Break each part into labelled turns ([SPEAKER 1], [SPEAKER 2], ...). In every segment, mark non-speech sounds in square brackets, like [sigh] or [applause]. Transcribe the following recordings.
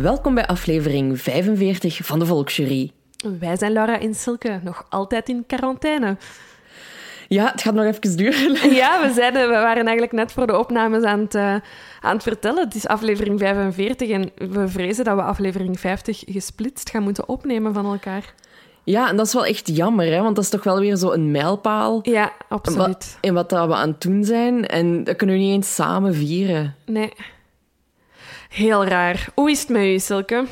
[SPEAKER 1] Welkom bij aflevering 45 van de Volksjury.
[SPEAKER 2] Wij zijn Laura en Silke, nog altijd in quarantaine.
[SPEAKER 1] Ja, het gaat nog even duren. [laughs]
[SPEAKER 2] Ja, we, zeiden, we waren eigenlijk net voor de opnames aan het, uh, aan het vertellen. Het is aflevering 45 en we vrezen dat we aflevering 50 gesplitst gaan moeten opnemen van elkaar.
[SPEAKER 1] Ja, en dat is wel echt jammer, hè? want dat is toch wel weer zo een mijlpaal.
[SPEAKER 2] Ja, absoluut.
[SPEAKER 1] In wat, wat we aan het doen zijn. En dat kunnen we niet eens samen vieren.
[SPEAKER 2] Nee. Heel raar. Hoe is het met u, Silke?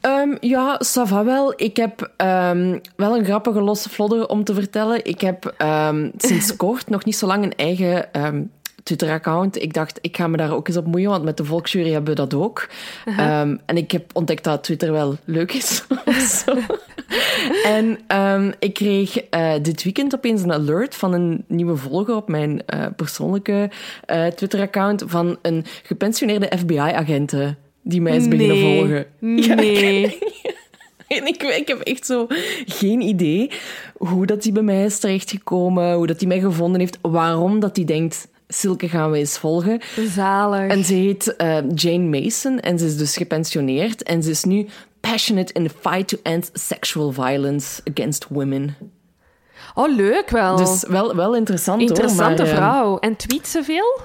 [SPEAKER 1] Um, ja, ça va wel. Ik heb um, wel een grappige losse vlodder om te vertellen. Ik heb um, sinds [laughs] kort nog niet zo lang een eigen Twitter-account. Ik dacht, ik ga me daar ook eens op moeien, want met de Volksjury hebben we dat ook. Uh -huh. um, en ik heb ontdekt dat Twitter wel leuk is. [laughs] [laughs] en um, ik kreeg uh, dit weekend opeens een alert van een nieuwe volger op mijn uh, persoonlijke uh, Twitter-account van een gepensioneerde FBI-agent die mij is beginnen
[SPEAKER 2] nee.
[SPEAKER 1] volgen.
[SPEAKER 2] Nee.
[SPEAKER 1] Ja, [laughs] en ik, ik heb echt zo geen idee hoe dat hij bij mij is terechtgekomen, hoe dat hij mij gevonden heeft, waarom dat hij denkt, Silke gaan we eens volgen.
[SPEAKER 2] Zalig.
[SPEAKER 1] En ze heet uh, Jane Mason en ze is dus gepensioneerd en ze is nu passionate in the fight to end sexual violence against women.
[SPEAKER 2] Oh, leuk wel.
[SPEAKER 1] Dus wel, wel interessant
[SPEAKER 2] Interessante
[SPEAKER 1] hoor. Maar,
[SPEAKER 2] vrouw. En tweet ze veel?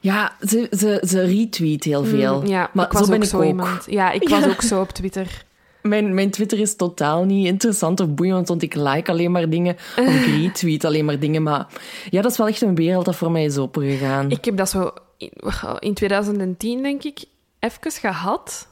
[SPEAKER 1] Ja, ze, ze, ze retweet heel veel.
[SPEAKER 2] Mm, ja,
[SPEAKER 1] maar
[SPEAKER 2] ik was
[SPEAKER 1] zo ben
[SPEAKER 2] ook
[SPEAKER 1] ik
[SPEAKER 2] zo
[SPEAKER 1] ook.
[SPEAKER 2] iemand. Ja, ik was
[SPEAKER 1] Ja.
[SPEAKER 2] ook zo op Twitter. [laughs]
[SPEAKER 1] Mijn, mijn Twitter is totaal niet interessant of boeiend, want ik like alleen maar dingen, of ik [laughs] retweet alleen maar dingen. Maar ja, dat is wel echt een wereld dat voor mij is opengegaan.
[SPEAKER 2] Ik heb dat zo in- in 2010, denk ik, even gehad.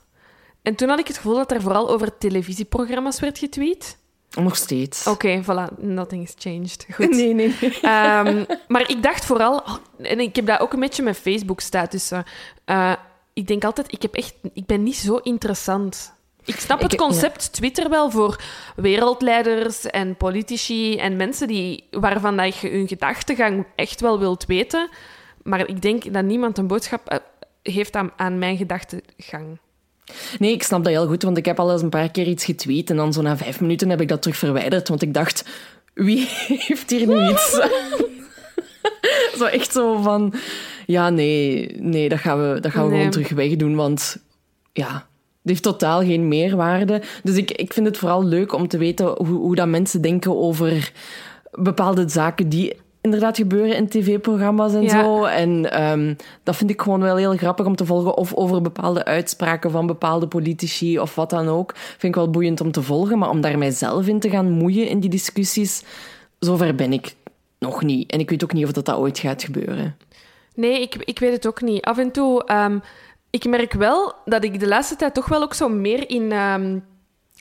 [SPEAKER 2] En toen had ik het gevoel dat er vooral over televisieprogramma's werd getweet.
[SPEAKER 1] Nog steeds.
[SPEAKER 2] Oké, voilà, nothing's changed. [laughs] Goed.
[SPEAKER 1] Nee, nee, nee.
[SPEAKER 2] Ehm, maar ik dacht vooral, oh, en ik heb dat ook een beetje met Facebook statussen. Eh, ik denk altijd, ik, heb echt, ik ben niet zo interessant. Ik snap het concept Twitter wel voor wereldleiders en politici en mensen die, waarvan dat je hun gedachtegang echt wel wilt weten. Maar ik denk dat niemand een boodschap eh, heeft aan, aan mijn gedachtegang.
[SPEAKER 1] Nee, ik snap dat heel goed, want ik heb al eens een paar keer iets getweet en dan zo na vijf minuten heb ik dat terug verwijderd, want ik dacht, wie [laughs] heeft hier nu iets? [laughs] Zo echt zo van, ja, nee, nee dat gaan we, dat gaan we
[SPEAKER 2] Nee.
[SPEAKER 1] gewoon terug wegdoen, want ja, het heeft totaal geen meerwaarde. Dus ik, ik vind het vooral leuk om te weten hoe, hoe dat mensen denken over bepaalde zaken die inderdaad gebeuren in tv-programma's en
[SPEAKER 2] Ja.
[SPEAKER 1] zo. En ehm, dat vind ik gewoon wel heel grappig om te volgen. Of over bepaalde uitspraken van bepaalde politici of wat dan ook. Vind ik wel boeiend om te volgen. Maar om daar mijzelf in te gaan moeien in die discussies, zover ben ik nog niet. En ik weet ook niet of dat, dat ooit gaat gebeuren.
[SPEAKER 2] Nee, ik, ik weet het ook niet. Af en toe, ehm, ik merk wel dat ik de laatste tijd toch wel ook zo meer in ehm,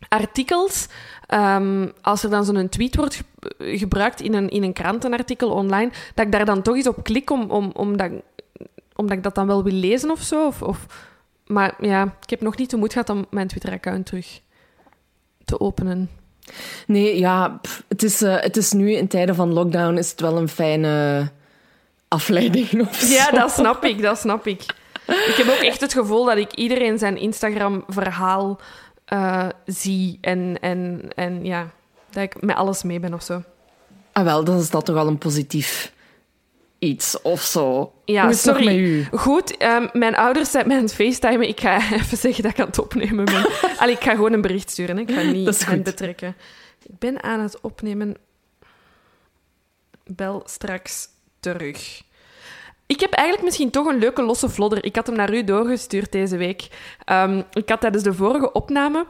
[SPEAKER 2] artikels, ehm, als er dan zo'n tweet wordt ge- gebruikt in een, in een krantenartikel online, dat ik daar dan toch eens op klik om, om, omdat, omdat ik dat dan wel wil lezen of zo. Of, of, maar ja, ik heb nog niet de moed gehad om mijn Twitter-account terug te openen.
[SPEAKER 1] Nee, ja, pff, het, is, eh, het is nu in tijden van lockdown is het wel een fijne afleiding of zo.
[SPEAKER 2] Ja, dat snap ik, dat snap ik. Ik heb ook echt het gevoel dat ik iedereen zijn Instagram-verhaal eh, zie en, en, en ja, dat ik met alles mee ben of zo.
[SPEAKER 1] Ah, wel, dan is dat toch wel een positief iets of zo.
[SPEAKER 2] Ja,
[SPEAKER 1] Hoe is
[SPEAKER 2] sorry.
[SPEAKER 1] met u?
[SPEAKER 2] Goed, ehm, mijn ouders zijn mij aan het facetimen. Ik ga [laughs] even zeggen dat ik aan het opnemen ben. [laughs] Allee, ik ga gewoon een bericht sturen. Hè. Ik ga niet hen betrekken. Ik ben aan het opnemen. Bel straks terug. Ik heb eigenlijk misschien toch een leuke losse vlodder. Ik had hem naar u doorgestuurd deze week. Ehm, ik had tijdens de vorige opname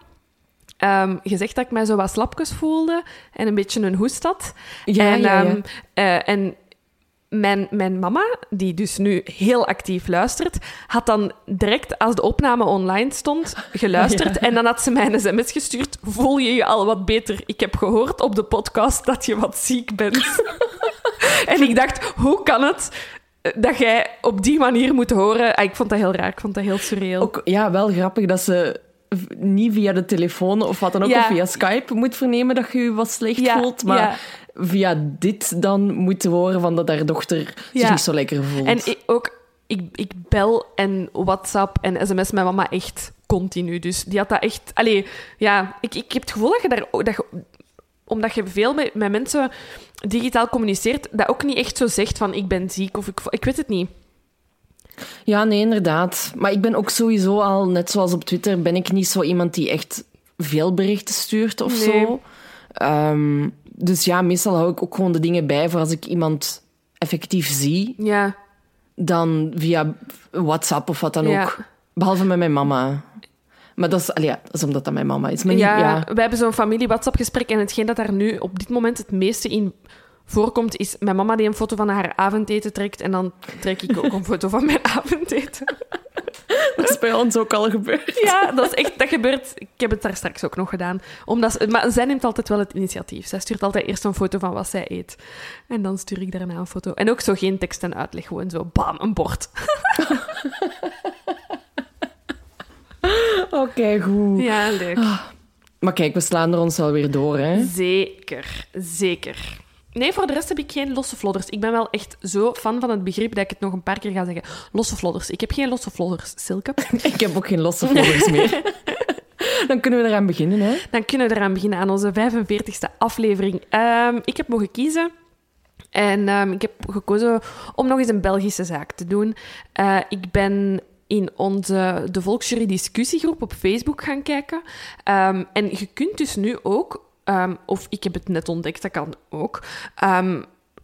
[SPEAKER 2] ehm, gezegd dat ik mij zo wat slapjes voelde en een beetje een hoest had.
[SPEAKER 1] Ja,
[SPEAKER 2] en,
[SPEAKER 1] ja, ja.
[SPEAKER 2] ehm, eh, en mijn, mijn mama, die dus nu heel actief luistert, had dan direct als de opname online stond geluisterd. [laughs] En dan had ze mij een sms gestuurd. Voel je je al wat beter? Ik heb gehoord op de podcast dat je wat ziek bent. [laughs] en ik dacht, hoe kan het dat jij op die manier moet horen? Ah, ik vond dat heel raar. Ik vond dat heel surreal.
[SPEAKER 1] Ook ja, wel grappig dat ze niet via de telefoon of wat dan ook,
[SPEAKER 2] Ja.
[SPEAKER 1] of via Skype moet vernemen dat je je wat slecht
[SPEAKER 2] Ja,
[SPEAKER 1] voelt. Maar
[SPEAKER 2] ja.
[SPEAKER 1] via dit dan moet horen van dat haar dochter zich niet zo lekker voelt.
[SPEAKER 2] En ik, ook, ik, ik bel en WhatsApp en sms mijn mama echt continu. Dus die had dat echt... Allee, ja, ik, ik heb het gevoel dat je daar... ook- Dat je, omdat je veel met, met mensen digitaal communiceert, dat ook niet echt zo zegt van ik ben ziek of ik... Ik weet het niet.
[SPEAKER 1] Ja, nee, inderdaad. Maar ik ben ook sowieso al, net zoals op Twitter, ben ik niet zo iemand die echt veel berichten stuurt of
[SPEAKER 2] Nee.
[SPEAKER 1] zo. Ehm, dus ja, meestal hou ik ook gewoon de dingen bij voor als ik iemand effectief zie,
[SPEAKER 2] Ja,
[SPEAKER 1] dan via WhatsApp of wat dan
[SPEAKER 2] Ja.
[SPEAKER 1] ook. Behalve met mijn mama. Maar dat is, allee, ja, dat is omdat dat mijn mama is. Maar
[SPEAKER 2] ja,
[SPEAKER 1] ja.
[SPEAKER 2] we hebben zo'n familie-WhatsApp-gesprek en hetgeen dat daar nu op dit moment het meeste in voorkomt, is mijn mama die een foto van haar avondeten trekt en dan trek ik ook een foto van mijn avondeten. [laughs]
[SPEAKER 1] Dat is bij ons ook al gebeurd.
[SPEAKER 2] Ja, dat is echt, dat gebeurt. Ik heb het daar straks ook nog gedaan. Omdat, maar zij neemt altijd wel het initiatief. Zij stuurt altijd eerst een foto van wat zij eet. En dan stuur ik daarna een foto. En ook zo geen tekst en uitleg, gewoon zo bam, een bord. [laughs] [laughs]
[SPEAKER 1] Oké, goed.
[SPEAKER 2] Ja, leuk.
[SPEAKER 1] Maar kijk, we slaan er ons wel weer door, hè.
[SPEAKER 2] Zeker, zeker. Nee, voor de rest heb ik geen losse vlodders. Ik ben wel echt zo fan van het begrip dat ik het nog een paar keer ga zeggen. Losse vlodders. Ik heb geen losse vlodders, Silke. [laughs]
[SPEAKER 1] Ik heb ook geen losse vloggers meer. [laughs] Dan kunnen we eraan beginnen, hè.
[SPEAKER 2] Dan kunnen we eraan beginnen aan onze 45e aflevering. Ehm, ik heb mogen kiezen. En ehm, ik heb gekozen om nog eens een Belgische zaak te doen. Eh, ik ben in onze de Volksjury discussiegroep op Facebook gaan kijken. Ehm, en je kunt dus nu ook, ehm, of ik heb het net ontdekt, dat kan ook, ehm,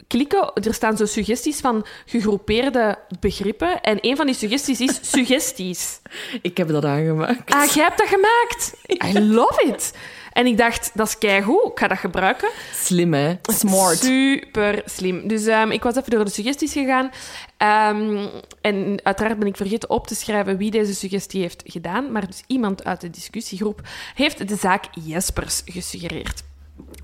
[SPEAKER 2] klikken. Er staan zo suggesties van gegroepeerde begrippen. En een van die suggesties is suggesties. [laughs]
[SPEAKER 1] Ik heb dat aangemaakt.
[SPEAKER 2] Ah, jij hebt dat gemaakt. [laughs] I love it. En ik dacht, dat is keigoed, ik ga dat gebruiken.
[SPEAKER 1] Slim, hè? Smart.
[SPEAKER 2] Super slim. Dus ehm, ik was even door de suggesties gegaan. Ehm, en uiteraard ben ik vergeten op te schrijven wie deze suggestie heeft gedaan. Maar dus iemand uit de discussiegroep heeft de zaak Jespers gesuggereerd.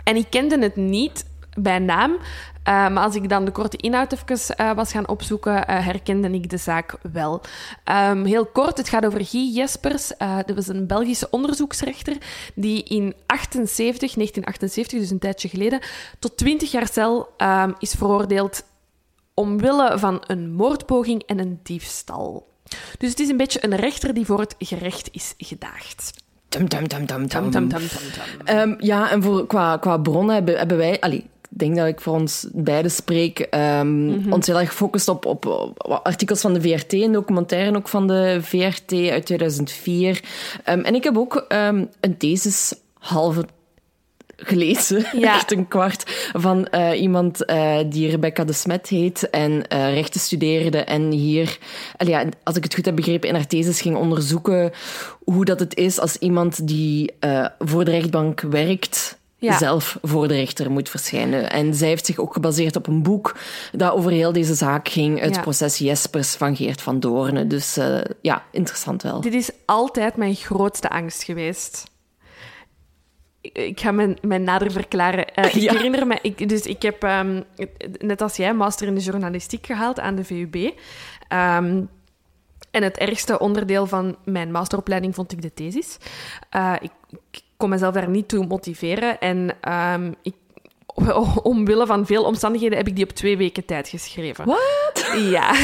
[SPEAKER 2] En ik kende het niet bij naam. Eh, maar als ik dan de korte inhoud even eh, was gaan opzoeken, eh, herkende ik de zaak wel. Ehm, heel kort, het gaat over Guy Jespers. Dat was een Belgische onderzoeksrechter die in 78, 1978, dus een tijdje geleden, tot 20 jaar cel ehm, is veroordeeld omwille van een moordpoging en een diefstal. Dus het is een beetje een rechter die voor het gerecht is gedaagd. Tam, tam, tam.
[SPEAKER 1] Ehm, ja, en voor, qua, qua bronnen hebben, hebben wij... Allee, denk dat ik voor ons beiden spreek.
[SPEAKER 2] Mhm.
[SPEAKER 1] Ons heel erg gefocust op, op, op artikels van de VRT, een documentaire ook van de VRT uit 2004. Ehm, en ik heb ook ehm, een thesis halve gelezen, [laughs]
[SPEAKER 2] Ja.
[SPEAKER 1] echt een kwart, van eh, iemand eh, die Rebecca de Smet heet en eh, rechten studeerde en hier, ja, als ik het goed heb begrepen, in haar thesis ging onderzoeken hoe dat het is als iemand die voor de rechtbank werkt,
[SPEAKER 2] Ja.
[SPEAKER 1] zelf voor de rechter moet verschijnen. En zij heeft zich ook gebaseerd op een boek dat over heel deze zaak ging, het
[SPEAKER 2] Ja.
[SPEAKER 1] proces Jespers van Geert van Doornen. Dus eh, ja, interessant wel.
[SPEAKER 2] Dit is altijd mijn grootste angst geweest. Ik- ga mijn, mijn nader verklaren. Eh, ik [laughs]
[SPEAKER 1] Ja.
[SPEAKER 2] herinner me, ik, dus ik heb ehm, net als jij master in de journalistiek gehaald aan de VUB. Ehm, en het ergste onderdeel van mijn masteropleiding vond ik de thesis. Eh, ik, ik kon mezelf daar niet toe motiveren. En ehm, ik, [laughs] omwille van veel omstandigheden heb ik die op twee weken tijd geschreven.
[SPEAKER 1] Wat?
[SPEAKER 2] Ja. [laughs]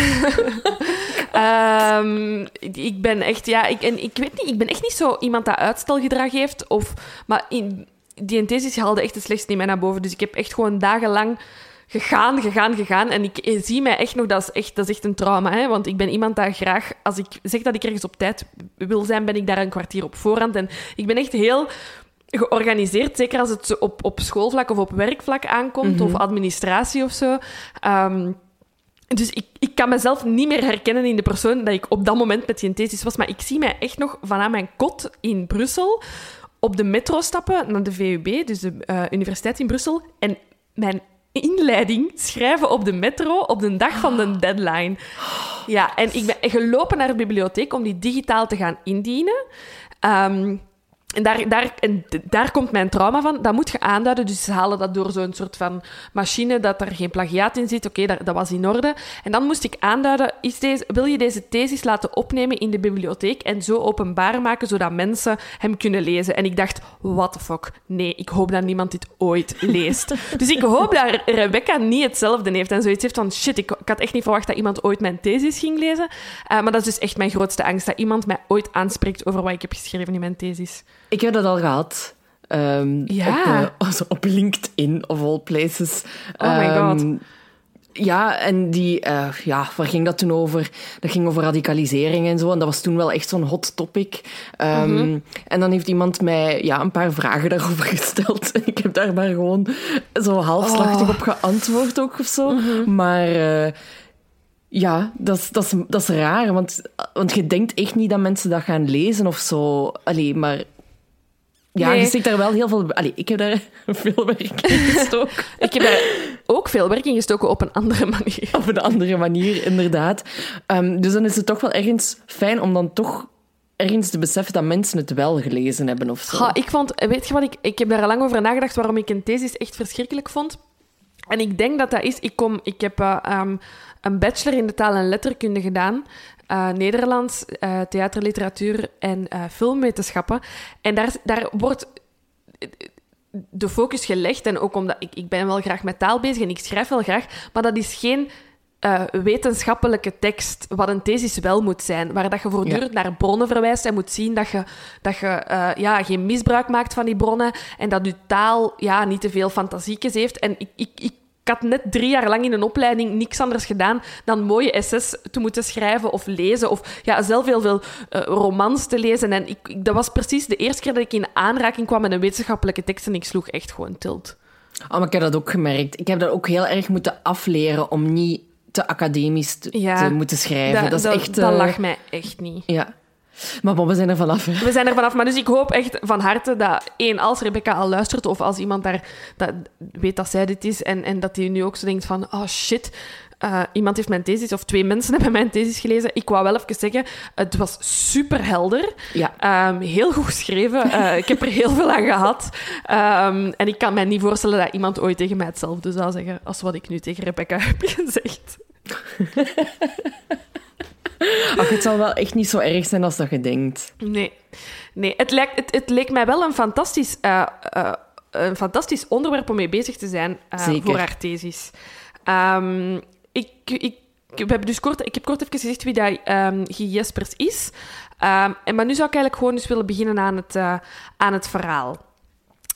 [SPEAKER 2] Ehm, ik ben echt, ja, ik, en ik weet niet, ik ben echt niet zo iemand dat uitstelgedrag heeft. Of, maar in, die thesis haalde echt het slechtste in mij naar boven. Dus ik heb echt gewoon dagenlang gegaan, gegaan, gegaan. En ik zie mij echt nog, dat is echt, dat is echt een trauma. Hè? Want ik ben iemand dat graag, als ik zeg dat ik ergens op tijd wil zijn, ben ik daar een kwartier op voorhand. En ik ben echt heel georganiseerd, zeker als het op, op schoolvlak of op werkvlak aankomt, of administratie of zo. Ehm, dus ik, ik kan mezelf niet meer herkennen in de persoon dat ik op dat moment met die thesis was. Maar ik zie mij echt nog vanaf mijn kot in Brussel op de metro stappen naar de VUB, dus de uh, Universiteit in Brussel. En mijn inleiding schrijven op de metro op de dag van de deadline. Ja, en ik ben gelopen naar de bibliotheek om die digitaal te gaan indienen. Um, en daar, daar, en daar komt mijn trauma van. Dat moet je aanduiden. Dus ze halen dat door zo'n soort van machine dat er geen plagiaat in zit. Oké, dat, dat, was in orde. En dan moest ik aanduiden, is deze, wil je deze thesis laten opnemen in de bibliotheek en zo openbaar maken, zodat mensen hem kunnen lezen? En ik dacht, what the fuck? Nee, ik hoop dat niemand dit ooit leest. [laughs] dus ik hoop dat Rebecca niet hetzelfde heeft en zoiets heeft van, shit, ik, ik had echt niet verwacht dat iemand ooit mijn thesis ging lezen. Uh, maar dat is dus echt mijn grootste angst, dat iemand mij ooit aanspreekt over wat ik heb geschreven in mijn thesis.
[SPEAKER 1] Ik heb dat al gehad. Um,
[SPEAKER 2] ja.
[SPEAKER 1] Op, uh, [laughs] op, LinkedIn, of all places.
[SPEAKER 2] Oh my
[SPEAKER 1] um,
[SPEAKER 2] god.
[SPEAKER 1] Ja, en die, uh, ja, waar ging dat toen over? Dat ging over radicalisering en zo. En dat was toen wel echt zo'n hot topic. Um, mm -hmm. En dan heeft iemand mij ja, een paar vragen daarover [laughs] gesteld. En ik heb daar maar gewoon zo halfslachtig oh. op geantwoord ook of zo.
[SPEAKER 2] Mhm.
[SPEAKER 1] Mm -hmm. Maar... Uh, ja, dat is raar, want, want je denkt echt niet dat mensen dat gaan lezen of zo. Allee, maar ja,
[SPEAKER 2] Nee.
[SPEAKER 1] je steekt daar wel heel veel... Allee, ik heb daar [laughs] veel werk in gestoken. [laughs]
[SPEAKER 2] Ik heb daar ook veel werk in gestoken op een andere manier. [laughs]
[SPEAKER 1] Op een andere manier, inderdaad. Um, dus dan is het toch wel ergens fijn om dan toch ergens te beseffen dat mensen het wel gelezen hebben of zo.
[SPEAKER 2] Ha, ik vond... Weet je wat? Ik, ik heb daar al lang over nagedacht waarom ik een thesis echt verschrikkelijk vond. En ik denk dat dat is... Ik, kom, ik heb uh, um, een bachelor in de taal en letterkunde gedaan. Uh, Nederlands, uh, theater, literatuur en uh, filmwetenschappen. En daar, daar wordt de focus gelegd. En ook omdat ik, ik ben wel graag met taal bezig en ik schrijf wel graag. Maar dat is geen uh, wetenschappelijke tekst, wat een thesis wel moet zijn. Waar dat je voortdurend ja. naar bronnen verwijst en moet zien dat je, dat je uh, ja, geen misbruik maakt van die bronnen. En dat je taal ja, niet te veel fantasiekjes heeft. En ik ik had net drie jaar lang in een opleiding niks anders gedaan dan mooie essays te moeten schrijven of lezen. Of ja, zelf heel veel uh, romans te lezen. En ik, ik, dat was precies de eerste keer dat ik in aanraking kwam met een wetenschappelijke tekst. En ik sloeg echt gewoon tilt.
[SPEAKER 1] Oh, maar ik heb dat ook gemerkt. Ik heb dat ook heel erg moeten afleren om niet te academisch te,
[SPEAKER 2] ja,
[SPEAKER 1] te moeten schrijven.
[SPEAKER 2] Dat,
[SPEAKER 1] dat, is
[SPEAKER 2] dat,
[SPEAKER 1] echt,
[SPEAKER 2] dat
[SPEAKER 1] uh,
[SPEAKER 2] lag mij echt niet.
[SPEAKER 1] Ja. Maar bon, we zijn er vanaf. Hè?
[SPEAKER 2] We zijn er vanaf. Maar dus ik hoop echt van harte dat, één, als Rebecca al luistert, of als iemand daar dat weet dat zij dit is, en, en dat hij nu ook zo denkt van, oh shit, uh, iemand heeft mijn thesis, of twee mensen [laughs] hebben mijn thesis gelezen. Ik wou wel even zeggen, het was super helder.
[SPEAKER 1] Ja.
[SPEAKER 2] Um, heel goed geschreven. Uh, ik heb er heel veel aan gehad. Um, en ik kan mij niet voorstellen dat iemand ooit tegen mij hetzelfde zou zeggen als wat ik nu tegen Rebecca [laughs] heb gezegd. [laughs]
[SPEAKER 1] Ach, het zal wel echt niet zo erg zijn als dat je denkt.
[SPEAKER 2] Nee, nee het, lijkt, het, het leek mij wel een fantastisch, uh, uh, een fantastisch onderwerp om mee bezig te zijn uh, voor haar thesis. Um, ik, ik, we hebben dus kort, ik heb kort even gezegd wie dat um, Guy Jespers is. Um, en, maar nu zou ik eigenlijk gewoon eens willen beginnen aan het, aan het verhaal.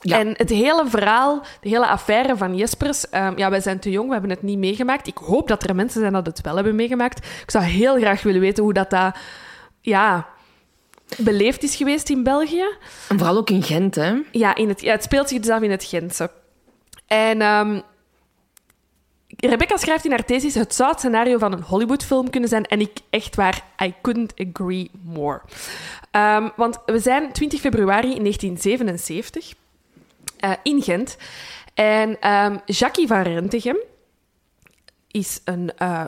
[SPEAKER 1] Ja.
[SPEAKER 2] En het hele verhaal, de hele affaire van Jespers, um, ja, wij zijn te jong, we hebben het niet meegemaakt. Ik hoop dat er mensen zijn dat het wel hebben meegemaakt. Ik zou heel graag willen weten hoe dat, dat ja, beleefd is geweest in België.
[SPEAKER 1] En vooral ook in Gent, hè?
[SPEAKER 2] Ja, in het, ja het speelt zich dus af in het Gentse. En um, Rebecca schrijft in haar thesis, het zou het scenario van een Hollywoodfilm kunnen zijn. En ik, echt waar, I couldn't agree more. Um, want we zijn 20 februari 1977... Uh, in Gent. En um, Jackie van Rentegem is een uh,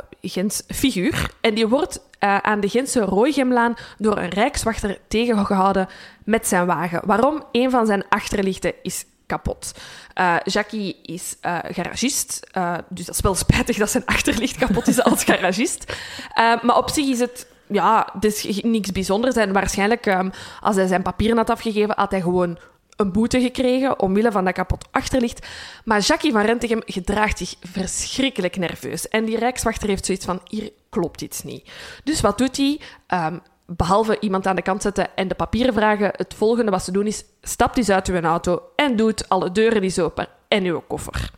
[SPEAKER 2] figuur. En die wordt uh, aan de Gentse Rooigemlaan door een rijkswachter tegengehouden met zijn wagen. Waarom? Een van zijn achterlichten is kapot. Uh, Jackie is uh, garagist, dus dat is wel [laughs] spijtig dat zijn achterlicht kapot is als garagist. maar op zich is het ja, is niks bijzonders. En waarschijnlijk, um, als hij zijn papieren had afgegeven, had hij gewoon een boete gekregen omwille van dat kapot achterlicht. Maar Jackie van Rentegem gedraagt zich verschrikkelijk nerveus. En die rijkswachter heeft zoiets van, hier klopt iets niet. Dus wat doet hij? Um, behalve iemand aan de kant zetten en de papieren vragen, het volgende wat ze doen is, stapt eens uit uw auto en doet alle deuren eens open en uw koffer.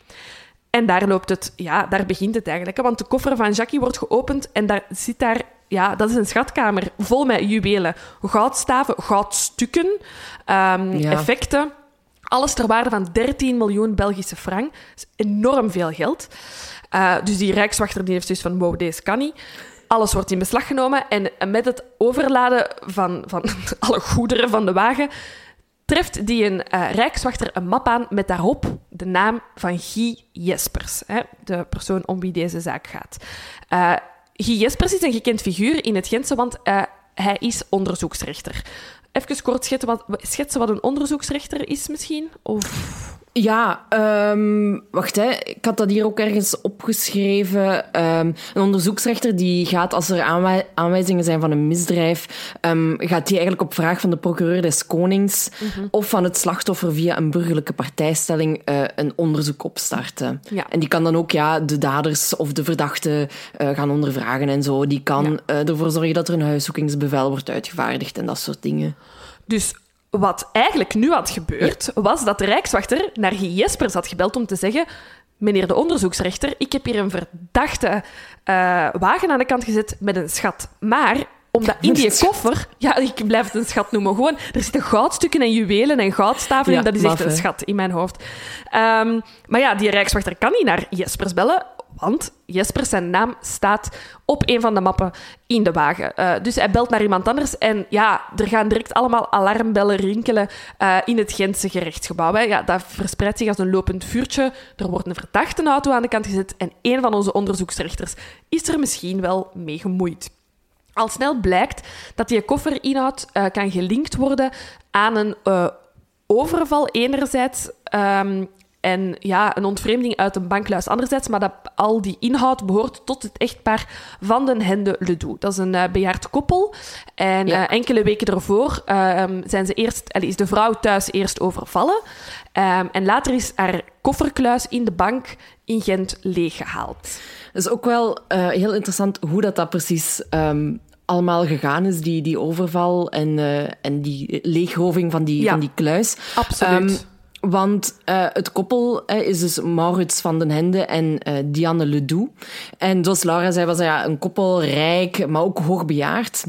[SPEAKER 2] En daar loopt het, ja, daar begint het eigenlijk. Want de koffer van Jackie wordt geopend en daar zit daar, ja, dat is een schatkamer vol met juwelen, goudstaven, goudstukken, um,
[SPEAKER 1] Ja.
[SPEAKER 2] effecten. Alles ter waarde van 13 miljoen Belgische frank. Dat is enorm veel geld. Uh, dus die rijkswachter die heeft dus van, wow, deze kan niet. Alles wordt in beslag genomen en met het overladen van, van [laughs] alle goederen van de wagen treft die een uh, rijkswachter een map aan met daarop de naam van Guy Jespers, hè, de persoon om wie deze zaak gaat. Uh, Guy Jespers is een gekend figuur in het Gentse, want uh, hij is onderzoeksrechter. Even kort schetsen wat, schetsen wat een onderzoeksrechter is misschien? Of...
[SPEAKER 1] Ja, um, wacht, hè. ik had dat hier ook ergens opgeschreven. Um, een onderzoeksrechter die gaat, als er aanwij aanwijzingen zijn van een misdrijf, um, gaat die eigenlijk op vraag van de procureur des konings mm -hmm. of van het slachtoffer via een burgerlijke partijstelling uh, een onderzoek opstarten.
[SPEAKER 2] Ja.
[SPEAKER 1] En die kan dan ook ja, de daders of de verdachte uh, gaan ondervragen en zo. Die kan ja. uh, ervoor zorgen dat er een huiszoekingsbevel wordt uitgevaardigd en dat soort dingen.
[SPEAKER 2] Dus wat eigenlijk nu had gebeurd, ja. was dat de Rijkswachter naar Jespers had gebeld om te zeggen: Meneer de onderzoeksrechter, ik heb hier een verdachte uh, wagen aan de kant gezet met een schat. Maar omdat [laughs] in die koffer, ja, ik blijf het een schat noemen, gewoon, er zitten goudstukken en juwelen en goudstaven
[SPEAKER 1] ja,
[SPEAKER 2] in. Dat is echt
[SPEAKER 1] maf,
[SPEAKER 2] een schat in mijn hoofd. Um, maar ja, die Rijkswachter kan niet naar Jespers bellen, want Jespers zijn naam staat op een van de mappen in de wagen. Uh, dus hij belt naar iemand anders en ja, er gaan direct allemaal alarmbellen rinkelen uh, in het Gentse gerechtsgebouw. Ja, dat verspreidt zich als een lopend vuurtje. Er wordt een verdachte auto aan de kant gezet en een van onze onderzoeksrechters is er misschien wel mee gemoeid. Al snel blijkt dat die kofferinhoud uh, kan gelinkt worden aan een overval enerzijds um, en ja, een ontvreemding uit een bankluis anderzijds, maar dat al die inhoud behoort tot het echtpaar van den Hende Ledoux. Dat is een uh, bejaard koppel. En ja. uh, enkele weken ervoor uh, zijn ze eerst, is de vrouw thuis eerst overvallen. Um, en later is haar kofferkluis in de bank in Gent leeggehaald.
[SPEAKER 1] Het is ook wel heel interessant hoe dat, dat precies... Um allemaal gegaan is, die, die overval en, uh, en die leegroving van die,
[SPEAKER 2] ja,
[SPEAKER 1] van die kluis.
[SPEAKER 2] Absoluut.
[SPEAKER 1] Um, want uh, het koppel uh, is dus Maurits van den Hende en Diane Ledoux. En zoals Laura zei, was dat ja, een koppel rijk, maar ook hoogbejaard.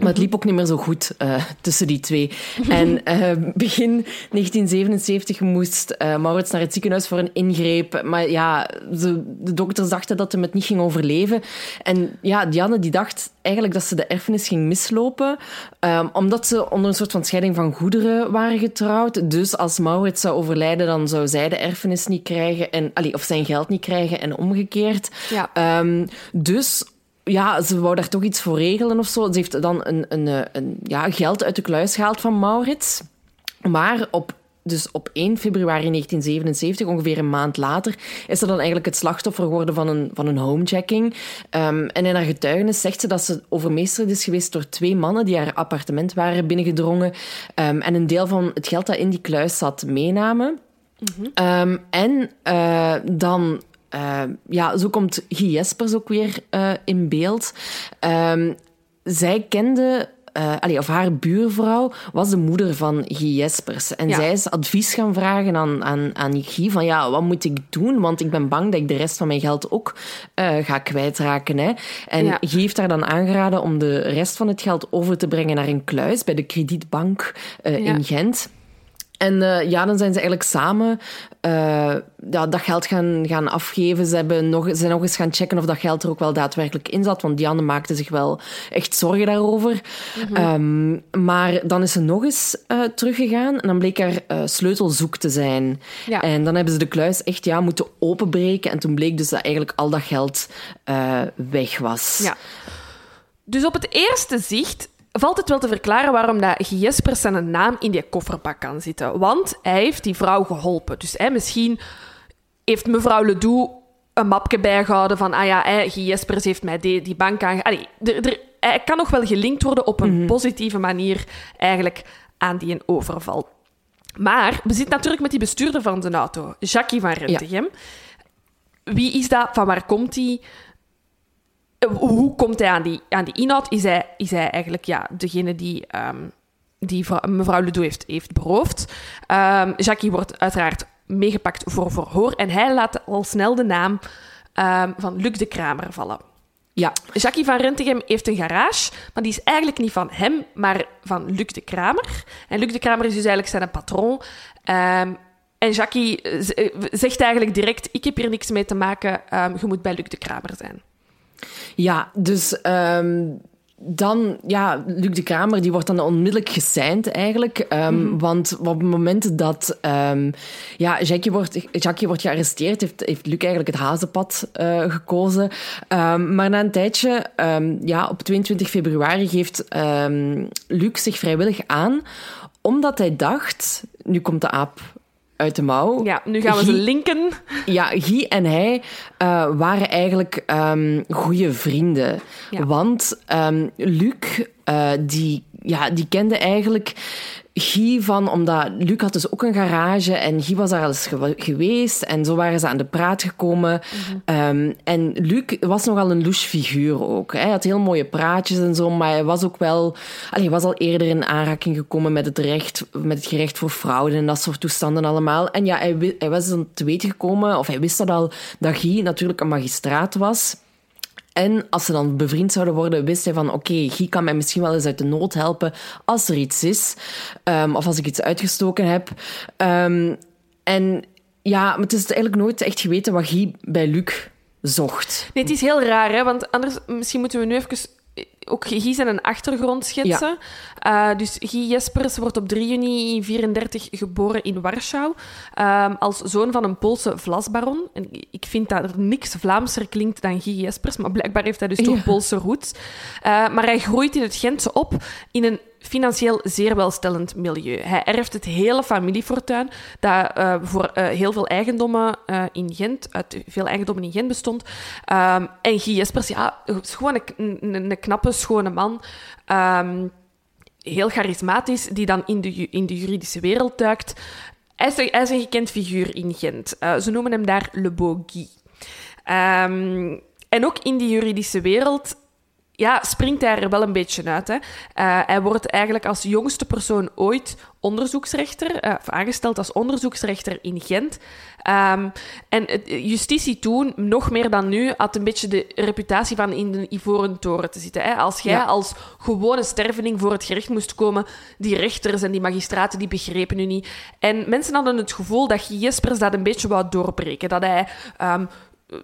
[SPEAKER 1] Maar het liep ook niet meer zo goed uh, tussen die twee. En uh, begin 1977 moest uh, Maurits naar het ziekenhuis voor een ingreep. Maar ja, de, de dokters dachten dat hem het niet ging overleven. En ja, Diane die dacht eigenlijk dat ze de erfenis ging mislopen. Um, omdat ze onder een soort van scheiding van goederen waren getrouwd. Dus als Maurits zou overlijden, dan zou zij de erfenis niet krijgen. En, allee, of zijn geld niet krijgen en omgekeerd.
[SPEAKER 2] Ja.
[SPEAKER 1] Um, dus ja, ze wou daar toch iets voor regelen of zo. Ze heeft dan een, een, een, ja, geld uit de kluis gehaald van Maurits. Maar op, dus op 1 februari 1977, ongeveer een maand later, is ze dan eigenlijk het slachtoffer geworden van een, van een homejacking. Um, en in haar getuigenis zegt ze dat ze overmeesterd is geweest door twee mannen die haar appartement waren binnengedrongen um, en een deel van het geld dat in die kluis zat meenamen.
[SPEAKER 2] Mhm.
[SPEAKER 1] Um, en uh, dan uh, ja, zo komt Guy Jespers ook weer uh, in beeld. Um, zij kende, uh, allee, of haar buurvrouw was de moeder van Guy Jespers. En
[SPEAKER 2] Ja.
[SPEAKER 1] zij is advies gaan vragen aan, aan, aan Guy van ja, wat moet ik doen? Want ik ben bang dat ik de rest van mijn geld ook uh, ga kwijtraken. Hè? En
[SPEAKER 2] Ja.
[SPEAKER 1] Guy heeft haar dan aangeraden om de rest van het geld over te brengen naar een kluis bij de kredietbank uh,
[SPEAKER 2] Ja.
[SPEAKER 1] in Gent. En uh, ja, dan zijn ze eigenlijk samen uh, ja, dat geld gaan, gaan afgeven. Ze, hebben nog, ze zijn nog eens gaan checken of dat geld er ook wel daadwerkelijk in zat. Want Diane maakte zich wel echt zorgen daarover.
[SPEAKER 2] Mhm.
[SPEAKER 1] um, maar dan is ze nog eens uh, teruggegaan. En dan bleek haar uh, sleutel zoek te zijn.
[SPEAKER 2] Ja.
[SPEAKER 1] En dan hebben ze de kluis echt ja, moeten openbreken. En toen bleek dus dat eigenlijk al dat geld weg was.
[SPEAKER 2] Ja. Dus op het eerste zicht valt het wel te verklaren waarom dat Guy Jespers zijn naam in die kofferbak kan zitten. Want hij heeft die vrouw geholpen. Dus hè, misschien heeft mevrouw Ledoux een mapje bijgehouden van ah ja, hè, Jespers heeft mij die, die bank aange... Hij kan nog wel gelinkt worden op een positieve manier eigenlijk aan die een overval. Maar we zitten natuurlijk met die bestuurder van zijn auto, Jackie van Rentegem. Wie is dat? Van waar komt hij? Hoe komt hij aan die, aan die inhoud? Is hij, is hij eigenlijk ja, degene die, um, die vrouw, mevrouw Ledoux heeft, heeft beroofd? Um, Jackie wordt uiteraard meegepakt voor verhoor. En hij laat al snel de naam ehm, van Luc de Kramer vallen.
[SPEAKER 1] Ja.
[SPEAKER 2] Jackie van Rentegem heeft een garage, maar die is eigenlijk niet van hem, maar van Luc de Kramer. En Luc de Kramer is dus eigenlijk zijn patroon. Ehm, en Jackie eh, zegt eigenlijk direct: Ik heb hier niks mee te maken, je moet bij Luc de Kramer zijn.
[SPEAKER 1] Ja, dus um, dan, ja, Luc de Kramer die wordt dan onmiddellijk gesigned eigenlijk. Um, Want op het moment dat um, ja, Jackie, wordt, Jackie wordt gearresteerd, heeft, heeft Luc eigenlijk het hazenpad uh, gekozen. Um, maar na een tijdje, ja, op 22 februari, geeft Luc zich vrijwillig aan, omdat hij dacht, nu komt de aap uit de mouw.
[SPEAKER 2] Ja, nu gaan we ze linken.
[SPEAKER 1] Ja, Guy en hij uh, waren eigenlijk um, goede vrienden. Ja. Want um, Luc, uh, die, ja, die kende eigenlijk Guy van, omdat Luc had dus ook een garage en Guy was daar al eens geweest en zo waren ze aan de praat gekomen. Mm -hmm. um, en Luc was nogal een louche figuur ook. Hij had heel mooie praatjes en zo, maar hij was ook wel, allee, hij was al eerder in aanraking gekomen met het recht, met het gerecht voor fraude en dat soort toestanden allemaal. En ja, hij, hij was dan te weten gekomen, of hij wist dat al, dat Guy natuurlijk een magistraat was. En als ze dan bevriend zouden worden, wist hij van oké, okay, Guy kan mij misschien wel eens uit de nood helpen als er iets is. Um, of als ik iets uitgestoken heb. Um, en ja, maar het is eigenlijk nooit echt geweten wat Guy bij Luc zocht.
[SPEAKER 2] Nee, het is heel raar, hè? want anders misschien moeten we nu even ook Guy zijn een achtergrond schetsen. Ja. Uh, dus Guy Jespers wordt op 3 juni 34 geboren in Warschau um, als zoon van een Poolse vlasbaron. En ik vind dat er niks Vlaamser klinkt dan Guy Jespers, maar blijkbaar heeft hij dus toch ja. Poolse roots. Uh, maar hij groeit in het Gentse op in een financieel zeer welstellend milieu. Hij erft het hele familiefortuin, dat uh, voor uh, heel veel eigendommen uh, in Gent, uit veel eigendommen in Gent bestond. Um, en Guy Jespers, ja, gewoon een, knappe, schone man. Um, heel charismatisch, die dan in de, in de juridische wereld duikt. Hij is, een gekend figuur in Gent. ze noemen hem daar Le Beau Guy. Um, en ook in die juridische wereld ja, springt hij er wel een beetje uit. Hè. Uh, hij wordt eigenlijk als jongste persoon ooit onderzoeksrechter, uh, of aangesteld als onderzoeksrechter in Gent. Um, en justitie toen, nog meer dan nu, had een beetje de reputatie van in de ivoren toren te zitten. Hè. Als jij ja. als gewone sterveling voor het gerecht moest komen, die rechters en die magistraten, die begrepen u niet. En mensen hadden het gevoel dat Jespers dat een beetje wou doorbreken. Dat hij... Um,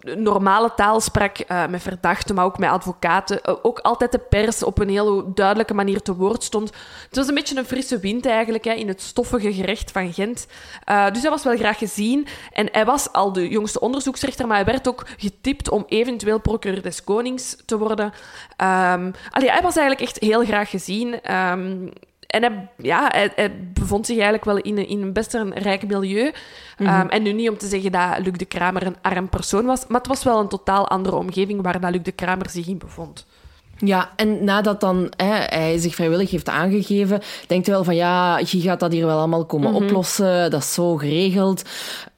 [SPEAKER 2] normale taal sprak uh, met verdachten, maar ook met advocaten. Uh, ook altijd de pers op een heel duidelijke manier te woord stond. Het was een beetje een frisse wind eigenlijk hè, in het stoffige gerecht van Gent. Uh, dus hij was wel graag gezien. En hij was al de jongste onderzoeksrechter, maar hij werd ook getipt om eventueel procureur des konings te worden. Um, allee, hij was eigenlijk echt heel graag gezien. Um, en hij, ja, hij, hij, bevond zich eigenlijk wel in een, in een best een rijk milieu. Mm -hmm. um, en nu niet om te zeggen dat Luc de Kramer een arm persoon was, maar het was wel een totaal andere omgeving waar dat Luc de Kramer zich in bevond.
[SPEAKER 1] Ja, en nadat dan hè, hij zich vrijwillig heeft aangegeven, denkt hij wel van ja, Guy gaat dat hier wel allemaal komen mm -hmm. oplossen, dat is zo geregeld.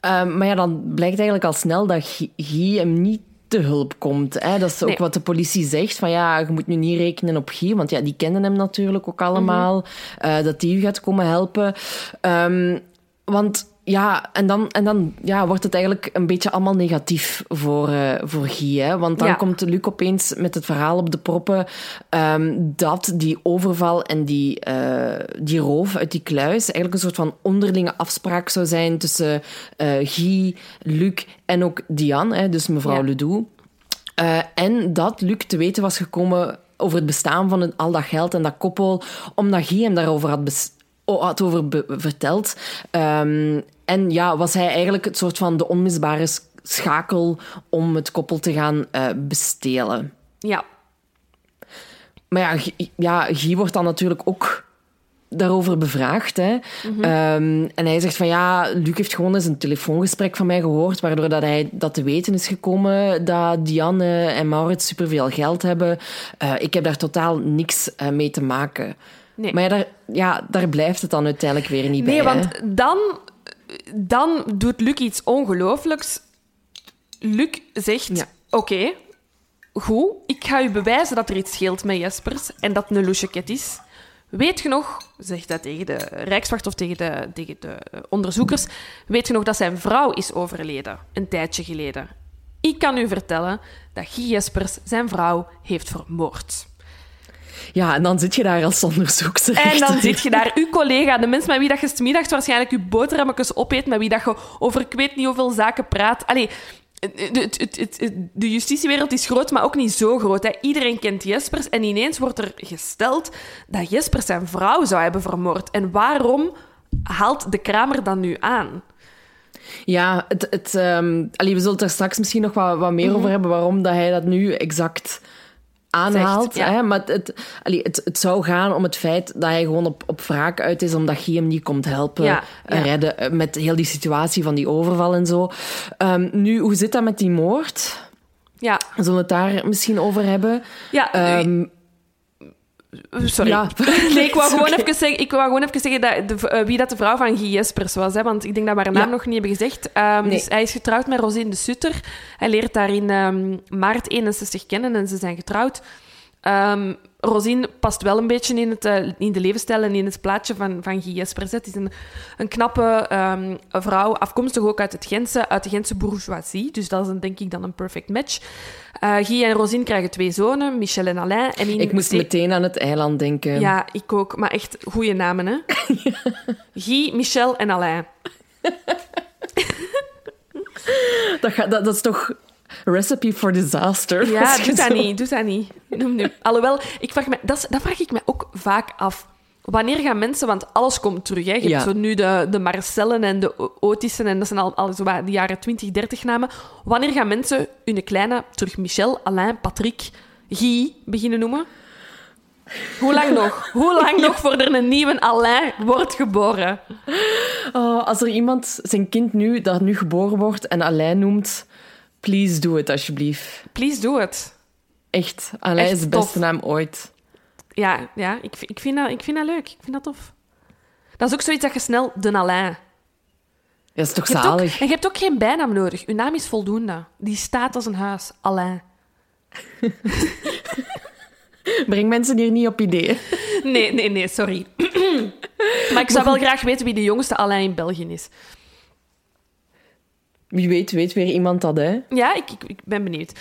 [SPEAKER 1] Um, maar ja, dan blijkt eigenlijk al snel dat Guy hem niet te hulp komt. Hè? Dat is ook nee. wat de politie zegt. Van ja, je moet nu niet rekenen op Guy, want ja, die kennen hem natuurlijk ook allemaal. Mm -hmm. uh, dat die u gaat komen helpen. Um, want ja, en dan, en dan ja, wordt het eigenlijk een beetje allemaal negatief voor, uh, voor Guy. Hè? Want dan ja. komt Luc opeens met het verhaal op de proppen um, dat die overval en die, uh, die roof uit die kluis eigenlijk een soort van onderlinge afspraak zou zijn tussen uh, Guy, Luc en ook Diane, hè, dus mevrouw ja. Ledoux. en dat Luc te weten was gekomen over het bestaan van het, al dat geld en dat koppel, omdat Guy hem daarover had had over verteld. Um, en ja, was hij eigenlijk het soort van de onmisbare schakel om het koppel te gaan uh, bestelen.
[SPEAKER 2] Ja.
[SPEAKER 1] Maar ja, ja, Guy wordt dan natuurlijk ook daarover bevraagd. Hè. Mm -hmm. um, en hij zegt van ja, Luc heeft gewoon eens een telefoongesprek van mij gehoord, waardoor dat hij dat te weten is gekomen dat Diane en Maurits superveel geld hebben. Uh, ik heb daar totaal niks uh, mee te maken. Nee. Maar ja daar, ja, daar blijft het dan uiteindelijk weer niet bij.
[SPEAKER 2] Nee, want
[SPEAKER 1] hè?
[SPEAKER 2] dan, dan doet Luc iets ongelooflijks. Luc zegt: ja. Oké, okay, goed, ik ga u bewijzen dat er iets scheelt met Jespers en dat het een loucheket is. Weet je nog, zegt dat tegen de Rijkswacht of tegen de, tegen de onderzoekers, weet je nog dat zijn vrouw is overleden, een tijdje geleden? Ik kan u vertellen dat Guy Jespers zijn vrouw heeft vermoord.
[SPEAKER 1] Ja, en dan zit je daar als onderzoekster.
[SPEAKER 2] En dan zit je daar, uw collega, de mens met wie dat je smiddags waarschijnlijk je boterhammetjes opeet, met wie dat je over ik weet niet hoeveel zaken praat. Allee, de, de, de, justitiewereld is groot, maar ook niet zo groot. Hè. Iedereen kent Jespers en ineens wordt er gesteld dat Jespers zijn vrouw zou hebben vermoord. En waarom haalt de Kramer dan nu aan?
[SPEAKER 1] Ja, het, het, um, we zullen het er straks misschien nog wat, wat meer mhm. over hebben waarom dat hij dat nu exact aanhaalt. hè? Maar het, het, het, zou gaan om het feit dat hij gewoon op, op wraak uit is omdat Guy hem niet komt helpen redden eh, met heel die situatie van die overval en zo. Um, nu, hoe zit dat met die moord?
[SPEAKER 2] Ja.
[SPEAKER 1] Zullen we het daar misschien over hebben?
[SPEAKER 2] Ja, um, Sorry. Ja. [laughs] Nee, ik wou, gewoon even zeggen, ik wou gewoon even zeggen dat de, uh, wie dat de vrouw van Guy Jespers was. Hè, want ik denk dat we haar naam nog niet hebben gezegd. Um, nee. dus hij is getrouwd met Rosine de Sutter. Hij leert daar in um, maart 61 kennen en ze zijn getrouwd. Um, Rosine past wel een beetje in, het, uh, in de levensstijl en in het plaatje van, van Guy Jespers. Het is een, een knappe um, vrouw, afkomstig ook uit, het Gentse, uit de Gentse bourgeoisie. Dus dat is een, denk ik dan een perfect match. Uh, Guy en Rosine krijgen twee zonen, Michel en Alain. En
[SPEAKER 1] ik moest meteen aan het eiland denken.
[SPEAKER 2] Ja, ik ook. Maar echt goede namen, hè? [laughs] Guy, Michel en Alain. [laughs]
[SPEAKER 1] dat, dat, dat is toch Recipe for disaster.
[SPEAKER 2] Ja, doe dat niet. Doe dat niet. Nu. Alhoewel, ik vraag me, dat, dat vraag ik me ook vaak af. Wanneer gaan mensen, want alles komt terug. Hè. Je hebt zo nu de, de Marcellen en de Otissen, en dat zijn al, al zo de jaren 20, 30 namen. Wanneer gaan mensen hun kleine terug Michel, Alain, Patrick, Guy beginnen noemen? Hoe lang nog? Hoe lang [laughs] nog voor er een nieuwe Alain wordt geboren?
[SPEAKER 1] Oh, als er iemand zijn kind nu, dat nu geboren wordt en Alain noemt, Please do it, alsjeblieft.
[SPEAKER 2] Please do it.
[SPEAKER 1] Echt. Alain is de beste naam ooit.
[SPEAKER 2] Ja, ja ik, ik, vind dat, ik vind dat leuk. Ik vind dat tof. Dat is ook zoiets dat je snel de Alain...
[SPEAKER 1] Dat is toch zalig?
[SPEAKER 2] en je hebt ook geen bijnaam nodig. Uw naam is voldoende. Die staat als een huis. Alain. [laughs]
[SPEAKER 1] Breng mensen hier niet op ideeën.
[SPEAKER 2] Nee, nee, nee, sorry. [clears throat] maar ik zou wel graag weten wie de jongste Alain in België is.
[SPEAKER 1] Wie weet, weet weer iemand dat, hè?
[SPEAKER 2] Ja, ik, ik, ik ben benieuwd.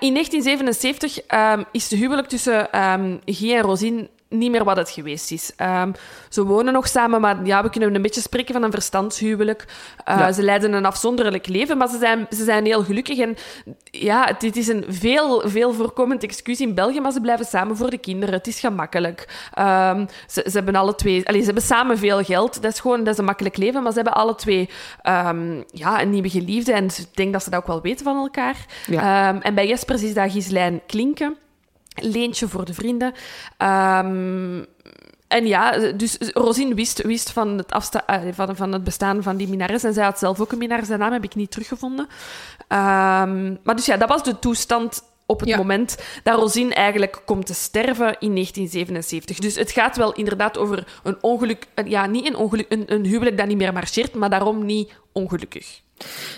[SPEAKER 2] In 1977 um, is de huwelijk tussen um, Guy en Rosine niet meer wat het geweest is. Um, ze wonen nog samen, maar ja, we kunnen een beetje spreken van een verstandshuwelijk. Uh, Ze leiden een afzonderlijk leven, maar ze zijn, ze zijn heel gelukkig. En ja, dit is een veel, veel voorkomend excuus in België, maar ze blijven samen voor de kinderen. Het is gemakkelijk. Um, ze, ze, hebben alle twee... Allez, ze hebben samen veel geld. Dat is gewoon dat is een makkelijk leven, maar ze hebben alle twee um, ja, een nieuwe geliefde. En ik denk dat ze dat ook wel weten van elkaar. Ja. en bij Jespers is dat Gislijn Klinken leentje voor de vrienden. Um, en ja, dus Rosine wist, wist van, het afsta uh, van, van het bestaan van die minares. En zij had zelf ook een minares. Zijn naam heb ik niet teruggevonden. Um, maar dus ja, dat was de toestand op het moment dat Rosine eigenlijk komt te sterven in 1977. Dus het gaat wel inderdaad over een ongeluk... Ja, niet een ongeluk, een, een huwelijk dat niet meer marcheert, maar daarom niet ongelukkig.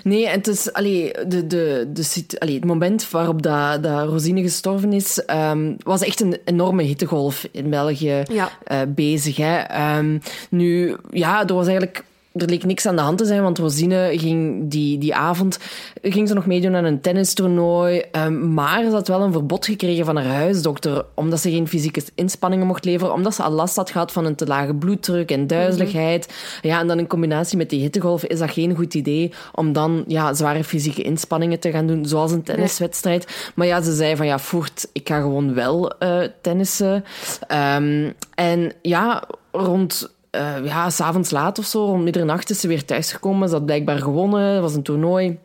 [SPEAKER 1] Nee, het is allee, de, de, de, allee, het moment waarop dat, dat Rosine gestorven is, um, was echt een enorme hittegolf in België ja. uh, bezig. Hè. Um, nu, ja, er was eigenlijk er leek niks aan de hand te zijn, want Rosine ging die, die avond ging ze nog meedoen aan een tennistoernooi. Um, maar ze had wel een verbod gekregen van haar huisdokter, omdat ze geen fysieke inspanningen mocht leveren, omdat ze al last had gehad van een te lage bloeddruk en duizeligheid. Ja, en dan in combinatie met die hittegolf is dat geen goed idee om dan ja, zware fysieke inspanningen te gaan doen, zoals een tenniswedstrijd. Maar ja, ze zei van ja, voert, ik ga gewoon wel uh, tennissen. Um, en ja, rond uh, ja, s'avonds laat of zo, om middernacht is ze weer thuisgekomen. Ze had blijkbaar gewonnen, het was een toernooi.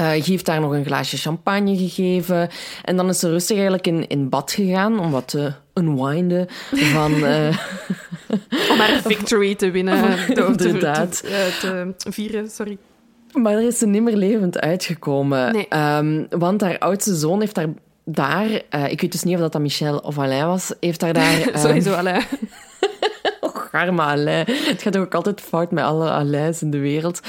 [SPEAKER 1] Uh, heeft daar nog een glaasje champagne gegeven. En dan is ze rustig eigenlijk in, in bad gegaan om wat te unwinden van... Uh, [laughs]
[SPEAKER 2] om haar victory te winnen.
[SPEAKER 1] Inderdaad.
[SPEAKER 2] Te, te, te, vieren, sorry.
[SPEAKER 1] Maar er is ze nimmer levend uitgekomen. Nee. Um, want haar oudste zoon heeft daar... daar uh, ik weet dus niet of dat, dat Michel of Alain was, heeft daar daar... [laughs] Um,
[SPEAKER 2] Sowieso Alain. [laughs]
[SPEAKER 1] arme Alain. Het gaat ook altijd fout met alle Alains in de wereld.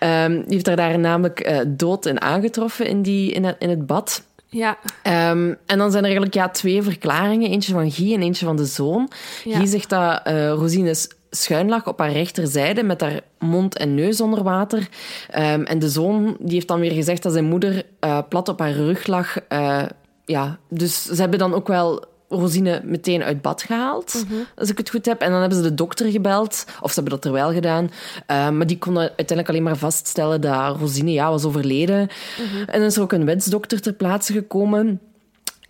[SPEAKER 1] Um, die heeft daar, daar namelijk uh, dood in aangetroffen in, die, in, het, in het bad.
[SPEAKER 2] Ja.
[SPEAKER 1] Ehm, en dan zijn er eigenlijk ja, twee verklaringen. Eentje van Guy en eentje van de zoon.
[SPEAKER 2] Ja.
[SPEAKER 1] Guy zegt dat eh Rosine s- schuin lag op haar rechterzijde met haar mond en neus onder water. Ehm, en de zoon die heeft dan weer gezegd dat zijn moeder eh, plat op haar rug lag. Eh, ja, dus ze hebben dan ook wel Rosine meteen uit bad gehaald, als ik het goed heb. En dan hebben ze de dokter gebeld, of ze hebben dat er wel gedaan. Eh, maar die konden uiteindelijk alleen maar vaststellen dat Rosine ja, was overleden. En dan is er ook een wetsdokter ter plaatse gekomen.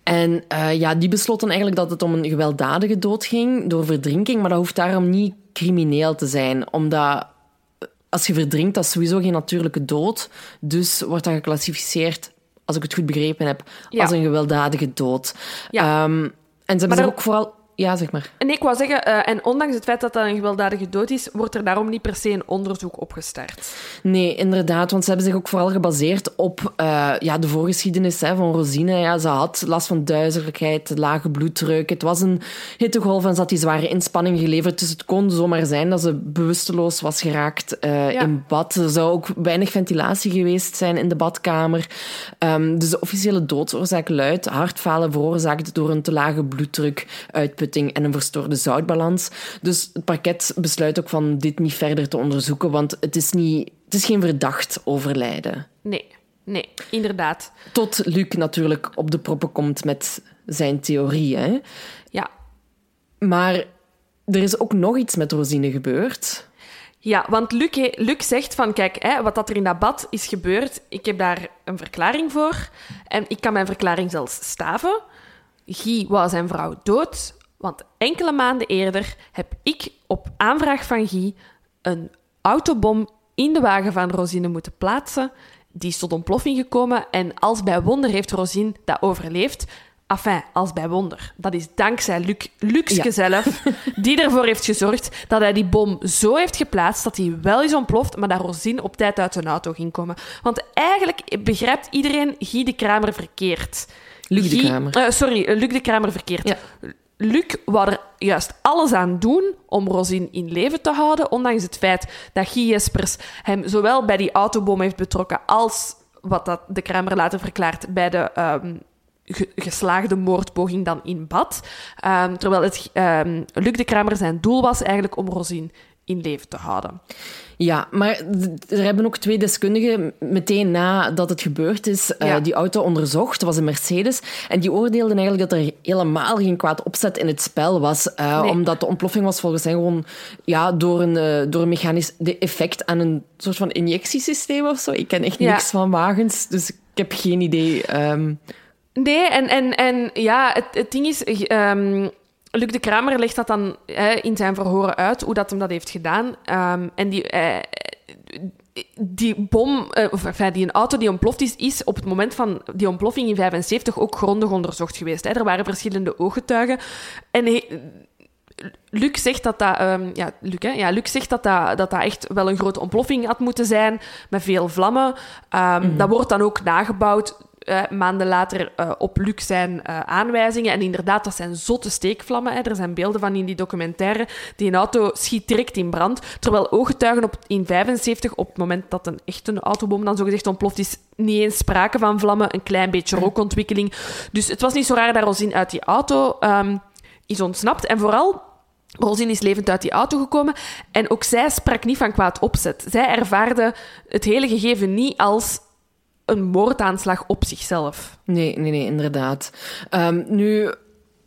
[SPEAKER 1] En eh, ja, die besloot dan eigenlijk dat het om een gewelddadige dood ging door verdrinking, maar dat hoeft daarom niet crimineel te zijn, omdat eh, als je verdrinkt, dat is sowieso geen natuurlijke dood. Dus wordt dat geclassificeerd, als ik het goed begrepen heb,
[SPEAKER 2] Ja.
[SPEAKER 1] als een gewelddadige dood.
[SPEAKER 2] Ja.
[SPEAKER 1] Ehm, en ze hebben
[SPEAKER 2] Maar
[SPEAKER 1] zich ook vooral... Ja, zeg maar.
[SPEAKER 2] En ik wou zeggen, eh, en ondanks het feit dat dat een gewelddadige dood is, wordt er daarom niet per se een onderzoek opgestart.
[SPEAKER 1] Nee, inderdaad, want ze hebben zich ook vooral gebaseerd op eh, ja, de voorgeschiedenis hè, van Rosine. Ja, ze had last van duizelijkheid, lage bloeddruk. Het was een hittegolf en ze had die zware inspanning geleverd. Dus het kon zomaar zijn dat ze bewusteloos was geraakt eh,
[SPEAKER 2] Ja.
[SPEAKER 1] in bad. Er zou ook weinig ventilatie geweest zijn in de badkamer. Ehm, dus de officiële doodsoorzaak luidt hartfalen veroorzaakt door een te lage bloeddruk, uitputting en een verstoorde zoutbalans. Dus het parket besluit ook van dit niet verder te onderzoeken, want het is, niet, het is geen verdacht overlijden.
[SPEAKER 2] Nee, nee, inderdaad.
[SPEAKER 1] Tot Luc natuurlijk op de proppen komt met zijn theorie. Hè?
[SPEAKER 2] Ja.
[SPEAKER 1] Maar er is ook nog iets met Rosine gebeurd.
[SPEAKER 2] Ja, want Luc, he- Luc zegt van, kijk, hè, wat dat er in dat bad is gebeurd, ik heb daar een verklaring voor. En ik kan mijn verklaring zelfs staven. Guy wou zijn vrouw dood, want enkele maanden eerder heb ik op aanvraag van Guy een autobom in de wagen van Rosine moeten plaatsen. Die is tot ontploffing gekomen en als bij wonder heeft Rosine dat overleefd. Enfin, als bij wonder. Dat is dankzij Luc, Luxke
[SPEAKER 1] Ja.
[SPEAKER 2] zelf, [laughs] die ervoor heeft gezorgd dat hij die bom zo heeft geplaatst dat hij wel is ontploft, maar dat Rosine op tijd uit zijn auto ging komen. Want eigenlijk begrijpt iedereen Guy de Kramer verkeerd.
[SPEAKER 1] Luc de
[SPEAKER 2] Guy-
[SPEAKER 1] Kramer.
[SPEAKER 2] eh, sorry, Luc de Kramer verkeerd.
[SPEAKER 1] Ja.
[SPEAKER 2] Luc wou er juist alles aan doen om Rosine in leven te houden, ondanks het feit dat Guy Jespers hem zowel bij die autobom heeft betrokken als, wat dat de Kramer later verklaart, bij de ehm, ge- geslaagde moordpoging dan in bad. Ehm, terwijl het, ehm, Luc de Kramer zijn doel was eigenlijk om Rosine in leven te houden.
[SPEAKER 1] Ja, maar er hebben ook twee deskundigen meteen nadat het gebeurd is eh, die auto onderzocht. Dat was een Mercedes. En die oordeelden eigenlijk dat er helemaal geen kwaad opzet in het spel was. eh,
[SPEAKER 2] Nee.
[SPEAKER 1] Omdat de ontploffing was volgens hen gewoon ja, door een, eh, door een mechanisch de effect aan een soort van injectiesysteem of zo. Ik ken echt
[SPEAKER 2] Ja.
[SPEAKER 1] niks van wagens, dus ik heb geen idee. ehm.
[SPEAKER 2] Nee, en, en, en ja, het, het ding is... ehm, Luc de Kramer legt dat dan hè, in zijn verhoren uit, hoe dat hem dat heeft gedaan. Ehm, en die, eh, die bom, eh, of enfin, die een auto die ontploft is, is op het moment van die ontploffing in 75 ook grondig onderzocht geweest. Hè. Er waren verschillende ooggetuigen. En Luc zegt dat dat, ehm, ja, Luc, hè? Ja, Luc zegt dat dat, dat dat echt wel een grote ontploffing had moeten zijn, met veel vlammen. Ehm, Dat wordt dan ook nagebouwd. Eh, maanden later eh, op Luc zijn eh, aanwijzingen. En inderdaad, dat zijn zotte steekvlammen. Hè. Er zijn beelden van in die documentaire. Die een auto schiet direct in brand. Terwijl ooggetuigen op, in 75, op het moment dat een echte autobom dan zogezegd ontploft is, niet eens sprake van vlammen. Een klein beetje rookontwikkeling. Dus het was niet zo raar dat Rosine uit die auto ehm, is ontsnapt. En vooral, Rosine is levend uit die auto gekomen. En ook zij sprak niet van kwaad opzet. Zij ervaarde het hele gegeven niet als een moordaanslag op zichzelf.
[SPEAKER 1] Nee, nee, nee, inderdaad. Ehm, nu,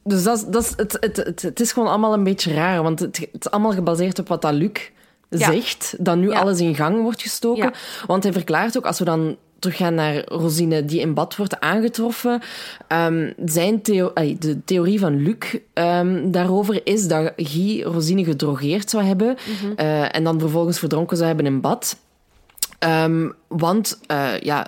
[SPEAKER 1] dus dat, is- dat is, het, het, het, het is gewoon allemaal een beetje raar, want het, het is allemaal gebaseerd op wat dat Luc
[SPEAKER 2] Ja.
[SPEAKER 1] zegt, dat nu
[SPEAKER 2] Ja.
[SPEAKER 1] alles in gang wordt gestoken.
[SPEAKER 2] Ja.
[SPEAKER 1] Want hij verklaart ook, als we dan teruggaan naar Rosine, die in bad wordt aangetroffen, ehm, zijn theo ay, de theorie van Luc ehm, daarover is dat Guy Rosine gedrogeerd zou hebben eh, en dan vervolgens verdronken zou hebben in bad. Want eh, ja,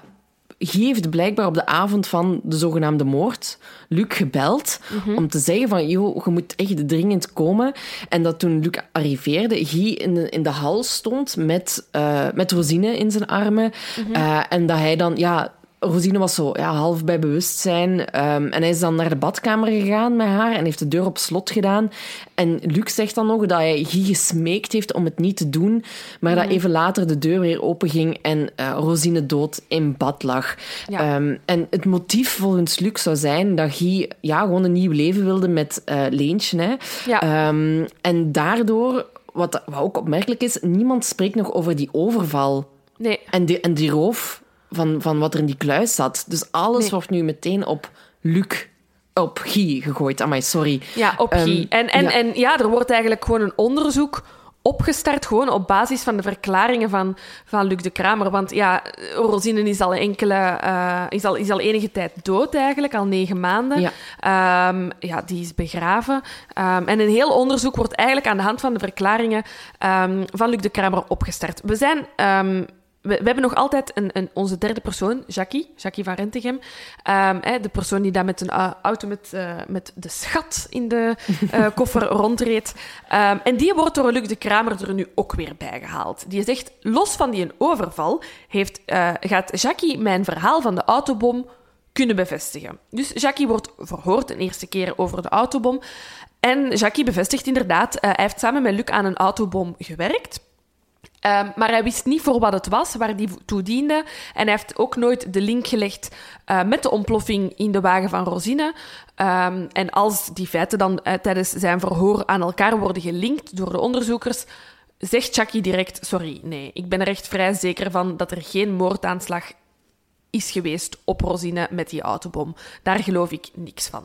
[SPEAKER 1] Guy heeft blijkbaar op de avond van de zogenaamde moord Luc gebeld om te zeggen van, joh, je moet echt dringend komen. En dat toen Luc arriveerde, Guy in de, in de hal stond met, eh, met Rosine in zijn armen. Eh, en dat hij dan, ja, Rosine was zo ja, half bij bewustzijn. Ehm, en hij is dan naar de badkamer gegaan met haar en heeft de deur op slot gedaan. En Luc zegt dan nog dat hij Guy gesmeekt heeft om het niet te doen. Maar dat even later de deur weer open ging en uh, Rosine dood in bad lag. Ehm, en het motief volgens Luc zou zijn dat Guy ja, gewoon een nieuw leven wilde met uh, Leentje. Hè. Ja. Um, en daardoor, wat, wat ook opmerkelijk is, niemand spreekt nog over die overval.
[SPEAKER 2] Nee.
[SPEAKER 1] En, die, en die roof van, van wat er in die kluis zat. Dus alles wordt nu meteen op Luc op Guy gegooid. Amai, sorry.
[SPEAKER 2] Ja, op um, Guy. En, en, ja. en ja, er wordt eigenlijk gewoon een onderzoek opgestart, gewoon op basis van de verklaringen van, van Luc de Kramer. Want ja, Rosine is al, enkele, uh, is, al, is al enige tijd dood eigenlijk, al negen maanden. Ja, um, ja die is begraven. Um, en een heel onderzoek wordt eigenlijk aan de hand van de verklaringen um, van Luc de Kramer opgestart. We zijn we, we, hebben nog altijd een, een, onze derde persoon, Jackie, Jackie van Rentegem. Um, hè, de persoon die daar met een uh, auto met, uh, met de schat in de uh, [laughs] koffer rondreed. Um, en die wordt door Luc de Kramer er nu ook weer bijgehaald. Die zegt, los van die een overval, heeft, gaat Jackie mijn verhaal van de autobom kunnen bevestigen. Dus Jackie wordt verhoord een eerste keer over de autobom. En Jackie bevestigt inderdaad, hij heeft samen met Luc aan een autobom gewerkt. Um, maar hij wist niet voor wat het was, waar die toe diende. En hij heeft ook nooit de link gelegd uh, met de ontploffing in de wagen van Rosine. Um, en als die feiten dan uh, tijdens zijn verhoor aan elkaar worden gelinkt door de onderzoekers, zegt Chucky direct: Sorry, nee, ik ben er echt vrij zeker van dat er geen moordaanslag is geweest op Rosine met die autobom. Daar geloof ik niks van.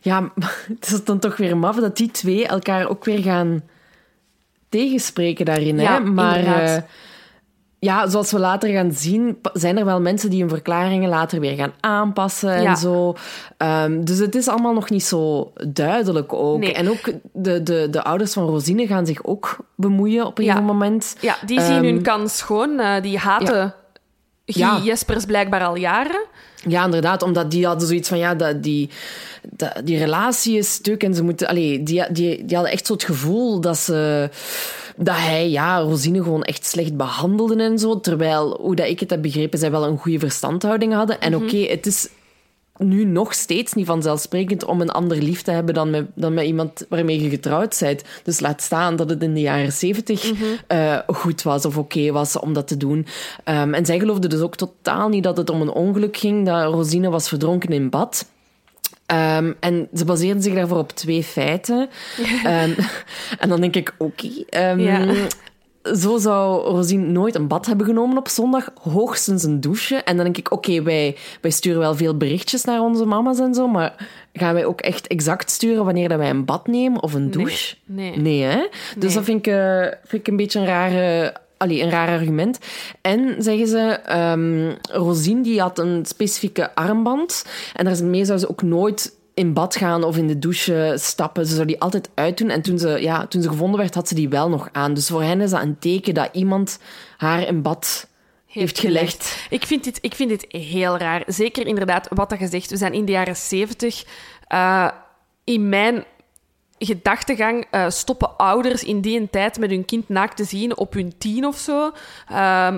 [SPEAKER 1] Ja, [laughs] het is dan toch weer maf dat die twee elkaar ook weer gaan tegenspreken daarin. Ja, hè? Maar uh, ja, zoals we later gaan zien, zijn er wel mensen die hun verklaringen later weer gaan aanpassen en zo. Um, dus het is allemaal nog niet zo duidelijk ook. Nee. En ook de, de, de ouders van Rosine gaan zich ook bemoeien op een
[SPEAKER 2] ja.
[SPEAKER 1] gegeven moment.
[SPEAKER 2] Ja, die zien um, hun kans gewoon. Uh, die haten Jespers blijkbaar al jaren.
[SPEAKER 1] Ja, inderdaad, omdat die hadden zoiets van, ja, dat die, dat, die relatie is stuk en ze moeten... Allee, die, die, die hadden echt zo het gevoel dat ze... Dat hij, ja, Rosine gewoon echt slecht behandelde en zo. Terwijl, hoe dat ik het heb begrepen, zij wel een goede verstandhouding hadden. En mm -hmm. oké, okay, het is nu nog steeds niet vanzelfsprekend om een ander lief te hebben dan met, dan met iemand waarmee je getrouwd bent. Dus laat staan dat het in de jaren zeventig mm -hmm. uh, goed was of oké okay was om dat te doen. Um, en zij geloofde dus ook totaal niet dat het om een ongeluk ging, dat Rosine was verdronken in bad. Um, en ze baseerden zich daarvoor op twee feiten. um, [laughs] [laughs] en dan denk ik, oké. Okay, um, ja zo zou Rosine nooit een bad hebben genomen op zondag, hoogstens een douche. En dan denk ik, oké, okay, wij, wij sturen wel veel berichtjes naar onze mama's en zo, maar gaan wij ook echt exact sturen wanneer dat wij een bad nemen of een douche?
[SPEAKER 2] Nee. Nee,
[SPEAKER 1] nee hè? Nee. Dus dat vind ik, uh, vind ik een beetje een rare... Allee, een raar argument. En zeggen ze, um, Rosine die had een specifieke armband. En daarmee zou ze ook nooit in bad gaan of in de douche stappen. Ze zou die altijd uitdoen. En toen ze, ja, toen ze gevonden werd, had ze die wel nog aan. Dus voor hen is dat een teken dat iemand haar in bad heeft gelegd.
[SPEAKER 2] Ik vind, dit, ik vind dit heel raar. Zeker inderdaad, wat dat gezegd. We zijn in de jaren zeventig. Uh, in mijn gedachtegang uh, stoppen ouders in die een tijd met hun kind naakt te zien op hun tien of zo. Um,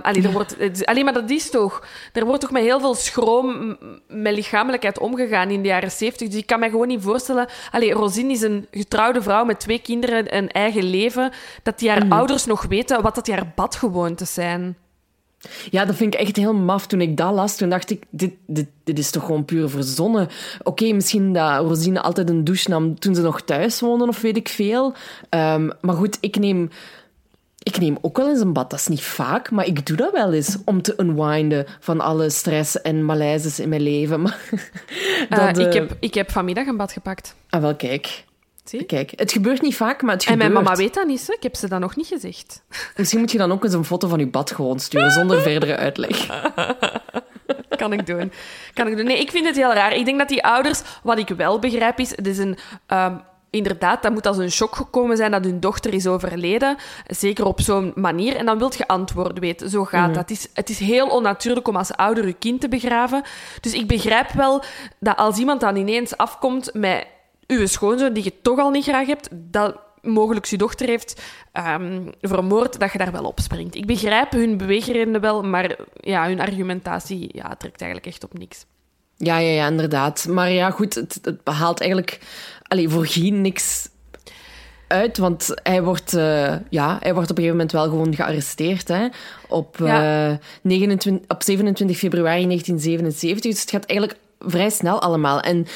[SPEAKER 2] allee, er wordt, allee, maar dat is toch... Er wordt toch met heel veel schroom met lichamelijkheid omgegaan in de jaren zeventig. Dus ik kan me gewoon niet voorstellen... Allee, Rosine is een getrouwde vrouw met twee kinderen, een eigen leven. Dat die haar mm. ouders nog weten wat dat die haar badgewoontes zijn.
[SPEAKER 1] Ja, dat vind ik echt heel maf. Toen ik dat las, toen dacht ik, dit, dit, dit is toch gewoon puur verzonnen. Oké, okay, misschien dat Rosine altijd een douche nam toen ze nog thuis woonde, of weet ik veel. Um, maar goed, ik neem... Ik neem ook wel eens een bad. Dat is niet vaak, maar ik doe dat wel eens om te unwinden van alle stress en malaises in mijn leven. [laughs]
[SPEAKER 2] Dat, uh, ik, heb, ik heb vanmiddag een bad gepakt.
[SPEAKER 1] Ah, wel, kijk. Zie? Kijk, het gebeurt niet vaak, maar het
[SPEAKER 2] gebeurt.
[SPEAKER 1] En
[SPEAKER 2] mijn mama weet dat niet, hè? ik heb ze dat nog niet gezegd. [laughs]
[SPEAKER 1] Misschien moet je dan ook eens een foto van je bad gewoon sturen, zonder [laughs] verdere uitleg. [laughs]
[SPEAKER 2] kan ik doen. Kan ik doen. Nee, ik vind het heel raar. Ik denk dat die ouders, wat ik wel begrijp, is... Het is een... Um, inderdaad, dat moet als een shock gekomen zijn dat hun dochter is overleden. Zeker op zo'n manier. En dan wilt je antwoorden weten. Zo gaat mm. dat. Het is, het is heel onnatuurlijk om als ouder je kind te begraven. Dus ik begrijp wel dat als iemand dan ineens afkomt met uw schoonzoon, die je toch al niet graag hebt, dat mogelijk je dochter heeft ehm, vermoord, dat je daar wel op springt. Ik begrijp hun beweegredenen wel, maar ja, hun argumentatie ja, trekt eigenlijk echt op niks.
[SPEAKER 1] Ja, ja, ja, inderdaad. Maar ja, goed, het, het behaalt eigenlijk allee, voor Guy niks uit, want hij wordt, uh, ja, hij wordt op een gegeven moment wel gewoon gearresteerd. Hè, op, ja. uh, 29, op 27 februari 1977. Dus het gaat eigenlijk vrij snel allemaal. En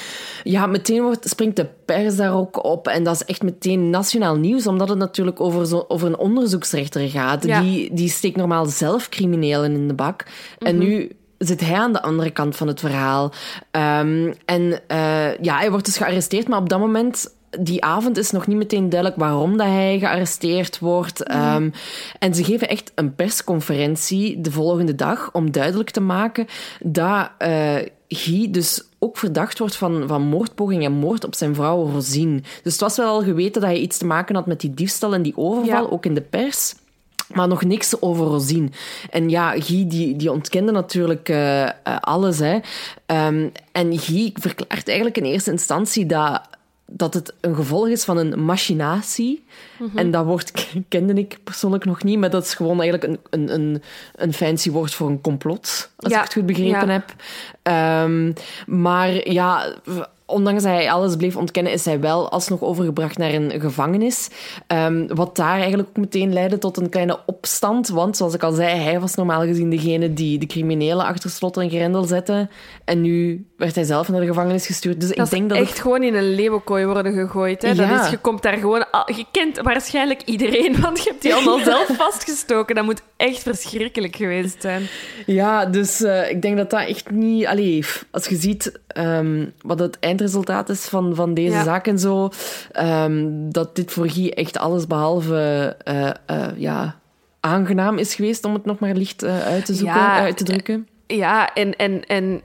[SPEAKER 1] ja, meteen wordt, springt de pers daar ook op. En dat is echt meteen nationaal nieuws, omdat het natuurlijk over, zo, over een onderzoeksrechter gaat. Ja. Die, die steekt normaal zelf criminelen in de bak. En
[SPEAKER 2] Mhm.
[SPEAKER 1] nu zit hij aan de andere kant van het verhaal. Um, en uh, ja, hij wordt dus gearresteerd, maar op dat moment die avond is nog niet meteen duidelijk waarom dat hij gearresteerd wordt. Mm. Um, en ze geven echt een persconferentie de volgende dag om duidelijk te maken dat uh, Guy dus ook verdacht wordt van, van moordpoging en moord op zijn vrouw Rosine. Dus het was wel al geweten dat hij iets te maken had met die diefstal en die overval, ja. ook in de pers. Maar nog niks over Rosine. En ja, Guy die, die ontkende natuurlijk uh, uh, alles. Hè. Um, en Guy verklaart eigenlijk in eerste instantie dat dat het een gevolg is van een machinatie. Mm -hmm. En dat woord kende ik persoonlijk nog niet, maar dat is gewoon eigenlijk een, een, een, een fancy woord voor een complot, als ja. ik het goed begrepen ja. heb. Um, maar ja, ondanks dat hij alles bleef ontkennen, is hij wel alsnog overgebracht naar een gevangenis. Um, wat daar eigenlijk ook meteen leidde tot een kleine opstand. Want, zoals ik al zei, hij was normaal gezien degene die de criminelen achter slot en grendel zette. En nu werd hij zelf naar de gevangenis gestuurd. Dus
[SPEAKER 2] dat
[SPEAKER 1] ik denk dat
[SPEAKER 2] echt
[SPEAKER 1] het...
[SPEAKER 2] gewoon in een leeuwenkooi worden gegooid. Hè?
[SPEAKER 1] Ja.
[SPEAKER 2] Dat is, je komt daar gewoon... Je kent waarschijnlijk iedereen, [laughs] want je hebt die allemaal zelf vastgestoken. Dat moet echt verschrikkelijk geweest zijn.
[SPEAKER 1] Ja, dus uh, ik denk dat dat echt niet... Allee, als je ziet um, wat het eindresultaat is van, van deze
[SPEAKER 2] Ja.
[SPEAKER 1] zaak en zo, um, dat dit voor Guy echt alles behalve uh, uh, ja, aangenaam is geweest, om het nog maar licht uit te zoeken,
[SPEAKER 2] Ja,
[SPEAKER 1] uit te drukken.
[SPEAKER 2] Ja, en, en, en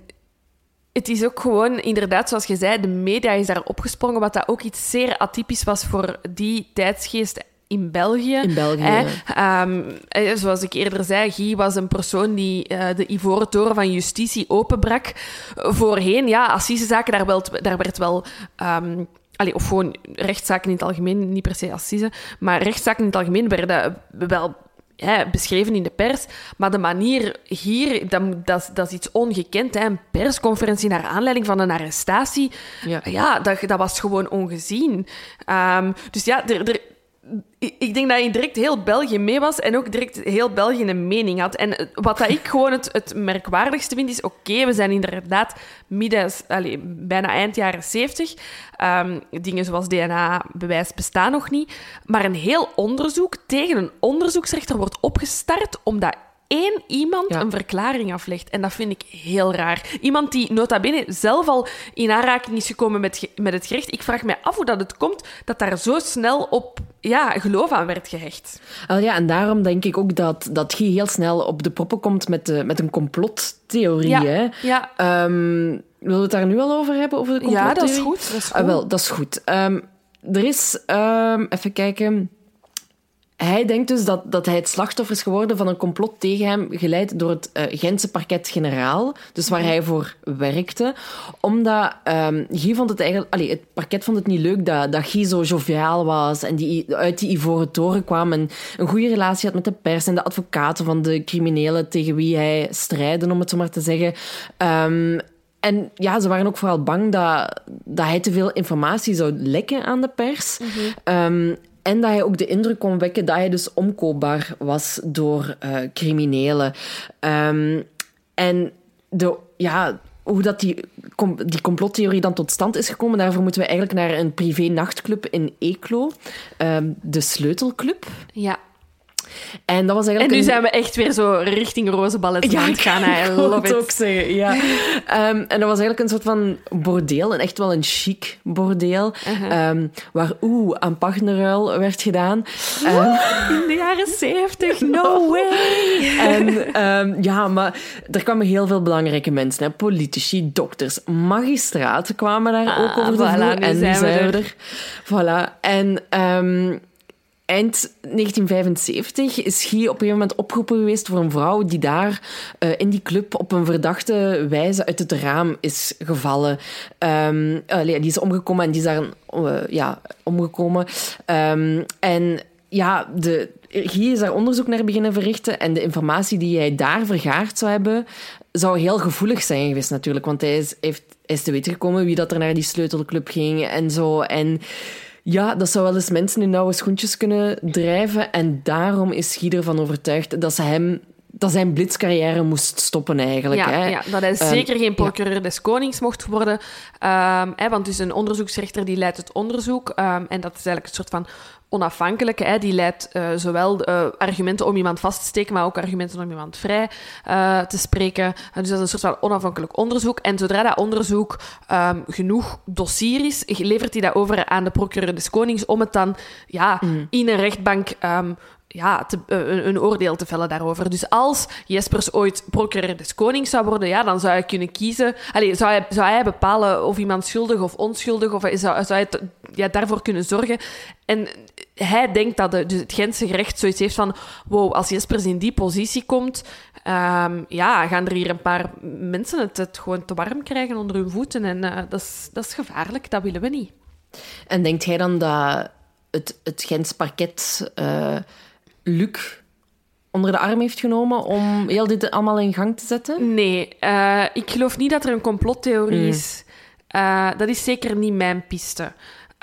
[SPEAKER 2] het is ook gewoon, inderdaad, zoals je zei, de media is daar opgesprongen, wat dat ook iets zeer atypisch was voor die tijdsgeest in België.
[SPEAKER 1] In België,
[SPEAKER 2] eh, um, eh, zoals ik eerder zei, Guy was een persoon die uh, de ivoren toren van justitie openbrak. Voorheen, ja, assisezaken, daar, wel, daar werd wel... Um, Allee, of gewoon rechtszaken in het algemeen, niet per se assise, maar rechtszaken in het algemeen werden wel ja, beschreven in de pers. Maar de manier hier, dat, dat, dat is iets ongekend. Hè. Een persconferentie naar aanleiding van een arrestatie.
[SPEAKER 1] Ja,
[SPEAKER 2] ja dat, dat was gewoon ongezien. Um, dus ja, er, er, ik denk dat je direct heel België mee was en ook direct heel België een mening had. En wat dat ik gewoon het, het merkwaardigste vind, is... Oké, we zijn inderdaad midden... Bijna eind jaren zeventig. Um, dingen zoals DNA-bewijs bestaan nog niet. Maar een heel onderzoek tegen een onderzoeksrechter wordt opgestart omdat één iemand
[SPEAKER 1] Ja.
[SPEAKER 2] een verklaring aflegt. En dat vind ik heel raar. Iemand die nota bene zelf al in aanraking is gekomen met, met het gerecht. Ik vraag me af hoe dat het komt dat daar zo snel op ja, geloof aan werd gehecht.
[SPEAKER 1] Ja, en daarom denk ik ook dat, dat Guy heel snel op de proppen komt met, de, met een complottheorie.
[SPEAKER 2] Ja,
[SPEAKER 1] Hè?
[SPEAKER 2] ja.
[SPEAKER 1] Um, willen we het daar nu al over hebben, over de
[SPEAKER 2] Ja,
[SPEAKER 1] complottheorie?
[SPEAKER 2] dat is goed. Dat is goed.
[SPEAKER 1] Ah, wel, dat is goed. Um, er is, um, even kijken... Hij denkt dus dat, dat hij het slachtoffer is geworden van een complot tegen hem, geleid door het uh, Gentse parket-generaal, dus waar hij voor werkte. Omdat um, Guy vond het eigenlijk... Allee, het parket vond het niet leuk dat, dat Guy zo joviaal was en die uit die ivoren toren kwam en een goede relatie had met de pers en de advocaten van de criminelen tegen wie hij strijden, om het zo maar te zeggen. Um, en ja, ze waren ook vooral bang dat, dat hij te veel informatie zou lekken aan de pers.
[SPEAKER 2] Mhm.
[SPEAKER 1] Um, en dat hij ook de indruk kon wekken dat hij dus omkoopbaar was door uh, criminelen. Um, en de, ja, hoe dat die, die complottheorie dan tot stand is gekomen, daarvoor moeten we eigenlijk naar een privé-nachtclub in Eeklo. Um, de Sleutelclub.
[SPEAKER 2] Ja.
[SPEAKER 1] En, dat was eigenlijk
[SPEAKER 2] en nu
[SPEAKER 1] een...
[SPEAKER 2] zijn we echt weer zo richting rozenballet
[SPEAKER 1] ja,
[SPEAKER 2] aan het gaan. [laughs]
[SPEAKER 1] Ik
[SPEAKER 2] love
[SPEAKER 1] het ook zeggen, ja. um, [laughs] en dat was eigenlijk een soort van bordeel, en echt wel een chic bordeel, uh -huh. um, waar oeh aan partnerruil werd gedaan.
[SPEAKER 2] Um, In de jaren zeventig, [laughs] no way!
[SPEAKER 1] en ja, maar er kwamen heel veel belangrijke mensen, hè. politici, dokters, magistraten kwamen daar
[SPEAKER 2] ah,
[SPEAKER 1] ook over de
[SPEAKER 2] voilà,
[SPEAKER 1] vloer.
[SPEAKER 2] nu
[SPEAKER 1] en
[SPEAKER 2] zijn we er.
[SPEAKER 1] er. Voilà. En... Eind 1975 is Guy op een gegeven moment opgeroepen geweest voor een vrouw die daar uh, in die club op een verdachte wijze uit het raam is gevallen. Um, die is omgekomen en die is daar uh, ja, omgekomen. Um, en ja, de, Guy is daar onderzoek naar beginnen verrichten en de informatie die hij daar vergaard zou hebben, zou heel gevoelig zijn geweest natuurlijk, want hij is, heeft, is te weten gekomen wie dat er naar die sleutelclub ging en zo. En ja, dat zou wel eens mensen in nauwe schoentjes kunnen drijven. En daarom is Guy ervan overtuigd dat ze hem dat zijn blitzcarrière moest stoppen eigenlijk.
[SPEAKER 2] Ja,
[SPEAKER 1] hè.
[SPEAKER 2] ja dat hij
[SPEAKER 1] Ehm,
[SPEAKER 2] zeker geen procureur des konings mocht worden. Ehm, hè, want het is een onderzoeksrechter die leidt het onderzoek. Ehm, en dat is eigenlijk een soort van onafhankelijke. Hè, die leidt uh, zowel uh, argumenten om iemand vast te steken, maar ook argumenten om iemand vrij uh, te spreken. dus dat is een soort van onafhankelijk onderzoek. En zodra dat onderzoek um, genoeg dossier is, levert hij dat over aan de procureur des konings om het dan ja, mm. in een rechtbank um, ja, te, een oordeel te vellen daarover. Dus als Jespers ooit procureur des konings zou worden, ja, dan zou hij kunnen kiezen... Allee, zou, hij, zou hij bepalen of iemand schuldig of onschuldig... of zou, zou hij ja, daarvoor kunnen zorgen. En hij denkt dat de, dus het Gentse gerecht zoiets heeft van... Wow, als Jespers in die positie komt... Um, ja, gaan er hier een paar mensen het, het gewoon te warm krijgen onder hun voeten. En uh, dat, is, dat is gevaarlijk, dat willen we niet.
[SPEAKER 1] En denkt jij dan dat het, het Gents parket... Uh Luc onder de arm heeft genomen om heel dit allemaal in gang te zetten?
[SPEAKER 2] Nee, uh, ik geloof niet dat er een complottheorie mm. is. Uh, dat is zeker niet mijn piste.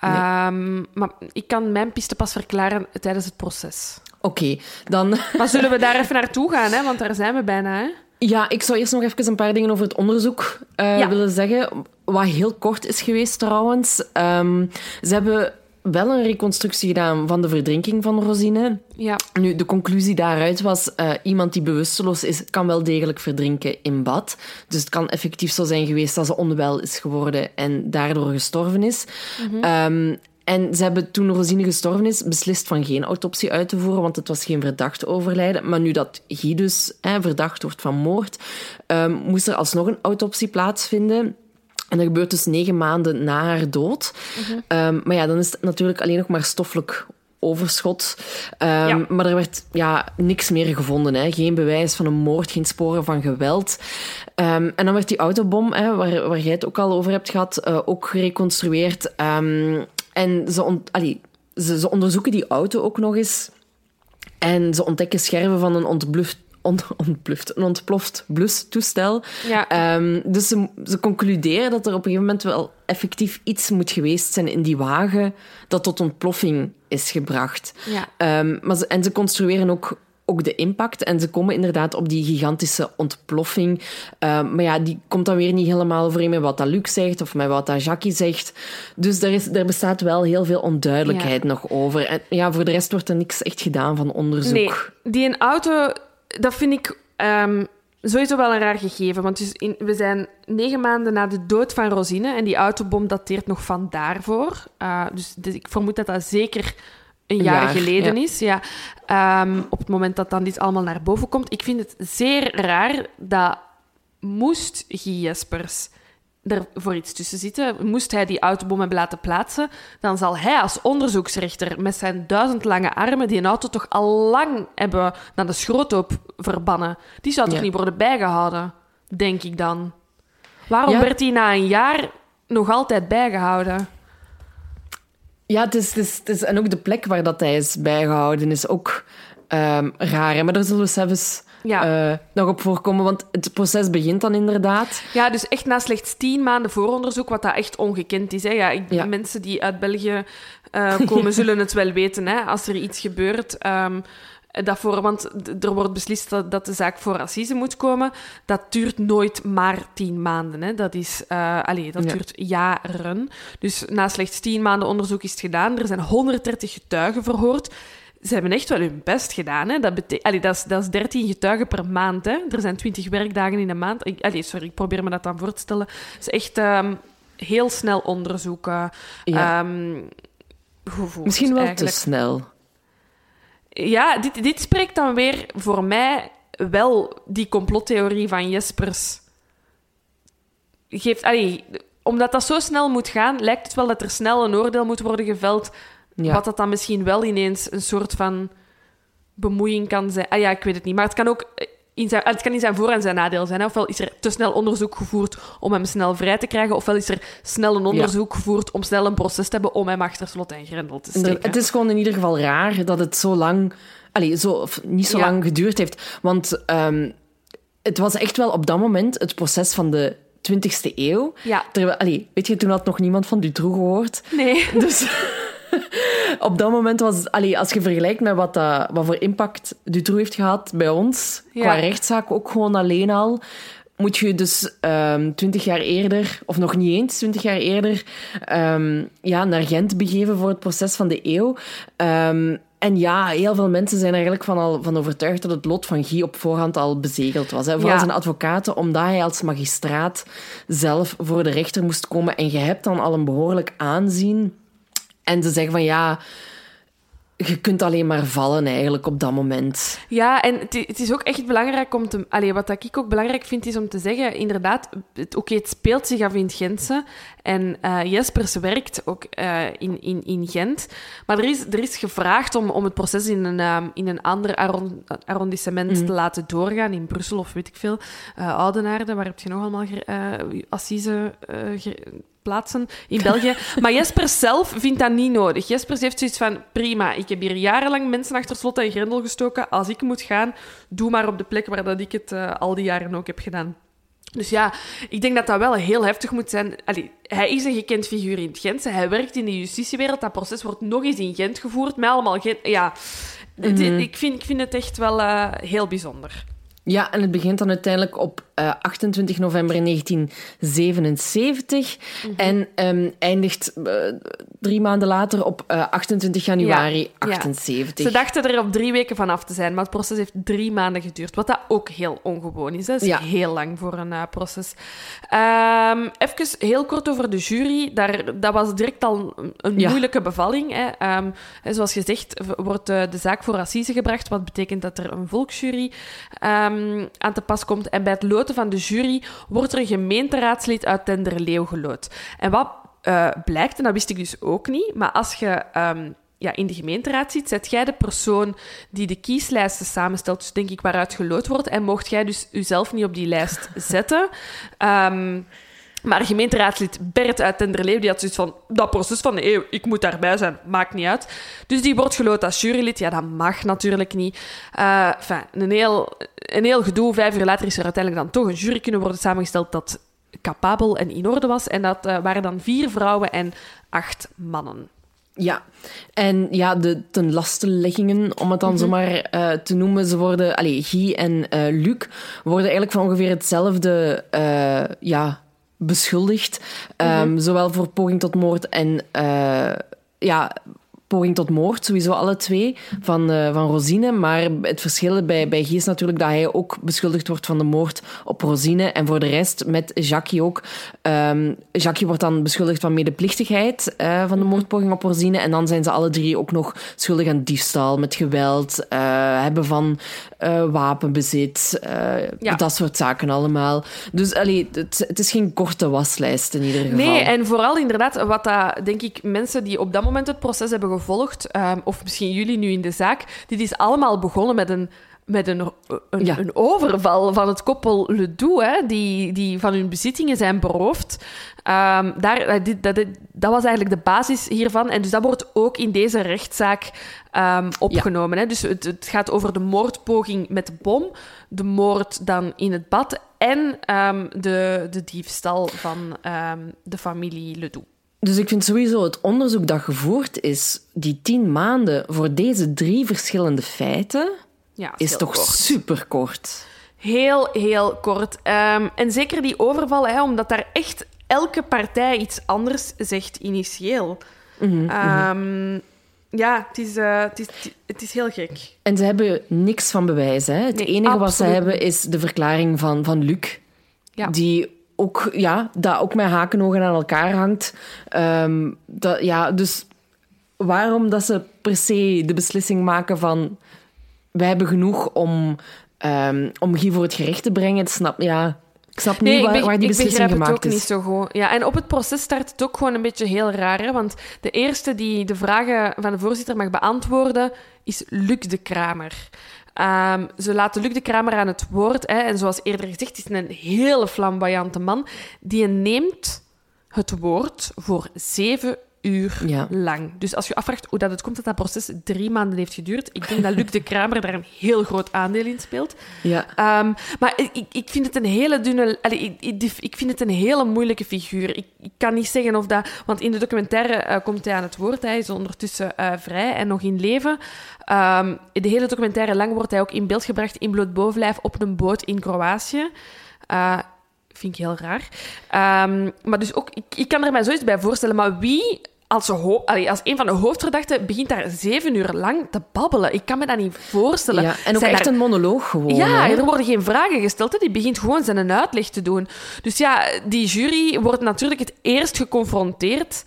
[SPEAKER 2] Nee. Um, maar ik kan mijn piste pas verklaren tijdens het proces.
[SPEAKER 1] Oké, okay, dan... [laughs]
[SPEAKER 2] Maar zullen we daar even naartoe gaan, hè? want daar zijn we bijna. Hè?
[SPEAKER 1] Ja, ik zou eerst nog even een paar dingen over het onderzoek uh, ja. willen zeggen. Wat heel kort is geweest trouwens. Um, ze hebben wel een reconstructie gedaan van de verdrinking van Rosine.
[SPEAKER 2] Ja.
[SPEAKER 1] Nu, de conclusie daaruit was, uh, iemand die bewusteloos is, kan wel degelijk verdrinken in bad. Dus het kan effectief zo zijn geweest dat ze onwel is geworden en daardoor gestorven is. Mm-hmm. Um, en ze hebben toen Rosine gestorven is, beslist van geen autopsie uit te voeren, want het was geen verdacht overlijden. Maar nu dat Guy dus hè, verdacht wordt van moord, um, moest er alsnog een autopsie plaatsvinden. En dat gebeurt dus negen maanden na haar dood. Mm-hmm. Um, maar ja, dan is het natuurlijk alleen nog maar stoffelijk overschot. Um, ja. Maar er werd ja, niks meer gevonden. Hè. Geen bewijs van een moord, geen sporen van geweld. Um, en dan werd die autobom, hè, waar, waar jij het ook al over hebt gehad, uh, ook gereconstrueerd. en ze, on allee, ze, ze onderzoeken die auto ook nog eens. En ze ontdekken scherven van een ontbluft on, ontpluft, een ontploft blustoestel.
[SPEAKER 2] Ja.
[SPEAKER 1] Um, dus ze, ze, concluderen dat er op een gegeven moment wel effectief iets moet geweest zijn in die wagen dat tot ontploffing is gebracht.
[SPEAKER 2] Ja.
[SPEAKER 1] Um, maar ze, en ze construeren ook ook de impact. En ze komen inderdaad op die gigantische ontploffing. Uh, maar ja, die komt dan weer niet helemaal overeen met wat dat Luc zegt of met wat dat Jackie zegt. Dus er, is, er bestaat wel heel veel onduidelijkheid ja. nog over. En ja, voor de rest wordt er niks echt gedaan van onderzoek.
[SPEAKER 2] Nee, die een auto dat vind ik um, sowieso wel een raar gegeven. Want dus in, we zijn negen maanden na de dood van Rosine en die autobom dateert nog van daarvoor. Uh, dus, dus, ik vermoed dat dat zeker een jaar, jaar geleden ja. is. Ja. Um, op het moment dat dan dit allemaal naar boven komt. Ik vind het zeer raar dat moest Guy Jespers er voor iets tussen zitten. Moest hij die autobom hebben laten plaatsen, dan zal hij als onderzoeksrechter met zijn duizend lange armen die een auto toch al lang hebben naar de schroothoop verbannen. Die zou toch ja. niet worden bijgehouden, denk ik dan. Waarom ja. werd hij na een jaar nog altijd bijgehouden?
[SPEAKER 1] Ja, het is, het is, het is, en ook de plek waar dat hij is bijgehouden is ook um, raar. Hè? Maar daar zullen we zelfs
[SPEAKER 2] ja.
[SPEAKER 1] uh, nog op voorkomen, want het proces begint dan inderdaad.
[SPEAKER 2] Ja, dus echt na slechts tien maanden vooronderzoek, wat dat echt ongekend is. Hè. Ja, ik, ja. Mensen die uit België uh, komen, [laughs] zullen het wel weten, hè, als er iets gebeurt. Um, dat voor, want er wordt beslist dat, dat de zaak voor assise moet komen. Dat duurt nooit maar tien maanden. Hè. Dat, is, uh, allez, dat ja. duurt jaren. Dus na slechts tien maanden onderzoek is het gedaan. Er zijn 130 getuigen verhoord ze hebben echt wel hun best gedaan. Hè? Dat, Allee, dat, is, dat is 13 getuigen per maand. Hè? Er zijn 20 werkdagen in een maand. Ik, allee, sorry, ik probeer me dat dan voor te stellen. Het is echt um, heel snel onderzoeken.
[SPEAKER 1] Ja.
[SPEAKER 2] Um,
[SPEAKER 1] Misschien wel
[SPEAKER 2] eigenlijk.
[SPEAKER 1] te snel.
[SPEAKER 2] Ja, dit, dit spreekt dan weer voor mij wel die complottheorie van Jespers. Geeft, allee, omdat dat zo snel moet gaan, lijkt het wel dat er snel een oordeel moet worden geveld
[SPEAKER 1] Ja.
[SPEAKER 2] Wat dat dan misschien wel ineens een soort van bemoeiing kan zijn. Ah ja, ik weet het niet. Maar het kan ook eh, in zijn, het kan in zijn voor- en zijn nadeel zijn. Hè. Ofwel is er te snel onderzoek gevoerd om hem snel vrij te krijgen, ofwel is er snel een onderzoek gevoerd om snel een proces te hebben om hem achter slot en grendel te steken.
[SPEAKER 1] Het is gewoon in ieder geval raar dat het zo lang... Allee, zo, of niet zo
[SPEAKER 2] Ja.
[SPEAKER 1] lang geduurd heeft. Want ehm, het was echt wel op dat moment het proces van de 20e eeuw.
[SPEAKER 2] Ja.
[SPEAKER 1] Terwijl, weet je, toen had nog niemand van Dutroux gehoord.
[SPEAKER 2] Nee.
[SPEAKER 1] Dus [laughs] [laughs] op dat moment was... Allee, als je vergelijkt met wat, wat voor impact Dutroux heeft gehad bij ons,
[SPEAKER 2] Ja.
[SPEAKER 1] qua rechtszaak ook gewoon alleen al, moet je dus ehm 20 jaar eerder, of nog niet eens 20 jaar eerder, ehm, ja, naar Gent begeven voor het proces van de eeuw. Ehm, en ja, heel veel mensen zijn er eigenlijk van, al, van overtuigd dat het lot van Guy op voorhand al bezegeld was. Hè. Vooral
[SPEAKER 2] Ja.
[SPEAKER 1] zijn advocaten, omdat hij als magistraat zelf voor de rechter moest komen. En je hebt dan al een behoorlijk aanzien. En ze zeggen van ja, je kunt alleen maar vallen eigenlijk op dat moment.
[SPEAKER 2] Ja, en het is ook echt belangrijk om te... Allee, wat ik ook belangrijk vind, is om te zeggen, inderdaad, oké, het speelt zich af in het Gentse. En eh, Jespers werkt ook eh, in, in, in Gent. Maar er is, er is gevraagd om, om het proces in een, ehm, in een ander arron- arrondissement te laten doorgaan, in Brussel of weet ik veel. Eh Oudenaarde, waar heb je nog allemaal eh, assise eh, plaatsen in [laughs] België. Maar Jespers zelf vindt dat niet nodig. Jespers heeft zoiets van, prima, ik heb hier jarenlang mensen achter slot en grendel gestoken. Als ik moet gaan, doe maar op de plek waar dat ik het eh, al die jaren ook heb gedaan. Dus ja, ik denk dat dat wel heel heftig moet zijn. Allee, hij is een gekend figuur in het Gentse. Hij werkt in de justitiewereld. Dat proces wordt nog eens in Gent gevoerd. Met allemaal Gent... Ja, dit- ik, vind, ik vind het echt wel eh, heel bijzonder.
[SPEAKER 1] Ja, en het begint dan uiteindelijk op eh, 28 november 1977 en ehm, eindigt eh, drie maanden later op eh, 28 januari
[SPEAKER 2] Ja, ja.
[SPEAKER 1] 78.
[SPEAKER 2] Ze dachten er op drie weken van af te zijn, maar het proces heeft drie maanden geduurd. Wat dat ook heel ongewoon is. Dat is
[SPEAKER 1] Ja.
[SPEAKER 2] heel lang voor een eh, proces. Ehm even heel kort over de jury. Daar, dat was direct al een- moeilijke bevalling. Hè. Ehm, zoals gezegd wordt eh, de zaak voor assise gebracht, wat betekent dat er een volksjury aan te pas komt. En bij het van de jury wordt er een gemeenteraadslid uit Tenderleeuw geloot. En wat eh, blijkt, en dat wist ik dus ook niet, maar als je ehm, ja, in de gemeenteraad zit, zet jij de persoon die de kieslijsten samenstelt, dus denk ik waaruit geloot wordt, en mocht jij dus jezelf niet op die lijst [laughs] zetten. Ehm, maar gemeenteraadslid Bert uit Tenderleeuw, die had zoiets van, dat proces van de eeuw, ik moet daarbij zijn, maakt niet uit. Dus die wordt geloot als jurylid. Ja, dat mag natuurlijk niet. Eh, enfin, een, heel, een heel gedoe. Vijf uur later is er uiteindelijk dan toch een jury kunnen worden samengesteld dat capabel en in orde was. En dat eh, waren dan vier vrouwen en acht mannen.
[SPEAKER 1] Ja, en ja, de tenlastenleggingen, om het dan zomaar eh, te noemen, ze worden, allee, Guy en Luc worden eigenlijk van ongeveer hetzelfde ja, beschuldigd. Ehm, Zowel voor poging tot moord en eh, ja, poging tot moord, sowieso alle twee, van, eh, van Rosine. Maar het verschil bij, bij Guy is natuurlijk dat hij ook beschuldigd wordt van de moord op Rosine. En voor de rest, met Jackie ook. Ehm Jackie wordt dan beschuldigd van medeplichtigheid eh, van de moordpoging op Rosine. En dan zijn ze alle drie ook nog schuldig aan diefstal, met geweld, eh, hebben van wapenbezit,
[SPEAKER 2] Ja.
[SPEAKER 1] dat soort zaken allemaal. Dus allee, het, het is geen korte waslijst in ieder geval.
[SPEAKER 2] Nee, en vooral inderdaad, wat dat, denk ik, mensen die op dat moment het proces hebben gevolgd, ehm, of misschien jullie nu in de zaak, dit is allemaal begonnen met een, met een, een,
[SPEAKER 1] Ja.
[SPEAKER 2] een overval van het koppel Ledoux, hè, die, die van hun bezittingen zijn beroofd. Ehm, daar, eh, dit, dat, dit- dat was eigenlijk de basis hiervan. En dus dat wordt ook in deze rechtszaak ehm, opgenomen. Hè. Dus het, het gaat over de moordpoging met de bom, de moord dan in het bad en de, de diefstal van de familie Ledoux.
[SPEAKER 1] Dus ik vind sowieso het onderzoek dat gevoerd is, die tien maanden voor deze drie verschillende feiten,
[SPEAKER 2] Ja,
[SPEAKER 1] is toch
[SPEAKER 2] kort.
[SPEAKER 1] super kort.
[SPEAKER 2] Heel, heel kort. Ehm, en zeker die overval, hè, omdat daar echt elke partij iets anders zegt initieel. Ehm, ja, het is, eh, het, is, het is heel gek.
[SPEAKER 1] En ze hebben niks van bewijs. Hè? Het
[SPEAKER 2] Nee,
[SPEAKER 1] enige wat ze hebben is de verklaring van, van Luc.
[SPEAKER 2] Ja.
[SPEAKER 1] Die ook, ja, dat ook met hakenogen aan elkaar hangt. Ehm, dat, ja, dus waarom dat ze per se de beslissing maken van... Wij hebben genoeg om, ehm, om Guy voor het gerecht te brengen. Het snap, ja, Ik snap niet waar, waar die beslissing gemaakt
[SPEAKER 2] het ook niet zo goed. Ja, en op het proces start het ook gewoon een beetje heel raar. Hè? Want de eerste die de vragen van de voorzitter mag beantwoorden, is Luc de Kramer. Um, ze laten Luc de Kramer aan het woord. Hè, en zoals eerder gezegd, is een hele flamboyante man. Die neemt het woord voor zeven uur lang. Dus als je afvraagt hoe dat het komt dat dat proces drie maanden heeft geduurd, ik denk dat Luc de Kramer daar een heel groot aandeel in speelt.
[SPEAKER 1] Ja.
[SPEAKER 2] Um, maar ik, ik vind het een hele dunne... ik, ik, vind het een hele moeilijke figuur. Ik, ik, kan niet zeggen of dat... Want in de documentaire uh, komt hij aan het woord. Hij is ondertussen uh, vrij en nog in leven. Um, de hele documentaire lang wordt hij ook in beeld gebracht in bloot bovenlijf op een boot in Kroatië. Uh, vind ik heel raar. Um, maar dus ook, ik, ik kan er mij zoiets bij voorstellen, maar wie als, als een van de hoofdverdachten begint daar zeven uur lang te babbelen. Ik kan me dat niet voorstellen.
[SPEAKER 1] Ja, en ook echt een monoloog gewoon.
[SPEAKER 2] Ja, er worden geen vragen gesteld. Hè. Die begint gewoon zijn uitleg te doen. Dus ja, die jury wordt natuurlijk het eerst geconfronteerd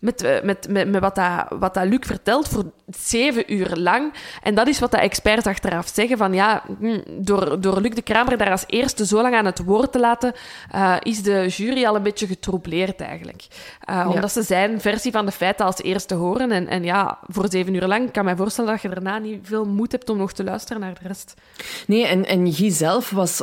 [SPEAKER 2] met, eh, met, met, met wat, dat, wat dat Luc vertelt voor zeven uur lang. En dat is wat de experts achteraf zeggen. Van ja, hm, door, door Luc de Kramer daar als eerste zo lang aan het woord te laten, uh, is de jury al een beetje getroubleerd eigenlijk. Uh, Omdat ze zijn versie van de feiten als eerste horen. En, en ja, voor zeven uur lang kan mij voorstellen dat je daarna niet veel moed hebt om nog te luisteren naar de rest.
[SPEAKER 1] Nee, en, en Guy zelf was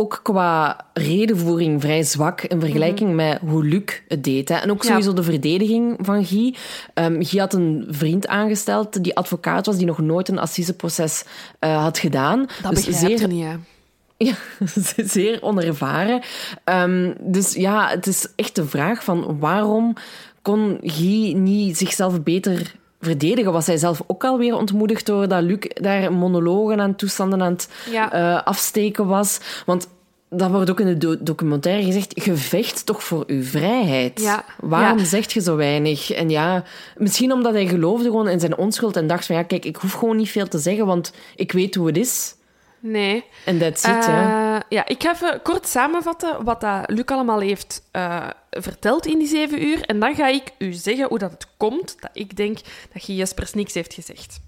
[SPEAKER 1] ook qua redenvoering vrij zwak in vergelijking mhm. met hoe Luc het deed. Hè. En ook sowieso de verdediging van Guy. Um, Guy had een vriend aangesteld die advocaat was, die nog nooit een assiseproces uh, had gedaan.
[SPEAKER 2] Dat dus zeer... niet, hè? [laughs]
[SPEAKER 1] Ja, [laughs] zeer onervaren. Um, dus ja, het is echt de vraag van waarom kon Guy niet zichzelf beter verdedigen. Was hij zelf ook alweer ontmoedigd door dat Luc daar monologen aan toestanden aan het uh, afsteken was. Want dat wordt ook in de documentaire gezegd, gevecht toch voor uw vrijheid.
[SPEAKER 2] Ja.
[SPEAKER 1] Waarom zegt je zo weinig? En ja, misschien omdat hij geloofde gewoon in zijn onschuld en dacht van ja, kijk, ik hoef gewoon niet veel te zeggen, want ik weet hoe het is.
[SPEAKER 2] Nee.
[SPEAKER 1] En dat zit, uh, ja.
[SPEAKER 2] Ja, ik ga even kort samenvatten wat dat Luc allemaal heeft uh, verteld in die zeven uur. En dan ga ik u zeggen hoe dat het komt dat ik denk dat je Jespers niks heeft gezegd.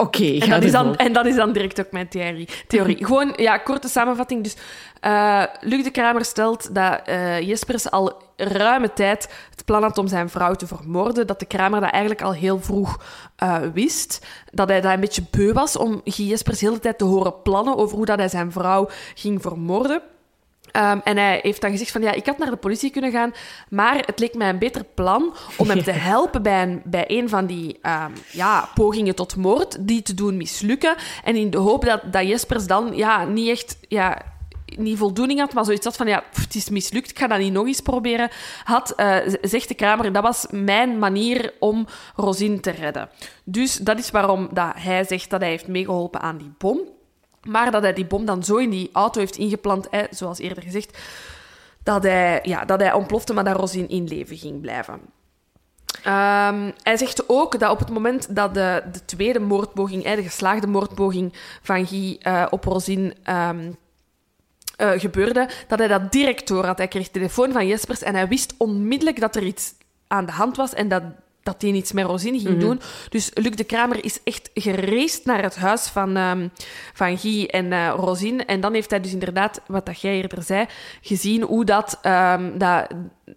[SPEAKER 1] Oké,
[SPEAKER 2] en, dat is dan, en dat is dan direct ook mijn theorie. theorie. [laughs] Gewoon, ja, korte samenvatting. Dus uh, Luc de Kramer stelt dat uh, Jespers al ruime tijd het plan had om zijn vrouw te vermoorden. Dat de Kramer dat eigenlijk al heel vroeg uh, wist. Dat hij daar een beetje beu was om Guy Jespers de hele tijd te horen plannen over hoe dat hij zijn vrouw ging vermoorden. Um, en hij heeft dan gezegd van, ja, ik had naar de politie kunnen gaan, maar het leek mij een beter plan om hem te [laughs] helpen bij een, bij een van die um, ja, pogingen tot moord, die te doen mislukken. En in de hoop dat, dat Jespers dan ja, niet echt... Ja, niet voldoening had, maar zoiets had van, ja, het is mislukt, ik ga dat niet nog eens proberen, had, uh, zegt de Kramer, dat was mijn manier om Rosine te redden. Dus dat is waarom dat hij zegt dat hij heeft meegeholpen aan die bom. Maar dat hij die bom dan zo in die auto heeft ingeplant, hè, zoals eerder gezegd, dat hij, ja, dat hij ontplofte, maar dat Rosine in leven ging blijven. Um, hij zegt ook dat op het moment dat de, de tweede moordpoging, de geslaagde moordpoging van Guy uh, op Rosine um, uh, gebeurde, dat hij dat direct door had. Hij kreeg telefoon van Jespers en hij wist onmiddellijk dat er iets aan de hand was en dat dat hij iets met Rosine ging mhm. doen. Dus Luc de Kramer is echt gereisd naar het huis van, um, van Guy en uh, Rosine. En dan heeft hij dus inderdaad, wat dat jij eerder zei, gezien hoe dat... Um, dat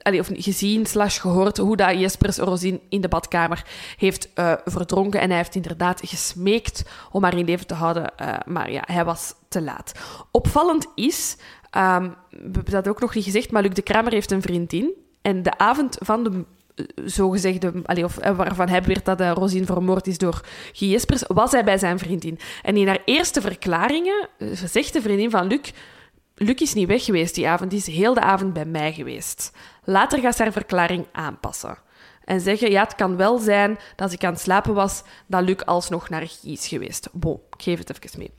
[SPEAKER 2] allee, of gezien slash gehoord hoe dat Jespers Rosine in de badkamer heeft uh, verdronken. En hij heeft inderdaad gesmeekt om haar in leven te houden. Uh, maar ja, hij was te laat. Opvallend is... Um, we hebben dat ook nog niet gezegd, maar Luc de Kramer heeft een vriendin. En de avond van de zogezegde, allee, of, eh, waarvan hij beweert dat uh, Rosine vermoord is door Guy Jespers, was hij bij zijn vriendin. En in haar eerste verklaringen uh, zegt de vriendin van Luc, Luc is niet weg geweest die avond, die is heel de avond bij mij geweest. Later gaat ze haar verklaring aanpassen. En zeggen, ja, het kan wel zijn dat als ik aan het slapen was, dat Luc alsnog naar Guy is geweest. Bon, ik geef het even mee.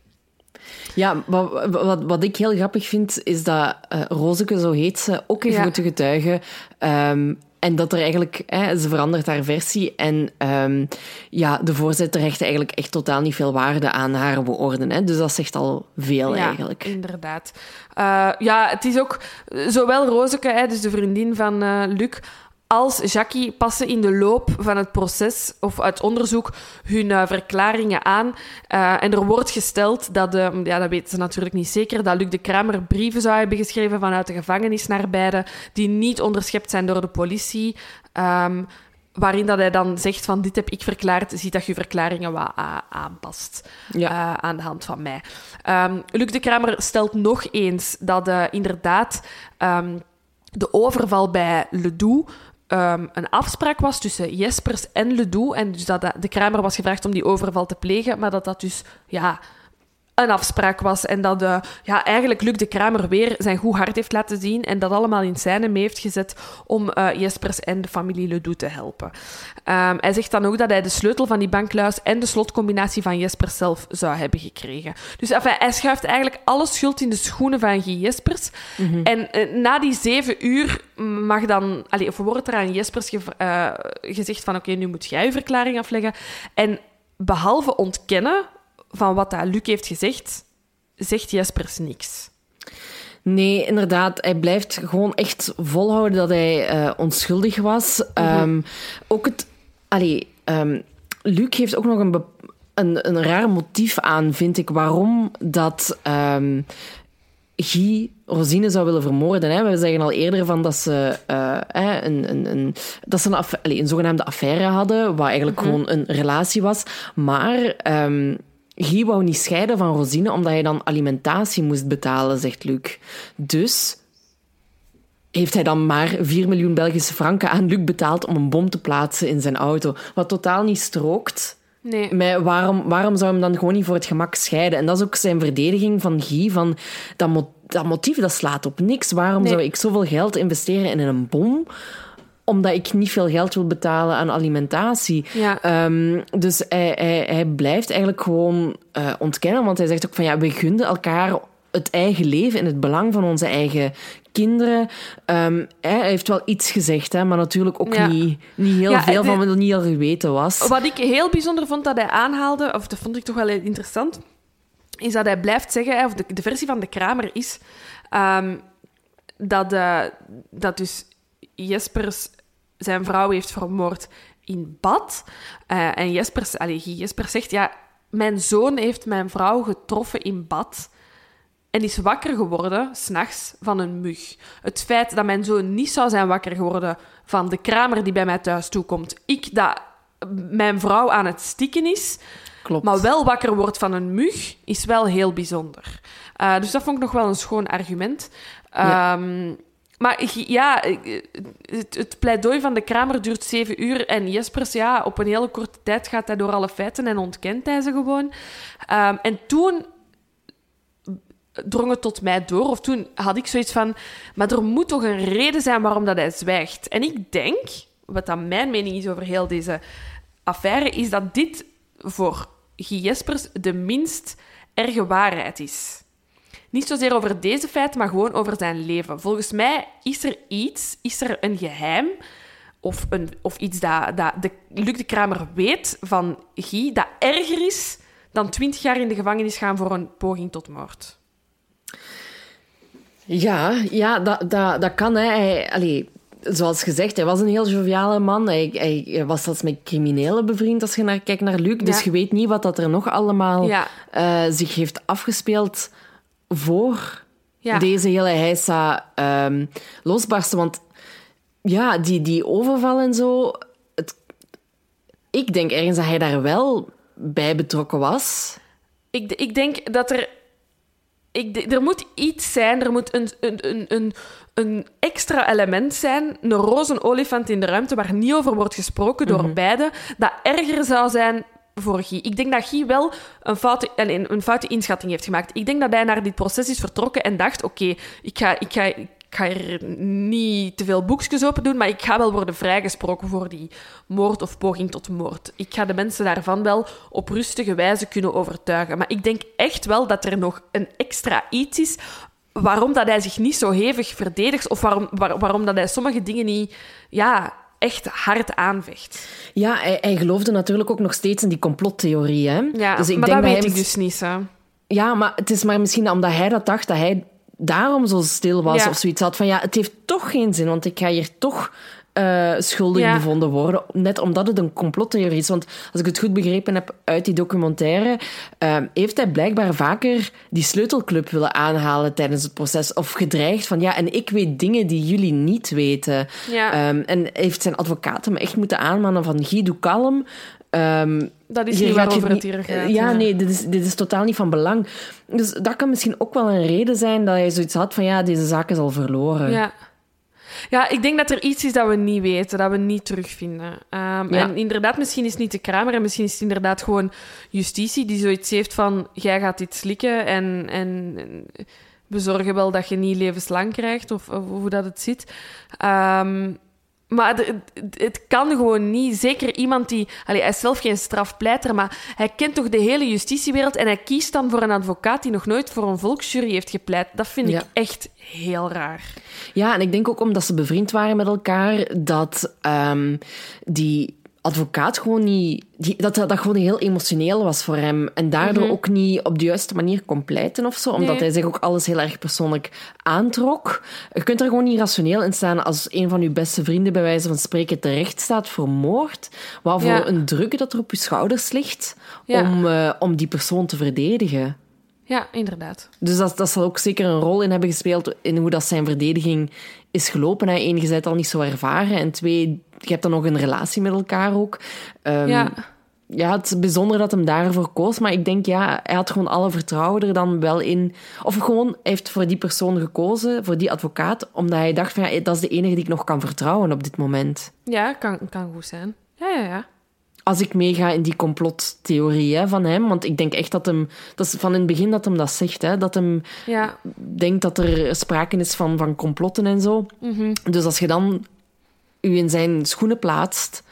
[SPEAKER 1] Ja, wat, wat, wat ik heel grappig vind, is dat uh, Rozeke, zo heet ze, ook heeft ja. moeten getuigen. Um, en dat er eigenlijk, hè, ze verandert haar versie. En um, ja, de voorzitter hecht eigenlijk echt totaal niet veel waarde aan haar woorden. Hè. Dus dat zegt al veel
[SPEAKER 2] ja,
[SPEAKER 1] eigenlijk.
[SPEAKER 2] Inderdaad. Uh, ja, het is ook zowel Rozeke, hè, dus de vriendin van uh, Luc, als Jackie passen in de loop van het proces of het onderzoek hun uh, verklaringen aan. Uh, en er wordt gesteld dat, uh, ja, dat weten ze natuurlijk niet zeker, dat Luc de Kramer brieven zou hebben geschreven vanuit de gevangenis naar beide, die niet onderschept zijn door de politie. Um, waarin dat hij dan zegt van dit heb ik verklaard, ziet dat je verklaringen wat aanpast ja. uh, aan de hand van mij. Um, Luc de Kramer stelt nog eens dat inderdaad um, de overval bij Ledoux um, een afspraak was tussen Jespers en Ledoux en dus dat de Kramer was gevraagd om die overval te plegen, maar dat dat dus ja, een afspraak was. En dat uh, ja, eigenlijk Luc de Kramer weer zijn goed hart heeft laten zien en dat allemaal in scène mee heeft gezet om uh, Jespers en de familie Ledoux te helpen. Um, hij zegt dan ook dat hij de sleutel van die bankluis en de slotcombinatie van Jespers zelf zou hebben gekregen. Dus enfin, hij schuift eigenlijk alle schuld in de schoenen van Guy Jespers. Mm -hmm. En uh, na die zeven uur mag dan, allee, of wordt er aan Jespers ge gezegd van oké, okay, nu moet jij je verklaring afleggen. En behalve ontkennen van wat dat Luc heeft gezegd, zegt Jespers niks.
[SPEAKER 1] Nee, inderdaad. Hij blijft gewoon echt volhouden dat hij uh, onschuldig was. Mm -hmm. um, ook het... Allee, um, Luc heeft ook nog een, een, een raar motief aan, vind ik, waarom dat um, Guy Rosine zou willen vermoorden. Hè. We zeggen al eerder van dat ze, uh, een, een, een, dat ze een, aff allee, een zogenaamde affaire hadden, wat eigenlijk mm -hmm. gewoon een relatie was. Maar... Um, Guy wou niet scheiden van Rosine omdat hij dan alimentatie moest betalen, zegt Luc. Dus heeft hij dan maar 4 miljoen Belgische franken aan Luc betaald om een bom te plaatsen in zijn auto. Wat totaal niet strookt.
[SPEAKER 2] Nee.
[SPEAKER 1] Maar waarom, waarom zou hem dan gewoon niet voor het gemak scheiden? En dat is ook zijn verdediging van Guy, van dat, mo dat motief dat slaat op niks. Waarom nee. zou ik zoveel geld investeren in een bom omdat ik niet veel geld wil betalen aan alimentatie.
[SPEAKER 2] Ja.
[SPEAKER 1] Um, dus hij, hij, hij, blijft eigenlijk gewoon uh, ontkennen, want hij zegt ook van ja, we gunden elkaar het eigen leven in het belang van onze eigen kinderen. Um, hij heeft wel iets gezegd, hè, maar natuurlijk ook ja. niet, niet heel ja, veel de, van wat niet al geweten was.
[SPEAKER 2] Wat ik heel bijzonder vond dat hij aanhaalde, of dat vond ik toch wel interessant, is dat hij blijft zeggen, of de, de versie van de Kramer is, um, dat, uh, dat dus Jespers zijn vrouw heeft vermoord in bad. Uh, en Jespers, allez, Jespers zegt, ja, mijn zoon heeft mijn vrouw getroffen in bad en is wakker geworden, s'nachts, van een mug. Het feit dat mijn zoon niet zou zijn wakker geworden van de kramer die bij mij thuis toekomt, ik dat mijn vrouw aan het stikken is,
[SPEAKER 1] Klopt.
[SPEAKER 2] maar wel wakker wordt van een mug, is wel heel bijzonder. Uh, dus dat vond ik nog wel een schoon argument.
[SPEAKER 1] Ja.
[SPEAKER 2] Um, maar ja, het, het, pleidooi van de Kramer duurt zeven uur. En Jespers, ja, op een hele korte tijd gaat hij door alle feiten en ontkent hij ze gewoon. Um, en toen drong het tot mij door. Of toen had ik zoiets van... Maar er moet toch een reden zijn waarom dat hij zwijgt. En ik denk, wat dan mijn mening is over heel deze affaire, is dat dit voor Guy Jespers de minst erge waarheid is. Niet zozeer over deze feiten, maar gewoon over zijn leven. Volgens mij is er iets, is er een geheim of, een, of iets dat, dat de, Luc de Kramer weet van Guy dat erger is dan twintig jaar in de gevangenis gaan voor een poging tot moord.
[SPEAKER 1] Ja, ja dat, dat, dat kan. Hè. Hij, allee, zoals gezegd, hij was een heel joviale man. Hij, hij was zelfs met criminelen bevriend als je naar, kijkt naar Luc. Ja. Dus je weet niet wat dat er nog allemaal
[SPEAKER 2] ja.
[SPEAKER 1] uh, zich heeft afgespeeld voor
[SPEAKER 2] ja.
[SPEAKER 1] deze hele heisa um, losbarsten. Want ja, die, die overval en zo... Het, ik denk ergens dat hij daar wel bij betrokken was.
[SPEAKER 2] Ik, ik denk dat er... Ik, er moet iets zijn, er moet een, een, een, een extra element zijn, een roze olifant in de ruimte waar niet over wordt gesproken door
[SPEAKER 1] Mhm.
[SPEAKER 2] beide, dat erger zou zijn voor. Ik denk dat Guy wel een foute, een, inschatting heeft gemaakt. Ik denk dat hij naar dit proces is vertrokken en dacht: oké, ik, ga, ik, ga, ik ga er niet te veel boekjes open doen, maar ik ga wel worden vrijgesproken voor die moord of poging tot moord. Ik ga de mensen daarvan wel op rustige wijze kunnen overtuigen. Maar ik denk echt wel dat er nog een extra iets is waarom dat hij zich niet zo hevig verdedigt of waarom, waar, waarom dat hij sommige dingen niet... Ja, echt hard aanvecht.
[SPEAKER 1] Ja, hij, hij, geloofde natuurlijk ook nog steeds in die complottheorie. Hè?
[SPEAKER 2] Ja,
[SPEAKER 1] dus ik
[SPEAKER 2] maar
[SPEAKER 1] denk
[SPEAKER 2] dat
[SPEAKER 1] dat
[SPEAKER 2] weet
[SPEAKER 1] hij...
[SPEAKER 2] ik dus niet. Zo.
[SPEAKER 1] Ja, maar het is maar misschien omdat hij dat dacht, dat hij daarom zo stil was
[SPEAKER 2] Ja.
[SPEAKER 1] of zoiets had. Van ja, het heeft toch geen zin, want ik ga hier toch eh, schuldig
[SPEAKER 2] Ja.
[SPEAKER 1] bevonden worden, net omdat het een complottheorie is. Want als ik het goed begrepen heb uit die documentaire, eh, heeft hij blijkbaar vaker die sleutelclub willen aanhalen tijdens het proces. Of gedreigd van, ja, en ik weet dingen die jullie niet weten.
[SPEAKER 2] Ja.
[SPEAKER 1] Ehm, en heeft zijn advocaat hem echt moeten aanmanen van, Guy, doe kalm. Ehm,
[SPEAKER 2] Dat is
[SPEAKER 1] hier
[SPEAKER 2] niet waarover het hier gaat.
[SPEAKER 1] Ja, nee, dit is, dit is totaal niet van belang. Dus dat kan misschien ook wel een reden zijn dat hij zoiets had van, ja, deze zaak is al verloren.
[SPEAKER 2] Ja. Ja, ik denk dat er iets is dat we niet weten, dat we niet terugvinden. Ehm,
[SPEAKER 1] Ja.
[SPEAKER 2] En inderdaad, misschien is het niet de Kramer en misschien is het inderdaad gewoon justitie die zoiets heeft van jij gaat dit slikken en, en, en we zorgen wel dat je niet levenslang krijgt of, of hoe dat het zit. Ehm, maar het, het kan gewoon niet. Zeker iemand die... Allee, hij is zelf geen strafpleiter, maar hij kent toch de hele justitiewereld en hij kiest dan voor een advocaat die nog nooit voor een volksjury heeft gepleit. Dat vind
[SPEAKER 1] Ja.
[SPEAKER 2] ik echt heel raar.
[SPEAKER 1] Ja, en ik denk ook omdat ze bevriend waren met elkaar, dat ehm, die advocaat gewoon niet... Die, dat dat gewoon heel emotioneel was voor hem. En daardoor ook niet op de juiste manier kon pleiten of zo. Omdat
[SPEAKER 2] Nee.
[SPEAKER 1] hij zich ook alles heel erg persoonlijk aantrok. Je kunt er gewoon niet rationeel in staan als een van je beste vrienden bij wijze van spreken terecht staat voor moord. Wat voor
[SPEAKER 2] Ja.
[SPEAKER 1] een druk dat er op je schouders ligt
[SPEAKER 2] Ja.
[SPEAKER 1] om, eh, om die persoon te verdedigen.
[SPEAKER 2] Ja, inderdaad.
[SPEAKER 1] Dus dat, dat zal ook zeker een rol in hebben gespeeld in hoe dat zijn verdediging is gelopen. Hè. Eén, je bent al niet zo ervaren. En twee, je hebt dan nog een relatie met elkaar ook. Ehm,
[SPEAKER 2] Ja.
[SPEAKER 1] ja, het is bijzonder dat hem daarvoor koos. Maar ik denk, ja, hij had gewoon alle vertrouwen er dan wel in. Of gewoon, hij heeft voor die persoon gekozen, voor die advocaat, omdat hij dacht van, ja, dat is de enige die ik nog kan vertrouwen op dit moment.
[SPEAKER 2] Ja, kan, kan goed zijn. Ja, ja, ja.
[SPEAKER 1] Als ik meega in die complottheorie hè, van hem, want ik denk echt dat hem, dat is van in het begin dat hem dat zegt, hè, dat hem
[SPEAKER 2] Ja,
[SPEAKER 1] denkt dat er sprake is van, van complotten en zo. Dus als je dan u in zijn schoenen plaatst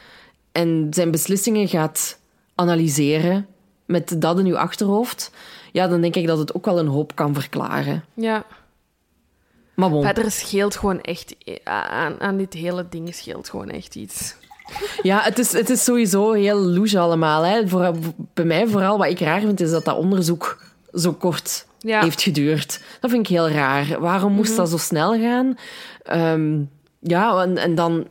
[SPEAKER 1] en zijn beslissingen gaat analyseren met dat in uw achterhoofd, ja, dan denk ik dat het ook wel een hoop kan verklaren.
[SPEAKER 2] ja.
[SPEAKER 1] Maar bon.
[SPEAKER 2] Maar er scheelt gewoon echt... Aan, aan dit hele ding scheelt gewoon echt iets.
[SPEAKER 1] Ja, het is, het is sowieso heel louche allemaal. Hè. Voor, bij mij vooral, wat ik raar vind, is dat dat onderzoek zo kort
[SPEAKER 2] Ja.
[SPEAKER 1] heeft geduurd. Dat vind ik heel raar. Waarom moest dat zo snel gaan? Ehm, ja, en, en dan...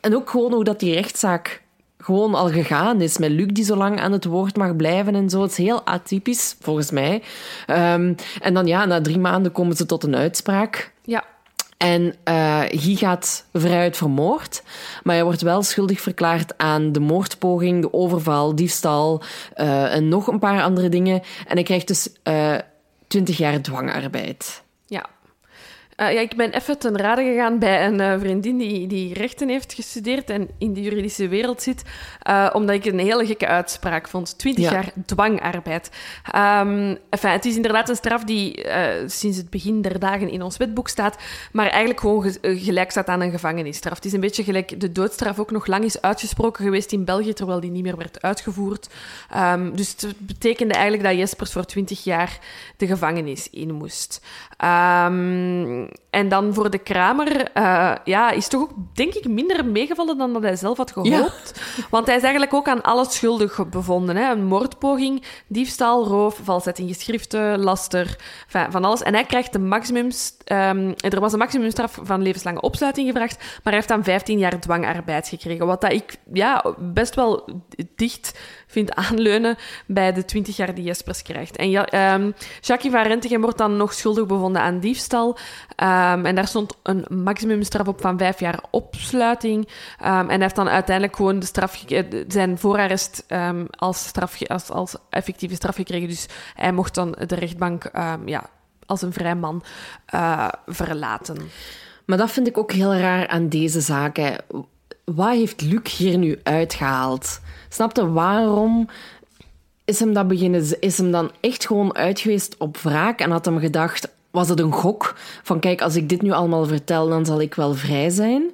[SPEAKER 1] En ook gewoon hoe dat die rechtszaak gewoon al gegaan is. Met Luc die zo lang aan het woord mag blijven en zo. Het is heel atypisch, volgens mij. Ehm, en dan ja, na drie maanden komen ze tot een uitspraak.
[SPEAKER 2] Ja.
[SPEAKER 1] En eh Guy gaat vrijuit vermoord, maar hij wordt wel schuldig verklaard aan de moordpoging, de overval, diefstal eh, en nog een paar andere dingen. En hij krijgt dus eh 20 jaar dwangarbeid.
[SPEAKER 2] Eh, ja, ik ben even ten rade gegaan bij een eh, vriendin die, die rechten heeft gestudeerd en in de juridische wereld zit, eh, omdat ik een hele gekke uitspraak vond. 20
[SPEAKER 1] Ja.
[SPEAKER 2] jaar dwangarbeid. Enfin, het is inderdaad een straf die sinds het begin der dagen in ons wetboek staat, maar eigenlijk gewoon ge- gelijk staat aan een gevangenisstraf. Het is een beetje gelijk de doodstraf ook nog lang is uitgesproken geweest in België, terwijl die niet meer werd uitgevoerd. Ehm, dus het betekende eigenlijk dat Jespers voor 20 jaar de gevangenis in moest. Ehm, en dan voor de Kramer, eh, ja, is toch ook, denk ik, minder meegevallen dan dat hij zelf had gehoopt. Want hij is eigenlijk ook aan alles schuldig bevonden. Hè? Een moordpoging, diefstal, roof, valsheid in geschriften, laster, van alles. En hij krijgt de maximums... ehm, er was een maximumstraf van levenslange opsluiting gevraagd, maar hij heeft dan 15 jaar dwangarbeid gekregen. Wat dat ik ja, best wel dicht vind aanleunen bij de 20 jaar die Jespers krijgt. En ja, ehm, Jackie van Rentegem wordt dan nog schuldig bevonden aan diefstal. Ehm, en daar stond een maximumstraf op van vijf jaar opsluiting. Ehm, en hij heeft dan uiteindelijk gewoon de straf, eh, zijn voorarrest ehm, als, straf, als, als effectieve straf gekregen. Dus hij mocht dan de rechtbank ja, als een vrij man eh, verlaten.
[SPEAKER 1] Maar dat vind ik ook heel raar aan deze zaak. hè. Wat heeft Luc hier nu uitgehaald? Snapte waarom is hem dat beginnen? Is hem dan echt gewoon uit geweest op wraak en had hem gedacht: was het een gok van kijk, als ik dit nu allemaal vertel, dan zal ik wel vrij zijn?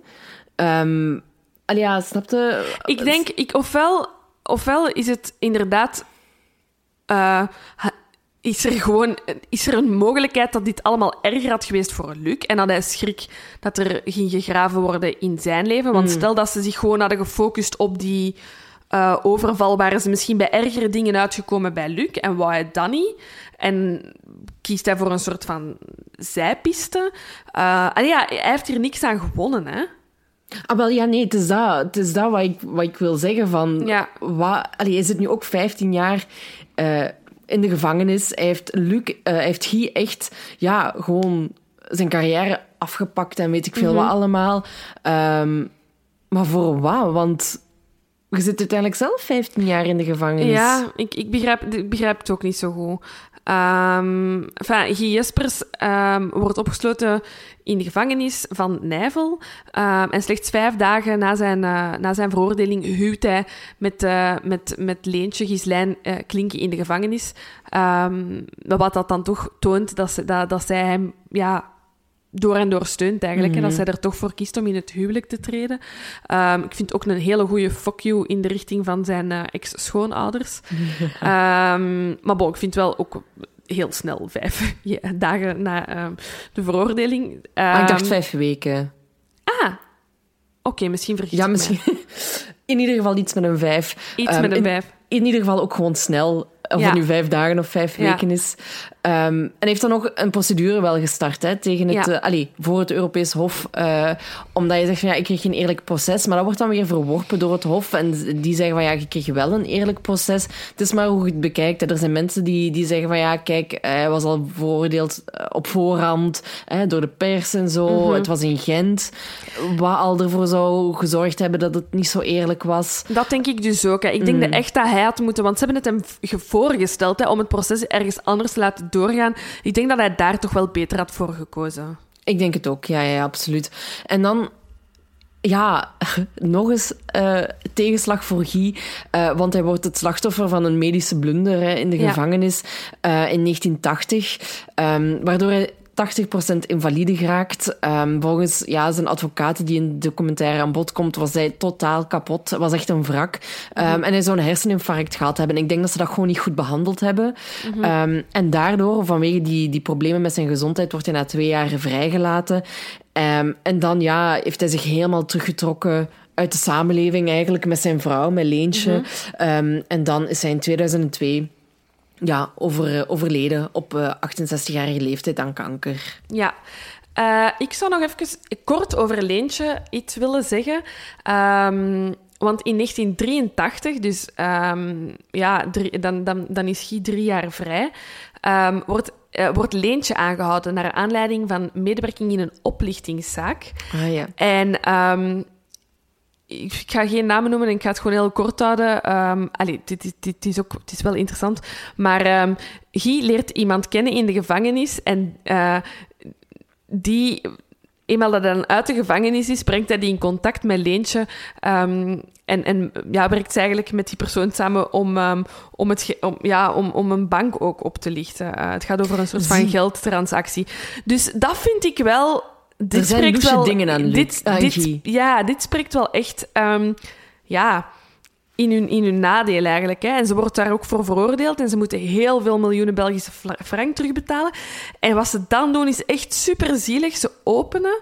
[SPEAKER 1] Ja, snapte?
[SPEAKER 2] Ik denk, ik, ofwel, ofwel is het inderdaad. eh, is er gewoon is er een mogelijkheid dat dit allemaal erger had geweest voor Luc en dat hij schrik dat er ging gegraven worden in zijn leven? Want stel dat ze zich gewoon hadden gefocust op die eh, overval, waren ze misschien bij ergere dingen uitgekomen bij Luc en wou hij dan niet? En kiest hij voor een soort van zijpiste? Allee, ja, hij heeft hier niks aan gewonnen, hè?
[SPEAKER 1] Ah, wel, ja, nee, het is dat, het is dat wat, ik, wat ik wil zeggen. Van,
[SPEAKER 2] Ja.
[SPEAKER 1] wat, allee, hij zit nu ook 15 jaar eh, in de gevangenis. Hij heeft, Luc, eh, hij heeft Guy echt ja, gewoon zijn carrière afgepakt en weet ik veel wat allemaal. Ehm, maar voor wat? Want je zit uiteindelijk zelf 15 jaar in de gevangenis.
[SPEAKER 2] Ja, ik, ik, begrijp, ik begrijp het ook niet zo goed. Enfin, Guy Jespers ehm, wordt opgesloten in de gevangenis van Nijvel. Ehm, en slechts vijf dagen na zijn, eh, na zijn veroordeling huwt hij met, eh, met, met Leentje Gislijn eh Klinken in de gevangenis. Wat dat dan toch toont dat, ze, dat, dat zij hem ja, door en door steunt eigenlijk. En dat zij er toch voor kiest om in het huwelijk te treden. Ehm, ik vind ook een hele goede fuck you in de richting van zijn eh, ex-schoonouders. [laughs] Ehm, maar bon, ik vind wel ook heel snel vijf [laughs] ja, dagen na ehm, de veroordeling.
[SPEAKER 1] Maar ik dacht vijf weken.
[SPEAKER 2] Ah, oké, misschien vergis
[SPEAKER 1] Ja, misschien. [laughs] In ieder geval iets met een vijf.
[SPEAKER 2] Iets met een
[SPEAKER 1] in-
[SPEAKER 2] vijf.
[SPEAKER 1] in ieder geval ook gewoon snel. Of
[SPEAKER 2] Ja.
[SPEAKER 1] het nu vijf dagen of vijf
[SPEAKER 2] Ja.
[SPEAKER 1] weken is. Ehm, en heeft dan nog een procedure wel gestart hè, tegen het,
[SPEAKER 2] Ja.
[SPEAKER 1] eh, allee, voor het Europees Hof. eh, omdat je zegt van ja, ik kreeg geen eerlijk proces. Maar dat wordt dan weer verworpen door het Hof. En die zeggen van ja, je kreeg wel een eerlijk proces. Het is maar hoe je het bekijkt. hè. Er zijn mensen die, die zeggen van ja, kijk, hij was al veroordeeld eh, op voorhand hè, door de pers en zo.
[SPEAKER 2] Mhm.
[SPEAKER 1] Het was in Gent. Wat al ervoor zou gezorgd hebben dat het niet zo eerlijk was.
[SPEAKER 2] Dat denk ik dus ook. Hè. Ik denk
[SPEAKER 1] Mm.
[SPEAKER 2] dat echt dat hij had moeten... Want ze hebben het hem voorgesteld hè, om het proces ergens anders te laten doorgaan. Ik denk dat hij daar toch wel beter had voor gekozen.
[SPEAKER 1] Ik denk het ook, ja, ja, absoluut. En dan, ja, [laughs] nog eens eh, tegenslag voor Guy, eh, want hij wordt het slachtoffer van een medische blunder hè, in de
[SPEAKER 2] Ja.
[SPEAKER 1] gevangenis eh, in 1980, ehm, waardoor hij 80% invalide geraakt. Ehm, volgens ja, zijn advocaat die in de documentaire aan bod komt, was hij totaal kapot. Was echt een wrak. Ehm, En hij zou een herseninfarct gehad hebben. Ik denk dat ze dat gewoon niet goed behandeld hebben. Ehm, en daardoor, vanwege die, die problemen met zijn gezondheid, wordt hij na twee jaar vrijgelaten. En dan ja, heeft hij zich helemaal teruggetrokken uit de samenleving, eigenlijk met zijn vrouw, met Leentje. Ehm, en dan is hij in 2002 ja, over, eh, overleden op eh, 68-jarige leeftijd aan kanker.
[SPEAKER 2] Ja. Eh, ik zou nog even kort over Leentje iets willen zeggen. Ehm, want in 1983, dus ehm, ja, drie- dan, dan, dan is Guy drie jaar vrij, ehm, wordt, eh, wordt Leentje aangehouden naar aanleiding van medewerking in een oplichtingszaak.
[SPEAKER 1] Ah ja.
[SPEAKER 2] En ik ga geen namen noemen en ik ga het gewoon heel kort houden. Ehm allee, dit, dit, dit is ook, het is wel interessant. Maar ehm Guy leert iemand kennen in de gevangenis en eh, die... Eenmaal dat hij dan uit de gevangenis is, brengt hij die in contact met Leentje. ehm, en en ja, werkt ze eigenlijk met die persoon samen om, om, het, om, ja, om, om een bank ook op te lichten. Eh, het gaat over een soort van geldtransactie. Dus dat vind ik wel... Dit
[SPEAKER 1] Er zijn
[SPEAKER 2] wel,
[SPEAKER 1] dingen aan
[SPEAKER 2] dit, dit. Ja, dit spreekt wel echt ehm, ja, in, hun, in hun nadeel eigenlijk. Hè. En ze wordt daar ook voor veroordeeld en ze moeten heel veel miljoenen Belgische frank terugbetalen. En wat ze dan doen is echt super zielig. Ze openen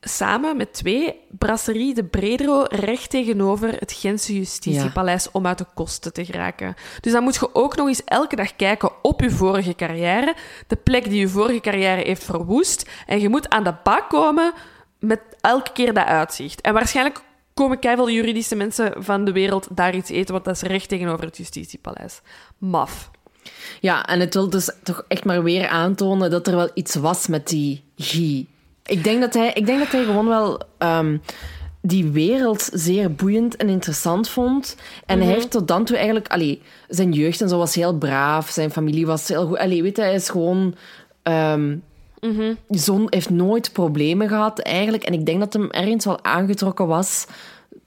[SPEAKER 2] samen met twee Brasserie de Bredero recht tegenover het Gentse Justitiepaleis om uit de kosten te geraken. Dus dan moet je ook nog eens elke dag kijken op je vorige carrière, de plek die je vorige carrière heeft verwoest, en je moet aan de bak komen met elke keer dat uitzicht. En waarschijnlijk komen keiveel juridische mensen van de wereld daar iets eten, want dat is recht tegenover het Justitiepaleis. Maf.
[SPEAKER 1] Ja, en het wil dus toch echt maar weer aantonen dat er wel iets was met die Guy. Ik denk dat hij, ik denk dat hij gewoon wel ehm, die wereld zeer boeiend en interessant vond. En hij heeft tot dan toe eigenlijk... Allee, zijn jeugd en zo was heel braaf. Zijn familie was heel goed. Allee, weet je, hij is gewoon... Zoon heeft nooit problemen gehad, eigenlijk. En ik denk dat hem ergens wel aangetrokken was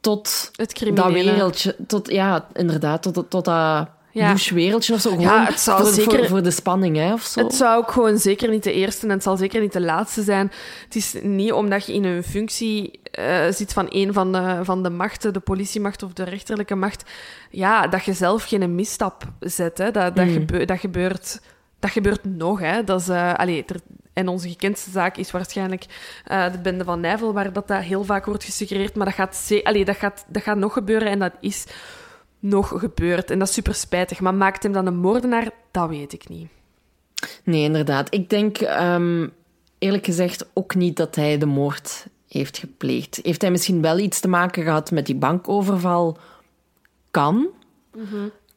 [SPEAKER 1] tot
[SPEAKER 2] Het
[SPEAKER 1] dat
[SPEAKER 2] criminele.
[SPEAKER 1] wereldje. Tot, ja, inderdaad, tot, tot dat
[SPEAKER 2] Ja.
[SPEAKER 1] douche wereldje of zo. Gewoon
[SPEAKER 2] Ja, het zou
[SPEAKER 1] voor,
[SPEAKER 2] zeker-
[SPEAKER 1] voor, voor de spanning, hè, of zo.
[SPEAKER 2] Het zou ook gewoon zeker niet de eerste en het zal zeker niet de laatste zijn. Het is niet omdat je in een functie eh, zit van een van de, van de machten, de politiemacht of de rechterlijke macht, ja, dat je zelf geen misstap zet. Hè. Dat, dat, gebe- dat, gebeurt, dat gebeurt nog. Hè. Dat is, eh, allee, en onze gekendste zaak is waarschijnlijk eh, de bende van Nijvel, waar dat, dat heel vaak wordt gesuggereerd. Maar dat gaat, allee, dat, gaat, dat gaat nog gebeuren en dat is nog gebeurd. En dat is super spijtig. Maar maakt hem dan een moordenaar? Dat weet ik niet.
[SPEAKER 1] Nee, inderdaad. Ik denk ehm, eerlijk gezegd ook niet dat hij de moord heeft gepleegd. Heeft hij misschien wel iets te maken gehad met die bankoverval? Kan.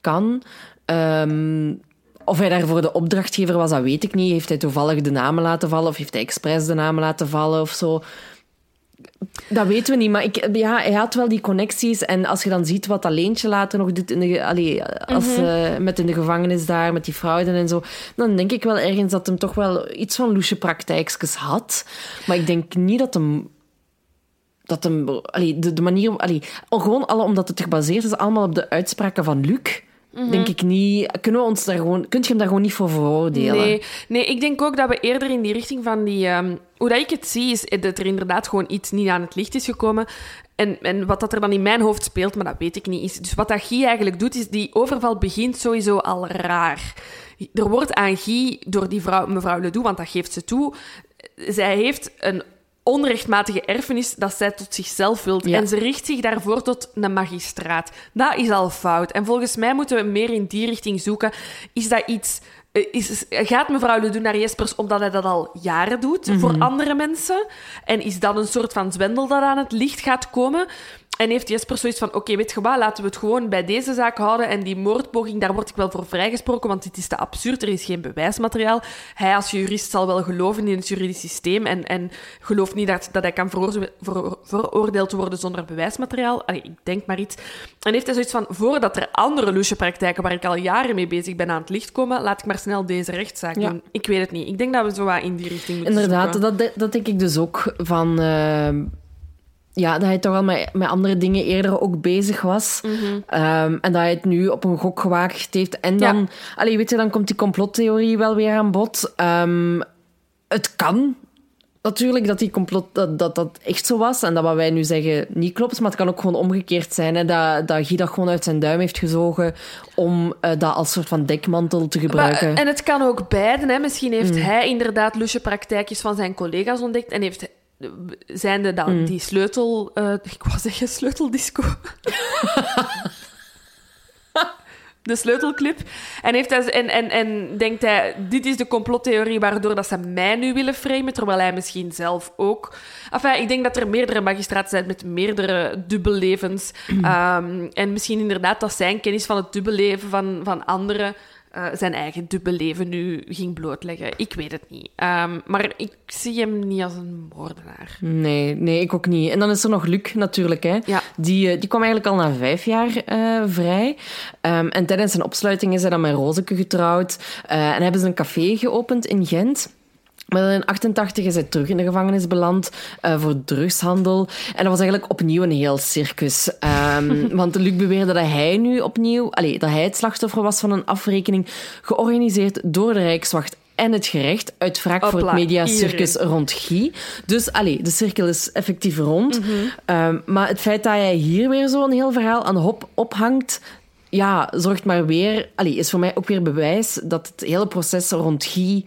[SPEAKER 1] Kan. Ehm, of hij daarvoor de opdrachtgever was, dat weet ik niet. Heeft hij toevallig de namen laten vallen of heeft hij expres de namen laten vallen of zo? Dat weten we niet, maar ik, ja, hij had wel die connecties. En als je dan ziet wat dat Leentje later nog doet in de, allee, als, eh, met in de gevangenis daar, met die fraude en zo, dan denk ik wel ergens dat hem toch wel iets van loesje praktijkjes had. Maar ik denk niet dat hem... Dat hem allee, de, de manier... Allee, gewoon alle, omdat het gebaseerd is allemaal op de uitspraken van Luc denk ik niet. Kunnen we ons daar gewoon, kunt je hem daar gewoon niet voor veroordelen?
[SPEAKER 2] Nee, nee, ik denk ook dat we eerder in die richting van die. ehm, hoe dat ik het zie, is dat er inderdaad gewoon iets niet aan het licht is gekomen. En, en wat dat er dan in mijn hoofd speelt, maar dat weet ik niet, is. Dus wat dat Guy eigenlijk doet, is die overval begint sowieso al raar. Er wordt aan Guy door die vrouw, mevrouw Ledoux, want dat geeft ze toe. Zij heeft een onrechtmatige erfenis dat zij tot zichzelf wilt.
[SPEAKER 1] Ja.
[SPEAKER 2] En ze richt zich daarvoor tot een magistraat. Dat is al fout. En volgens mij moeten we meer in die richting zoeken. Is dat iets... eh, Is, gaat mevrouw Ledoux naar Jespers omdat hij dat al jaren doet voor andere mensen? En is dat een soort van zwendel dat aan het licht gaat komen? En heeft Jesper zoiets van, oké, weet je wat, laten we het gewoon bij deze zaak houden. En die moordpoging, daar word ik wel voor vrijgesproken, want dit is te absurd, er is geen bewijsmateriaal. Hij als jurist zal wel geloven in het juridisch systeem en, en gelooft niet dat, dat hij kan ver- veroordeeld worden zonder bewijsmateriaal. Allee, ik denk maar iets. En heeft hij zoiets van, voordat er andere loesje praktijken waar ik al jaren mee bezig ben aan het licht komen, laat ik maar snel deze rechtszaak
[SPEAKER 1] Ja.
[SPEAKER 2] doen. Ik weet het niet. Ik denk dat we zo wat in die richting moeten
[SPEAKER 1] Inderdaad, dat, dat denk ik dus ook van. eh, ja, dat hij toch al met, met andere dingen eerder ook bezig was. Ehm, en dat hij het nu op een gok gewaagd heeft. En dan,
[SPEAKER 2] Ja.
[SPEAKER 1] allee, weet je, dan komt die complottheorie wel weer aan bod. Ehm, het kan natuurlijk dat die complot dat, dat dat echt zo was. En dat wat wij nu zeggen niet klopt. Maar het kan ook gewoon omgekeerd zijn. Hè, dat, dat Guy dat gewoon uit zijn duim heeft gezogen. om eh, dat als soort van dekmantel te gebruiken.
[SPEAKER 2] Maar, en het kan ook beiden. Hè. Misschien heeft
[SPEAKER 1] Mm.
[SPEAKER 2] hij inderdaad lusje praktijkjes van zijn collega's ontdekt en heeft zijnde dat
[SPEAKER 1] Mm.
[SPEAKER 2] die sleutel... eh, ik wou zeggen sleuteldisco. [laughs] de sleutelclip. En, heeft hij, en, en, en denkt hij, dit is de complottheorie waardoor dat ze mij nu willen framen, terwijl hij misschien zelf ook... Enfin, ik denk dat er meerdere magistraten zijn met meerdere dubbellevens. [clears throat] Ehm, en misschien inderdaad dat zijn kennis van het dubbelleven van, van anderen eh, zijn eigen dubbelleven nu ging blootleggen. Ik weet het niet. Ehm, maar ik zie hem niet als een moordenaar.
[SPEAKER 1] Nee, nee, ik ook niet. En dan is er nog Luc natuurlijk. Hè.
[SPEAKER 2] Ja.
[SPEAKER 1] Die, eh, die kwam eigenlijk al na vijf jaar eh, vrij. Ehm, en tijdens zijn opsluiting is hij dan met Rozeke getrouwd. En hebben ze een café geopend in Gent. Maar dan in 88 is hij terug in de gevangenis beland eh, voor drugshandel. En dat was eigenlijk opnieuw een heel circus. Ehm, [laughs] want Luc beweerde dat hij nu opnieuw... Allee, dat hij het slachtoffer was van een afrekening georganiseerd door de Rijkswacht en het gerecht uit wraak voor het mediacircus rond Guy. Dus allee, de cirkel is effectief rond. Ehm, maar het feit dat hij hier weer zo'n heel verhaal aan de hop ophangt... Ja, zorgt maar weer... Allee, is voor mij ook weer bewijs dat het hele proces rond Guy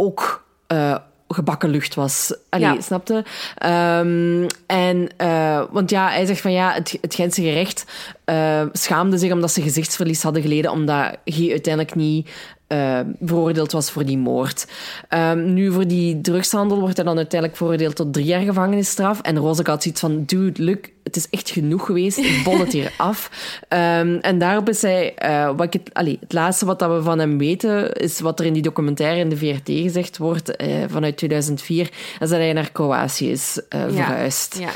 [SPEAKER 1] ook eh, gebakken lucht was. Allee,
[SPEAKER 2] Ja.
[SPEAKER 1] snapte? Ehm, en, eh, want ja, hij zegt van ja, het, het Gentse gerecht eh, schaamde zich omdat ze gezichtsverlies hadden geleden, omdat Guy uiteindelijk niet eh, veroordeeld was voor die moord. Ehm, nu, voor die drugshandel wordt hij dan uiteindelijk veroordeeld tot drie jaar gevangenisstraf. En Roseke had zoiets van, dude, Luc, het is echt genoeg geweest. Ik bol het hier [laughs] af. Ehm, en daarop is hij... eh, wat ik het, allee, het laatste wat dat we van hem weten, is wat er in die documentaire in de VRT gezegd wordt, eh, vanuit 2004, is dat hij naar Kroatië is eh, verhuisd.
[SPEAKER 2] Ja.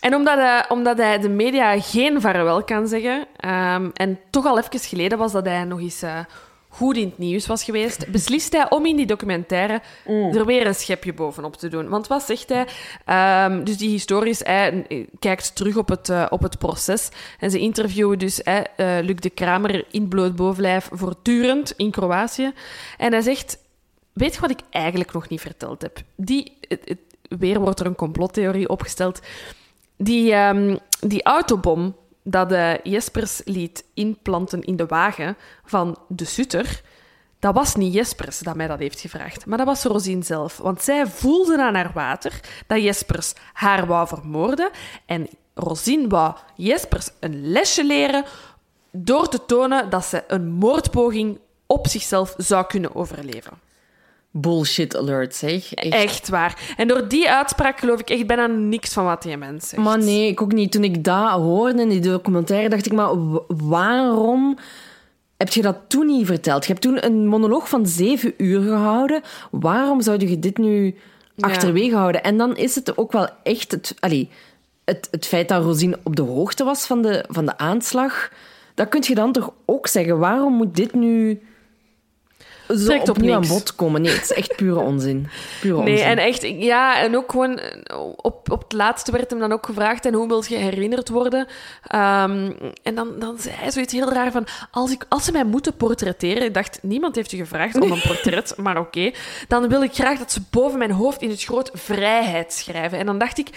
[SPEAKER 2] En omdat hij, omdat hij de media geen vaarwel kan zeggen, en toch al even geleden was dat hij nog eens goed in het nieuws was geweest, beslist hij om in die documentaire er weer een schepje bovenop te doen. Want wat zegt hij? Ehm, dus die historisch, hij kijkt terug op het, eh, op het proces. En ze interviewen dus eh, Luc de Kramer in bloot bovenlijf voortdurend in Kroatië. En hij zegt... Weet je wat ik eigenlijk nog niet verteld heb? Die, het, het- weer wordt er een complottheorie opgesteld. Die, ehm, die autobom dat eh, Jespers liet inplanten in de wagen van de Sutter, dat was niet Jespers dat mij dat heeft gevraagd, maar dat was Rosine zelf. Want zij voelde aan haar water dat Jespers haar wou vermoorden en Rosine wou Jespers een lesje leren door te tonen dat ze een moordpoging op zichzelf zou kunnen overleven.
[SPEAKER 1] Bullshit alert, zeg.
[SPEAKER 2] Echt. echt. waar. En door die uitspraak geloof ik echt bijna niks van wat die mens zegt.
[SPEAKER 1] Maar nee, ik ook niet. Toen ik dat hoorde in die documentaire, dacht ik, maar waarom heb je dat toen niet verteld? Je hebt toen een monoloog van zeven uur gehouden. Waarom zou je dit nu achterwege houden? En dan is het ook wel echt het, allee, het, het feit dat Rosine op de hoogte was van de, van de Dat kun je dan toch ook zeggen. Waarom moet dit nu zo opnieuw aan bod komen. Nee, het is echt pure onzin. Pure
[SPEAKER 2] nee, en echt, ja, en ook gewoon op, op het laatste werd hem dan ook gevraagd: en hoe wil je herinnerd worden? Um, en dan, dan zei hij zoiets heel raar van: als, ik, als ze mij moeten portretteren, ik dacht, niemand heeft je gevraagd om een portret, [laughs] maar oké, dan wil ik graag dat ze boven mijn hoofd in het groot vrijheid schrijven. En dan dacht ik,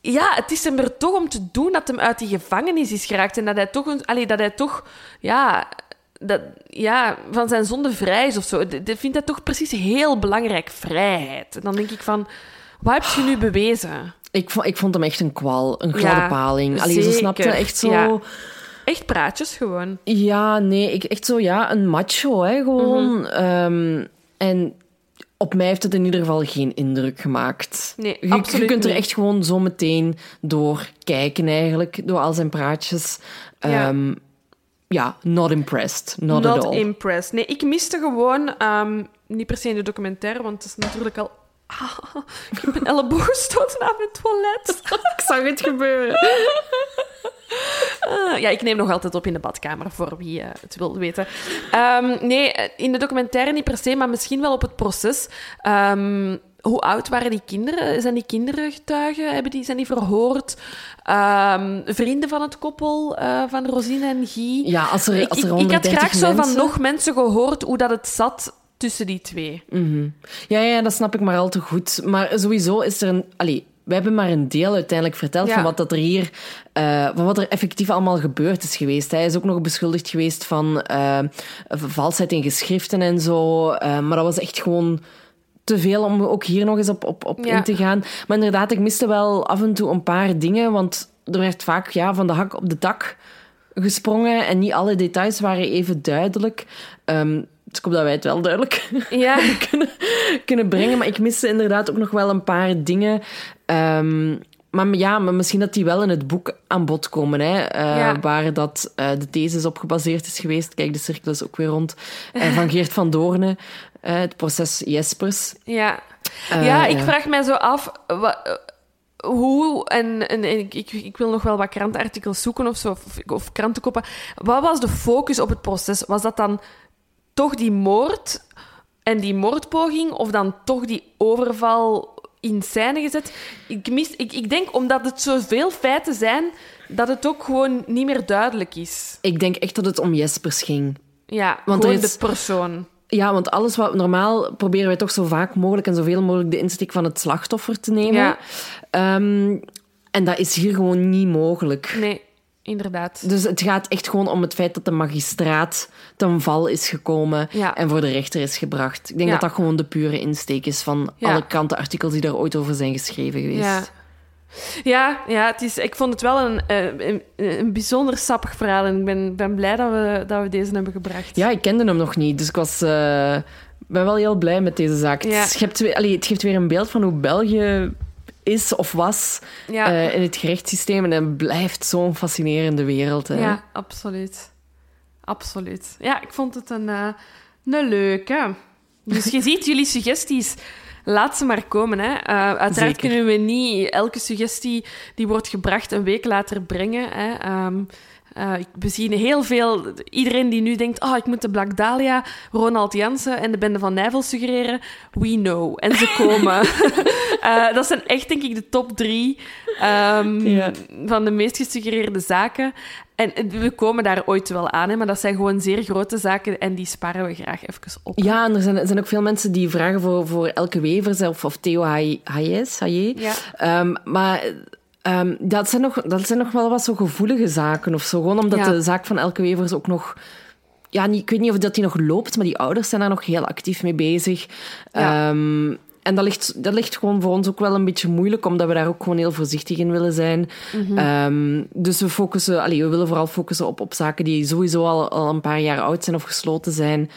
[SPEAKER 2] ja, het is hem er toch om te doen dat hem uit die gevangenis is geraakt. En dat hij toch, een, allee, dat hij toch ja, dat, ja, van zijn zonde vrij is of zo. Dat vindt hij toch precies heel belangrijk, vrijheid. En dan denk ik van, wat heb je nu bewezen?
[SPEAKER 1] Ik vond, ik vond hem echt een kwal, een gladde paling. Allee, ze snapte echt zo...
[SPEAKER 2] Echt praatjes gewoon.
[SPEAKER 1] Ja, nee, ik, echt zo, ja, een macho, hè, gewoon. Mhm. Ehm, en op mij heeft het in ieder geval geen indruk gemaakt.
[SPEAKER 2] Nee, je, absoluut
[SPEAKER 1] Je kunt er echt gewoon zo meteen door kijken, eigenlijk, door al zijn praatjes. Ja. Ehm, ja, not impressed. Not,
[SPEAKER 2] not
[SPEAKER 1] at all.
[SPEAKER 2] impressed. Nee, ik miste gewoon, um, niet per se in de documentaire, want het is natuurlijk al... Ah, [laughs] ik heb een elleboog gestoten aan mijn toilet. [laughs]
[SPEAKER 1] ik zag het gebeuren.
[SPEAKER 2] Uh, ja, ik neem nog altijd op in de badkamer, voor wie uh, het wil weten. Um, nee, in de documentaire niet per se, maar misschien wel op het proces. Um, hoe oud waren die kinderen? Zijn die kinderen getuigen? Hebben die, zijn die verhoord? Um, vrienden van het koppel, uh, van Rosine en Guy?
[SPEAKER 1] Ja, als er, als er
[SPEAKER 2] ik, ik, had graag zo van nog mensen gehoord hoe dat het zat tussen die twee.
[SPEAKER 1] Mm -hmm. ja, ja, dat snap ik maar al te goed. Maar sowieso is er een... Allee, we hebben maar een deel uiteindelijk verteld ja. van wat dat er hier, uh, van wat er effectief allemaal gebeurd is geweest. Hij is ook nog beschuldigd geweest van uh, valsheid in geschriften en zo. Uh, maar dat was echt gewoon te veel om ook hier nog eens op, op, op in te gaan. Maar inderdaad, ik miste wel af en toe een paar dingen, want er werd vaak ja, van de hak op de tak gesprongen en niet alle details waren even duidelijk. Um, dus ik hoop dat wij het wel duidelijk [laughs]
[SPEAKER 2] ja.
[SPEAKER 1] kunnen, kunnen brengen. Maar ik miste inderdaad ook nog wel een paar dingen. Um, maar ja, maar misschien dat die wel in het boek aan bod komen, hè, uh, ja. waar dat uh, de thesis op gebaseerd is geweest. Kijk, de cirkel is ook weer rond. Uh, van [laughs] Geert van Doornen, het proces Jespers.
[SPEAKER 2] Ja, ja ik vraag mij zo af... Wat, hoe, en, en, en ik, ik, ik, wil nog wel wat krantenartikels zoeken of zo, of, of krantenkoppen. Wat was de focus op het proces? Was dat dan toch die moord en die moordpoging, of dan toch die overval in scène gezet. Ik, mis, ik, ik denk omdat het zoveel feiten zijn, dat het ook gewoon niet meer duidelijk is.
[SPEAKER 1] Ik denk echt dat het om Jespers ging.
[SPEAKER 2] Ja, want gewoon is... de persoon.
[SPEAKER 1] Ja, want alles wat normaal proberen wij toch zo vaak mogelijk en zoveel mogelijk de insteek van het slachtoffer te nemen. Ja. Um, en dat is hier gewoon niet mogelijk.
[SPEAKER 2] Nee inderdaad.
[SPEAKER 1] Dus het gaat echt gewoon om het feit dat de magistraat ten val is gekomen en voor de rechter is gebracht. Ik denk dat dat gewoon de pure insteek is van alle krantenartikels die daar ooit over zijn geschreven geweest.
[SPEAKER 2] Ja. Ja, ja het is, ik vond het wel een, eh, een, een bijzonder sappig verhaal. En ik ben, ben blij dat we, dat we deze hebben gebracht.
[SPEAKER 1] Ja, ik kende hem nog niet. Dus ik was, uh, ben wel heel blij met deze zaak. Het, geeft, allee, het geeft weer een beeld van hoe België is of was uh, in het gerechtssysteem. En het blijft zo'n fascinerende wereld. Hè.
[SPEAKER 2] Ja, absoluut. Absoluut. Ja, ik vond het een, uh, een leuke. Dus je ziet jullie suggesties. Laat ze maar komen. Hè. Uh, uiteraard kunnen we niet elke suggestie die wordt gebracht een week later brengen. Hè. Um, uh, we zien heel veel, iedereen die nu denkt, oh, ik moet de Black Dahlia, Ronald Jansen en de Bende van Nijvel suggereren. We know. En ze komen. uh, [laughs] [laughs] dat zijn echt, denk ik, de top drie um, ja. van de meest gesuggereerde zaken. En we komen daar ooit wel aan, hè, maar dat zijn gewoon zeer grote zaken en die sparen we graag even op.
[SPEAKER 1] Ja, en er zijn, er zijn ook veel mensen die vragen voor, voor Elke Wevers of, of Theo Hayes. Ja. Um, maar Um, dat, zijn nog, dat zijn nog wel wat zo gevoelige zaken of zo. Gewoon omdat de zaak van Elke Wevers ook nog... Ja, niet, ik weet niet of dat die nog loopt, maar die ouders zijn daar nog heel actief mee bezig. Ja. Um, en dat ligt, dat ligt gewoon voor ons ook wel een beetje moeilijk, omdat we daar ook gewoon heel voorzichtig in willen zijn. Mm -hmm. um, dus we focussen, allee, we willen vooral focussen op, op zaken die sowieso al, al een paar jaar oud zijn of gesloten zijn.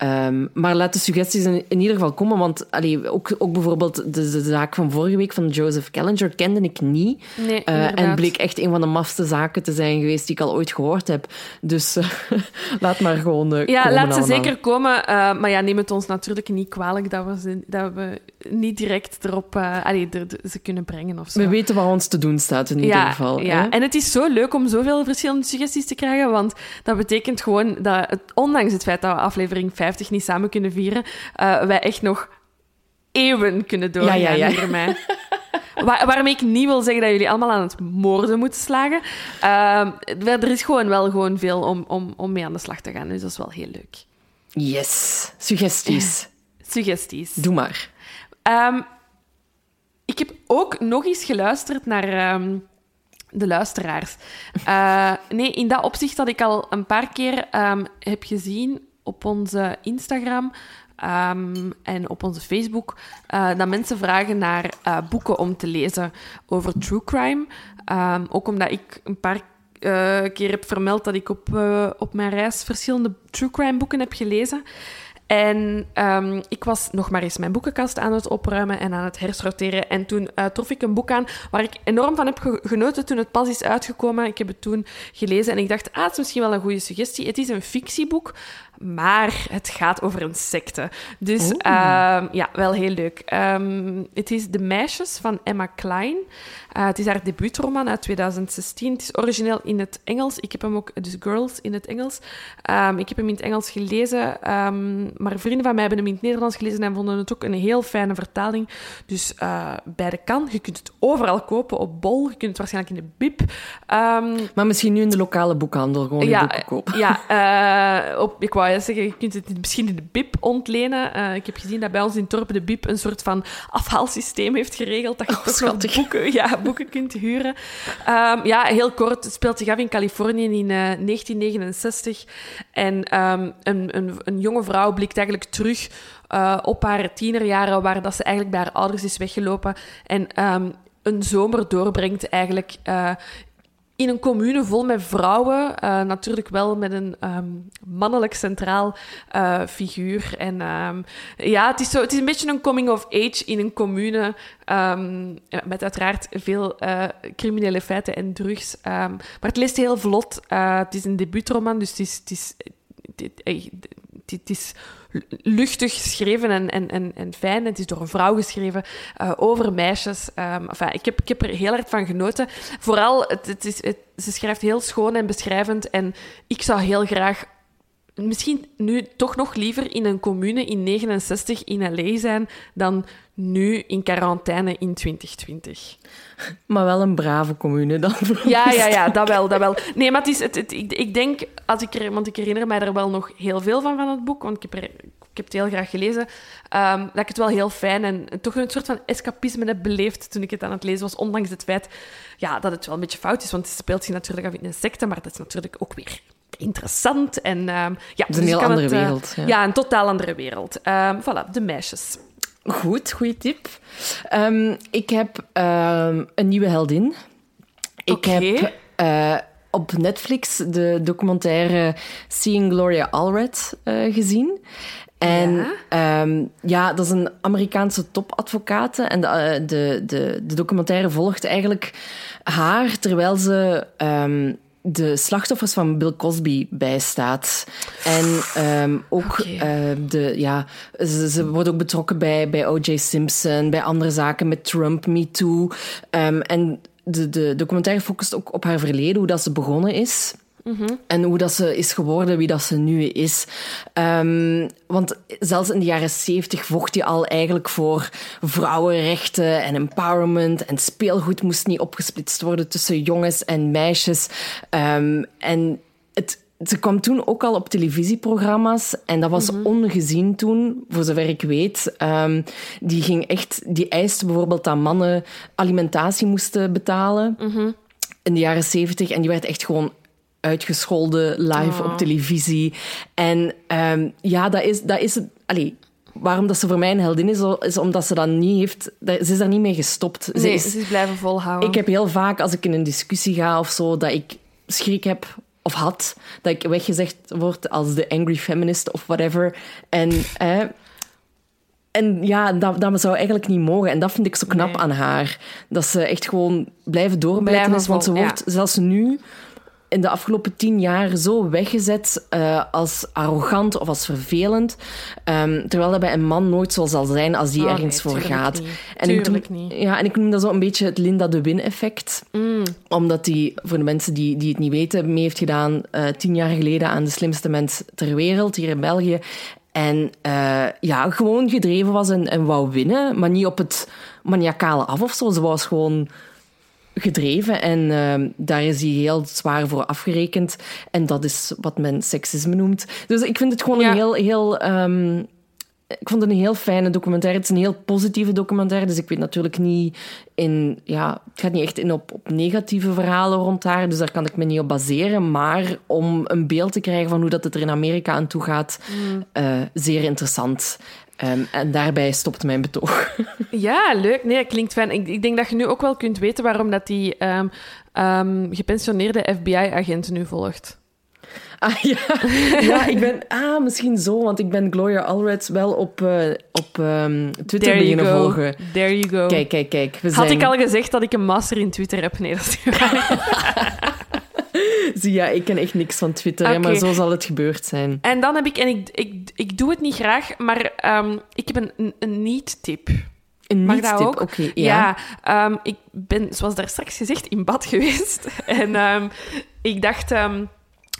[SPEAKER 1] Ehm, maar laat de suggesties in, in, ieder geval komen, want allee, ook, ook bijvoorbeeld de, de, zaak van vorige week van Joseph Callinger kende ik niet.
[SPEAKER 2] Nee,
[SPEAKER 1] uh, en bleek echt een van de mafste zaken te zijn geweest die ik al ooit gehoord heb. Dus uh, [laughs] laat maar gewoon uh,
[SPEAKER 2] Ja,
[SPEAKER 1] komen
[SPEAKER 2] laat ze
[SPEAKER 1] allemaal.
[SPEAKER 2] zeker komen. maar ja, neem het ons natuurlijk niet kwalijk dat we, ze, dat we niet direct erop allee, ze kunnen brengen of zo.
[SPEAKER 1] We weten wat ons te doen staat in
[SPEAKER 2] ja,
[SPEAKER 1] ieder geval.
[SPEAKER 2] Ja,
[SPEAKER 1] hè?
[SPEAKER 2] en het is zo leuk om zoveel verschillende suggesties te krijgen, want dat betekent gewoon dat, het, ondanks het feit dat we aflevering 50 niet samen kunnen vieren, uh, wij echt nog eeuwen kunnen doorgaan
[SPEAKER 1] ja, ja, ja.
[SPEAKER 2] Waar, waarmee ik niet wil zeggen dat jullie allemaal aan het moorden moeten slagen. Uh, er is gewoon wel gewoon veel om, om, om mee aan de slag te gaan, dus dat is wel heel leuk.
[SPEAKER 1] Yes, suggesties. [laughs]
[SPEAKER 2] Suggesties.
[SPEAKER 1] Doe maar.
[SPEAKER 2] Um, ik heb ook nog eens geluisterd naar um, de luisteraars. Uh, nee, in dat opzicht dat ik al een paar keer um, heb gezien op onze Instagram um, en op onze Facebook uh, dat mensen vragen naar uh, boeken om te lezen over true crime. Um, ook omdat ik een paar uh, keer heb vermeld dat ik op, op mijn reis verschillende true crime boeken heb gelezen. En um, ik was nog maar eens mijn boekenkast aan het opruimen en aan het hersorteren. En toen trof ik een boek aan waar ik enorm van heb genoten toen het pas is uitgekomen. Ik heb het toen gelezen en ik dacht, ah, het is misschien wel een goede suggestie. Het is een fictieboek, maar het gaat over een secte. Dus um, ja, wel heel leuk. Um, het is De Meisjes van Emma Klein. Uh, het is haar debuutroman uit 2016. Het is origineel in het Engels. Ik heb hem ook, dus Girls in het Engels. Um, ik heb hem in het Engels gelezen, um, maar vrienden van mij hebben hem in het Nederlands gelezen en vonden het ook een heel fijne vertaling. Dus uh, beide kan. Je kunt het overal kopen op Bol. Je kunt het waarschijnlijk in de Bib.
[SPEAKER 1] Maar misschien nu in de lokale boekhandel gewoon
[SPEAKER 2] ja,
[SPEAKER 1] boeken kopen.
[SPEAKER 2] Ja, uh, op, ik wou zeggen, je kunt het misschien in de Bib ontlenen. Uh, ik heb gezien dat bij ons in Torpen de Bib een soort van afhaalsysteem heeft geregeld. Dat je
[SPEAKER 1] oh,
[SPEAKER 2] toch nog boeken, ja, boeken kunt huren. Um, ja, heel kort. Het speelt zich af in Californië in uh, 1969. En um, een, een, een, jonge vrouw blikt eigenlijk terug uh, op haar tienerjaren, waar dat ze eigenlijk bij haar ouders is weggelopen. En um, een zomer doorbrengt eigenlijk uh, in een commune vol met vrouwen. Uh, natuurlijk wel met een um, mannelijk centraal uh, figuur. En um, ja, het is, zo, het is een beetje een coming of age in een commune. Um, met uiteraard veel uh, criminele feiten en drugs. maar het leest heel vlot. het is een debuutroman, dus het is... Het is het, is luchtig geschreven en, en, en, en fijn. Het is door een vrouw geschreven uh, over meisjes. Um, enfin, ik, heb, ik heb er heel hard van genoten. Vooral, het, het is, ze schrijft heel schoon en beschrijvend. En ik zou heel graag misschien nu toch nog liever in een commune in 69 in LA zijn dan nu in quarantaine in 2020.
[SPEAKER 1] Maar wel een brave commune dan.
[SPEAKER 2] Ja, ja, ja, dat wel, dat wel. Nee, maar het is, het, het, ik, ik denk, als ik er, want ik herinner mij er wel nog heel veel van van het boek, want ik heb, er, ik heb het heel graag gelezen, um, dat ik het wel heel fijn en toch een soort van escapisme heb beleefd toen ik het aan het lezen was, ondanks het feit ja, dat het wel een beetje fout is, want het speelt zich natuurlijk af in een secte, maar dat is natuurlijk ook weer interessant. En, um, ja,
[SPEAKER 1] het is een heel andere
[SPEAKER 2] het, uh,
[SPEAKER 1] wereld. Ja.
[SPEAKER 2] ja. een totaal andere wereld. Um, voilà, de meisjes.
[SPEAKER 1] Goed, goede tip. Um, ik heb een nieuwe heldin. Ik
[SPEAKER 2] okay.
[SPEAKER 1] heb uh, op Netflix de documentaire Seeing Gloria Allred uh, gezien. En ja. Um, ja, dat is een Amerikaanse topadvocate. En de, de, de, de documentaire volgt eigenlijk haar terwijl ze um, de slachtoffers van Bill Cosby bijstaat. En um, ook okay. uh, de, ja, ze, ze wordt ook betrokken bij, bij O.J. Simpson, bij andere zaken met Trump, Me Too. Um, en de, de documentaire focust ook op haar verleden, hoe dat ze begonnen is.
[SPEAKER 2] Mm -hmm.
[SPEAKER 1] En hoe dat ze is geworden, wie dat ze nu is. Um, want zelfs in de jaren zeventig vocht hij al eigenlijk voor vrouwenrechten en empowerment. En speelgoed moest niet opgesplitst worden tussen jongens en meisjes. Um, en het, ze kwam toen ook al op televisieprogramma's. En dat was
[SPEAKER 2] Mhm.
[SPEAKER 1] mm -hmm. ongezien toen, voor zover ik weet. Um, die ging echt, die eiste bijvoorbeeld dat mannen alimentatie moesten betalen.
[SPEAKER 2] Mm -hmm.
[SPEAKER 1] In de jaren zeventig. En die werd echt gewoon uitgescholden live
[SPEAKER 2] Oh.
[SPEAKER 1] op televisie. En um, ja, dat is, dat is het. Allee, waarom dat ze voor mij een heldin is, is omdat ze dat niet heeft. dat- Ze is daar niet mee gestopt.
[SPEAKER 2] Nee,
[SPEAKER 1] ze is,
[SPEAKER 2] ze is blijven volhouden.
[SPEAKER 1] ik heb heel vaak, als ik in een discussie ga of zo, dat ik schrik heb of had, dat ik weggezegd word als de angry feminist of whatever. En, en ja, dat, dat zou eigenlijk niet mogen. En dat vind ik zo knap
[SPEAKER 2] Nee.
[SPEAKER 1] aan haar. Dat ze echt gewoon blijven doorbijten is. Want ze wordt zelfs nu in de afgelopen tien jaar zo weggezet eh, als arrogant of als vervelend. Ehm, terwijl dat bij een man nooit zo zal zijn als die
[SPEAKER 2] Oh,
[SPEAKER 1] ergens
[SPEAKER 2] nee,
[SPEAKER 1] voor gaat.
[SPEAKER 2] niet.
[SPEAKER 1] En ik
[SPEAKER 2] Tuurlijk
[SPEAKER 1] noem,
[SPEAKER 2] niet.
[SPEAKER 1] Ja, en ik noem dat zo een beetje het Linda de Win-effect.
[SPEAKER 2] Mm.
[SPEAKER 1] Omdat die, voor de mensen die, die het niet weten, mee heeft gedaan eh, tien jaar geleden aan de slimste mens ter wereld hier in België. En eh, ja, gewoon gedreven was en, en wou winnen, maar niet op het maniacale af of zo. Ze was gewoon gedreven en eh, daar is hij heel zwaar voor afgerekend. En dat is wat men seksisme noemt. Dus ik vind het gewoon
[SPEAKER 2] Ja.
[SPEAKER 1] een heel... heel ehm, ik vond het een heel fijne documentaire. Het is een heel positieve documentaire, dus ik weet natuurlijk niet in... Ja, het gaat niet echt in op, op negatieve verhalen rond haar, dus daar kan ik me niet op baseren. Maar om een beeld te krijgen van hoe dat het er in Amerika aan toe gaat, eh, zeer interessant. Ehm, en daarbij stopt mijn betoog. [laughs]
[SPEAKER 2] Ja, leuk. Nee, dat klinkt fijn. Ik, ik denk dat je nu ook wel kunt weten waarom dat die ehm, ehm, gepensioneerde FBI-agent nu volgt. [laughs]
[SPEAKER 1] Ah ja, ja ik ben... Ah, misschien zo, want ik ben Gloria Allred wel op, eh, op ehm, Twitter
[SPEAKER 2] There
[SPEAKER 1] beginnen volgen.
[SPEAKER 2] There you go.
[SPEAKER 1] Kijk, kijk, kijk. We
[SPEAKER 2] Had
[SPEAKER 1] zijn...
[SPEAKER 2] ik al gezegd dat ik een master in Twitter heb? Nee, dat is niet. [laughs]
[SPEAKER 1] Zie, ja, ik ken echt niks van Twitter, hè, maar zo zal het gebeurd zijn.
[SPEAKER 2] En dan heb ik, en ik, ik, ik doe het niet graag, maar ehm, ik heb een, een, niet-tip.
[SPEAKER 1] Een
[SPEAKER 2] Mag dat ook?
[SPEAKER 1] oké. ja.
[SPEAKER 2] Ja, ehm, ik ben, zoals daar straks gezegd, in bad [laughs] geweest. en ik dacht,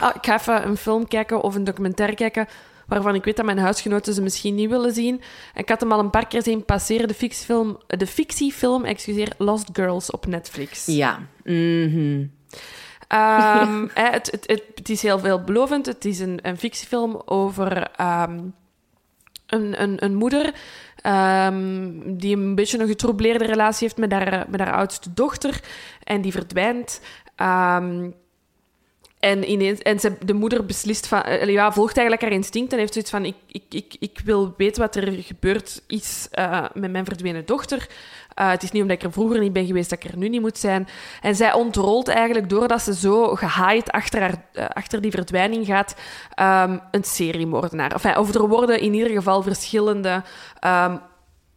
[SPEAKER 2] ah, ik ga even een film kijken of een documentaire kijken waarvan ik weet dat mijn huisgenoten ze misschien niet willen zien. En ik had hem al een paar keer zien passeren, de fictiefilm, de fictiefilm excuseer, Lost Girls op Netflix.
[SPEAKER 1] Ja. Mhm.
[SPEAKER 2] Ehm, [laughs] het, het, het, het is heel veelbelovend. Het is een, een fictiefilm over ehm, een, een, een moeder ehm, die een beetje een getroubleerde relatie heeft met haar, met haar oudste dochter. En die verdwijnt. En, ineens, en de moeder beslist van, eh, ja, volgt eigenlijk haar instinct en heeft zoiets van: ik, ik, ik, ik wil weten wat er gebeurd is eh, met mijn verdwenen dochter. Eh, het is niet omdat ik er vroeger niet ben geweest dat ik er nu niet moet zijn. En zij ontrolt eigenlijk, doordat ze zo gehaaid achter, haar, achter die verdwijning gaat, ehm, een seriemoordenaar. Of er worden in ieder geval verschillende ehm,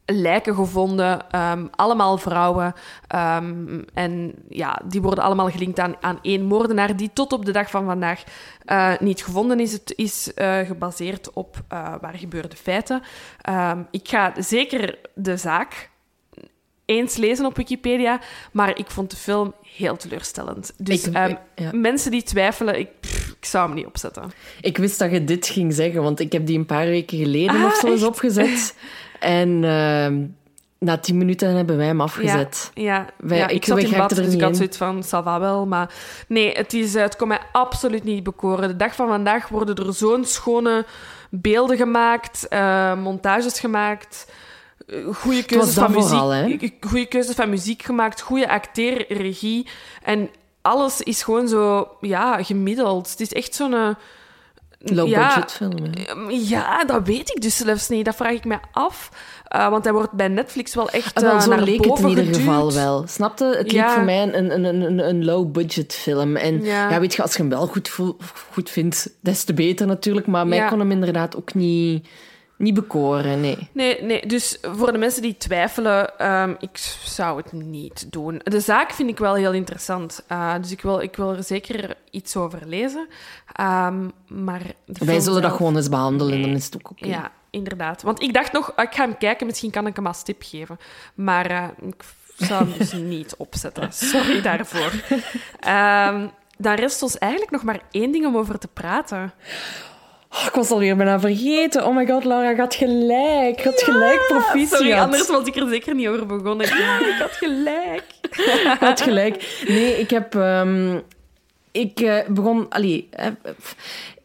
[SPEAKER 2] lijken gevonden, ehm, allemaal vrouwen. Ehm, en ja, die worden allemaal gelinkt aan, aan één moordenaar die tot op de dag van vandaag eh, niet gevonden is. Het is eh, gebaseerd op eh, waar gebeurde feiten. Ehm, ik ga zeker de zaak eens lezen op Wikipedia, maar ik vond de film heel teleurstellend. Dus
[SPEAKER 1] Ik- ja.
[SPEAKER 2] mensen die twijfelen, ik, pff, ik zou hem niet opzetten.
[SPEAKER 1] Ik wist dat je dit ging zeggen, want ik heb die een paar weken geleden
[SPEAKER 2] Ah,
[SPEAKER 1] of zo eens opgezet. [laughs] En ehm, na tien minuten hebben wij hem afgezet.
[SPEAKER 2] Ja,
[SPEAKER 1] Wij-
[SPEAKER 2] ja
[SPEAKER 1] ik-
[SPEAKER 2] ik, zat in bad, dus ik had zoiets van, ça va wel. Maar nee, het, is, eh, het kon mij absoluut niet bekoren. De dag van vandaag worden er zo'n schone beelden gemaakt, eh, montages gemaakt, eh, goede keuzes, van muziek,
[SPEAKER 1] vooral,
[SPEAKER 2] goede keuzes van muziek gemaakt, goede acteer, regie. En alles is gewoon zo, ja, gemiddeld. Het is echt zo'n... eh,
[SPEAKER 1] Low
[SPEAKER 2] ja,
[SPEAKER 1] budget film. hè.
[SPEAKER 2] Ehm, Ja, dat weet ik dus zelfs niet. Dat vraag ik me af. Uh, want hij wordt bij Netflix wel echt
[SPEAKER 1] Ah, wel,
[SPEAKER 2] uh,
[SPEAKER 1] zo
[SPEAKER 2] naar
[SPEAKER 1] leek het in ieder
[SPEAKER 2] geduwd.
[SPEAKER 1] geval wel. Snapte? Het leek voor mij een, een, een, een low-budget film. En
[SPEAKER 2] Ja.
[SPEAKER 1] ja. weet je, als je hem wel goed, goed vindt, des te beter natuurlijk. Maar mij kon hem inderdaad ook niet, niet bekoren, nee.
[SPEAKER 2] Nee, nee, dus voor de mensen die twijfelen, ehm, ik zou het niet doen. De zaak vind ik wel heel interessant. Uh, dus ik wil, ik wil er zeker iets over lezen. Um, maar
[SPEAKER 1] Wij zullen dat gewoon eens behandelen,
[SPEAKER 2] Nee.
[SPEAKER 1] dan is het ook oké.
[SPEAKER 2] Ja, inderdaad. Want ik dacht nog, ik ga hem kijken, misschien kan ik hem als tip geven. Maar eh, ik zou hem dus [laughs] niet opzetten. Sorry daarvoor. Ehm, dan rest ons eigenlijk nog maar één ding om over te praten.
[SPEAKER 1] Oh, ik was alweer bijna vergeten. Oh my god, Laura, had gelijk. Had gelijk, proficiat.
[SPEAKER 2] Sorry, anders was ik er zeker niet over begonnen. Ja, ik had gelijk. [laughs]
[SPEAKER 1] Had gelijk. Nee, ik heb... ehm, ik eh, begon... Allee, eh,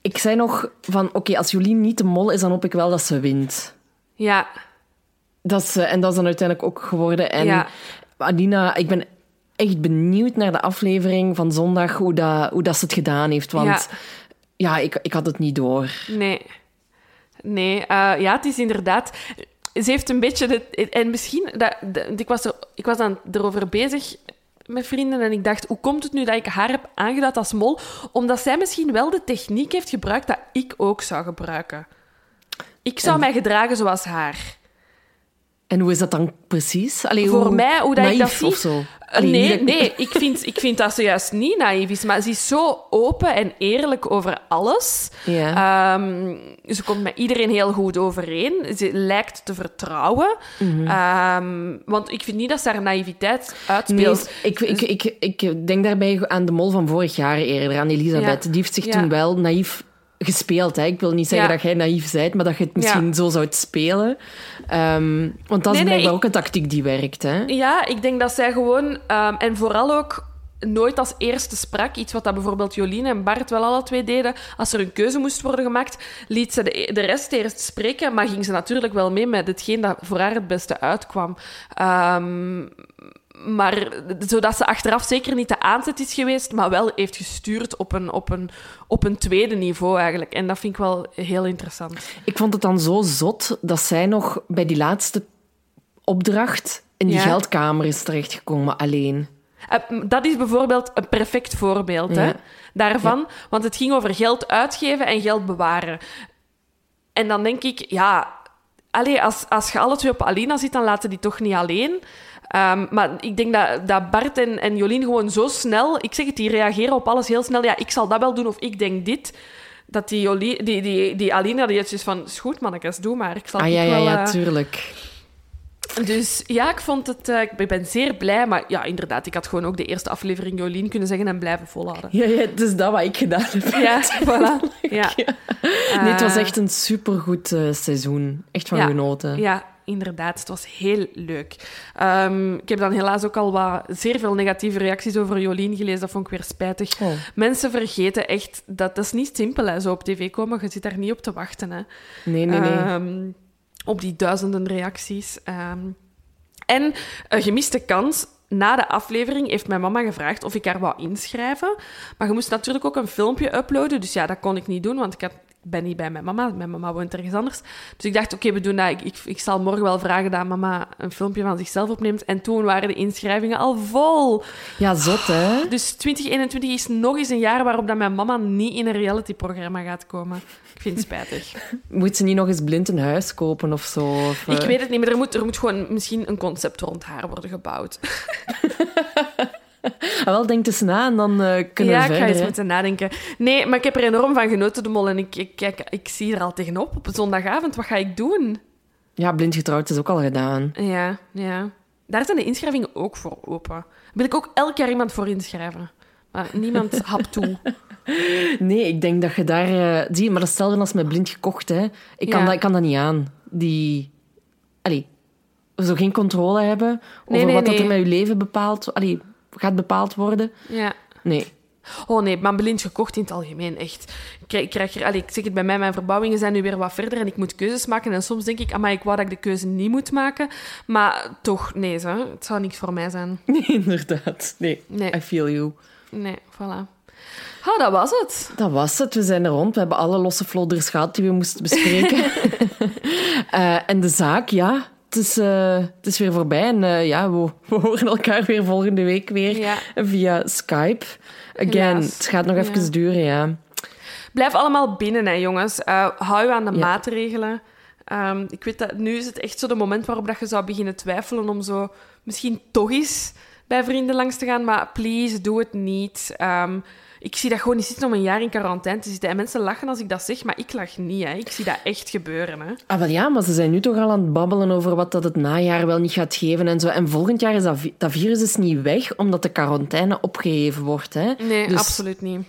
[SPEAKER 1] ik zei nog van... Oké, als Jolien niet de mol is, dan hoop ik wel dat ze wint.
[SPEAKER 2] Ja,
[SPEAKER 1] Dat is, en dat is dan uiteindelijk ook geworden. En
[SPEAKER 2] Ja.
[SPEAKER 1] Adina, ik ben echt benieuwd naar de aflevering van zondag, hoe dat, hoe dat ze het gedaan heeft. Want ja, ik, ik had het niet door.
[SPEAKER 2] nee. Nee, eh, ja, het is inderdaad... Ze heeft een beetje... De, en misschien... Dat, de- ik, was er, ik was dan erover bezig met vrienden en ik dacht, hoe komt het nu dat ik haar heb aangeduid als mol? Omdat zij misschien wel de techniek heeft gebruikt dat ik ook zou gebruiken. Ik zou mij gedragen zoals haar.
[SPEAKER 1] En hoe is dat dan precies? Allee,
[SPEAKER 2] Voor
[SPEAKER 1] hoe
[SPEAKER 2] mij, hoe dat ik dat zie...
[SPEAKER 1] of zo? Allee,
[SPEAKER 2] nee, nee ik, vind, ik vind dat ze juist niet naïef is. Maar ze is zo open en eerlijk over alles.
[SPEAKER 1] Ja.
[SPEAKER 2] Ehm, ze komt met iedereen heel goed overeen. Ze lijkt te vertrouwen.
[SPEAKER 1] Mhm.
[SPEAKER 2] Ehm, want ik vind niet dat ze haar naïviteit
[SPEAKER 1] Nee,
[SPEAKER 2] uitspeelt.
[SPEAKER 1] ik, ik, ik, ik denk daarbij aan de mol van vorig jaar eerder, aan Elisabeth.
[SPEAKER 2] Ja.
[SPEAKER 1] Die heeft zich
[SPEAKER 2] Ja.
[SPEAKER 1] toen wel naïef gespeeld. Hè. Ik wil niet zeggen dat jij naïef bent, maar dat je het misschien zo zou spelen. Ehm, want dat is
[SPEAKER 2] Nee, ik-
[SPEAKER 1] ook een tactiek die werkt. Hè.
[SPEAKER 2] Ja, ik denk dat zij gewoon... ehm, en vooral ook nooit als eerste sprak. Iets wat dat bijvoorbeeld Jolien en Bart wel alle twee deden. Als er een keuze moest worden gemaakt, liet ze de, de rest eerst spreken, maar ging ze natuurlijk wel mee met hetgeen dat voor haar het beste uitkwam. Ehm, maar zodat ze achteraf zeker niet de aanzet is geweest, maar wel heeft gestuurd op een, op een, op een tweede niveau eigenlijk. En dat vind ik wel heel interessant.
[SPEAKER 1] Ik vond het dan zo zot dat zij nog bij die laatste opdracht in die
[SPEAKER 2] Ja.
[SPEAKER 1] geldkamer is terechtgekomen alleen.
[SPEAKER 2] Eh, Dat is bijvoorbeeld een perfect voorbeeld hè,
[SPEAKER 1] Ja.
[SPEAKER 2] daarvan. Want het ging over geld uitgeven en geld bewaren. En dan denk ik, ja... Allee, als, als je alle twee op Alina zit, dan laten die toch niet alleen. Ehm, maar ik denk dat, dat Bart en, en Jolien gewoon zo snel... Ik zeg het, die reageren op alles heel snel. Ja, ik zal dat wel doen of ik denk dit. Dat die, Jolie, die, die, die Alina die zoiets van... Is goed, mannetjes, doe maar. Ik zal
[SPEAKER 1] Ah ja, ja,
[SPEAKER 2] wel...
[SPEAKER 1] ja,
[SPEAKER 2] eh,
[SPEAKER 1] tuurlijk.
[SPEAKER 2] dus ja, ik vond het... eh, ik ben zeer blij. Maar ja, inderdaad, ik had gewoon ook de eerste aflevering Jolien kunnen zeggen en blijven volhouden.
[SPEAKER 1] Ja, ja, het is dat wat ik gedaan heb. [laughs]
[SPEAKER 2] Ja, voilà. Ja.
[SPEAKER 1] Nee, het was
[SPEAKER 2] Eh,
[SPEAKER 1] echt een supergoed seizoen. Echt van genoten.
[SPEAKER 2] Ja, inderdaad. Het was heel leuk. Ehm, ik heb dan helaas ook al wat zeer veel negatieve reacties over Jolien gelezen. Dat vond ik weer spijtig.
[SPEAKER 1] Oh.
[SPEAKER 2] Mensen vergeten echt... Dat, dat is niet simpel, hè, zo op tv komen. Je zit daar niet op te wachten, hè.
[SPEAKER 1] Nee, nee, nee.
[SPEAKER 2] Ehm, op die duizenden reacties. Ehm, en een gemiste kans. Na de aflevering heeft mijn mama gevraagd of ik haar wou inschrijven. Maar je moest natuurlijk ook een filmpje uploaden. Dus ja, dat kon ik niet doen, want ik, had, ben niet bij mijn mama. Mijn mama woont ergens anders. Dus ik dacht, oké, we doen dat. Ik, ik, ik zal morgen wel vragen dat mama een filmpje van zichzelf opneemt. En toen waren de inschrijvingen al vol.
[SPEAKER 1] Ja, zot, hè?
[SPEAKER 2] Dus 2021 is nog eens een jaar waarop dat mijn mama niet in een realityprogramma gaat komen. Ik vind het spijtig. [laughs]
[SPEAKER 1] Moet ze niet nog eens blind een huis kopen of zo? Of,
[SPEAKER 2] Ik
[SPEAKER 1] eh,
[SPEAKER 2] weet het niet, maar er moet, er moet gewoon misschien een concept rond haar worden gebouwd. [laughs]
[SPEAKER 1] Ah, wel, denk eens na en dan eh, kunnen
[SPEAKER 2] ja,
[SPEAKER 1] we
[SPEAKER 2] ik ga
[SPEAKER 1] verder.
[SPEAKER 2] eens
[SPEAKER 1] hè.
[SPEAKER 2] moeten nadenken. Nee, maar ik heb er enorm van genoten, de mol. En ik, ik, kijk, ik zie er al tegenop op zondagavond. Wat ga ik doen?
[SPEAKER 1] Ja, blind getrouwd is ook al gedaan.
[SPEAKER 2] Ja, ja. Daar zijn de inschrijvingen ook voor open. Wil ik ook elk jaar iemand voor inschrijven. Maar niemand [laughs] hapt toe.
[SPEAKER 1] Nee, ik denk dat je daar... eh, zie, maar dat is hetzelfde als met blind gekocht, hè. Ik kan,
[SPEAKER 2] Ja.
[SPEAKER 1] dat, ik kan dat niet aan. Die... Allee, zo geen controle hebben over
[SPEAKER 2] nee,
[SPEAKER 1] wat dat er met je leven bepaald... Allee, gaat bepaald worden.
[SPEAKER 2] Ja.
[SPEAKER 1] Nee.
[SPEAKER 2] Oh nee, maar blind gekocht in het algemeen, echt. Ik, krijg, ik, krijg er, allee, ik zeg het bij mij, mijn verbouwingen zijn nu weer wat verder en ik moet keuzes maken. En soms denk ik, amai, ik wou dat ik de keuze niet moet maken. Maar toch, nee, zo, het zou niks voor mij zijn. [laughs]
[SPEAKER 1] Nee, inderdaad. Nee,
[SPEAKER 2] Nee.
[SPEAKER 1] I feel you.
[SPEAKER 2] Nee, voilà. Ah, dat was het.
[SPEAKER 1] Dat was het. We zijn er rond. We hebben alle losse flodders gehad die we moesten bespreken. [laughs] [laughs] Eh, en de zaak, ja, het is, eh, het is weer voorbij. En eh, ja, we, we horen elkaar weer volgende week weer
[SPEAKER 2] Ja.
[SPEAKER 1] via Skype. Again,
[SPEAKER 2] Helaas.
[SPEAKER 1] het gaat nog even
[SPEAKER 2] Ja.
[SPEAKER 1] duren, ja.
[SPEAKER 2] Blijf allemaal binnen, hè, jongens. Eh, hou je aan de
[SPEAKER 1] Ja.
[SPEAKER 2] maatregelen. Ehm, ik weet dat nu is het echt zo de moment waarop dat je zou beginnen twijfelen om zo misschien toch eens bij vrienden langs te gaan. Maar please, doe het niet. Ehm, ik zie dat gewoon niet zitten om een jaar in quarantaine te zitten. En mensen lachen als ik dat zeg, maar ik lach niet. Hè. Ik zie dat echt gebeuren. Hè.
[SPEAKER 1] Ah, wel ja, maar ze zijn nu toch al aan het babbelen over wat dat het najaar wel niet gaat geven en zo. En volgend jaar is dat, dat virus is niet weg, omdat de quarantaine opgeheven wordt. Hè?
[SPEAKER 2] Nee,
[SPEAKER 1] dus,
[SPEAKER 2] absoluut niet.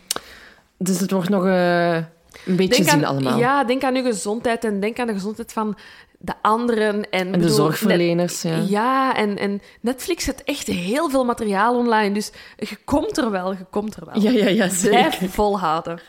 [SPEAKER 1] Dus het wordt nog eh, een beetje zien
[SPEAKER 2] aan,
[SPEAKER 1] allemaal.
[SPEAKER 2] Ja, denk aan je gezondheid en denk aan de gezondheid van de anderen. En,
[SPEAKER 1] en de
[SPEAKER 2] bedoel,
[SPEAKER 1] zorgverleners, ja.
[SPEAKER 2] Ja, en, en Netflix zet echt heel veel materiaal online. Dus je komt er wel, je komt er wel.
[SPEAKER 1] Ja, ja, ja,
[SPEAKER 2] Blijf
[SPEAKER 1] zeker.
[SPEAKER 2] volhouden. [laughs]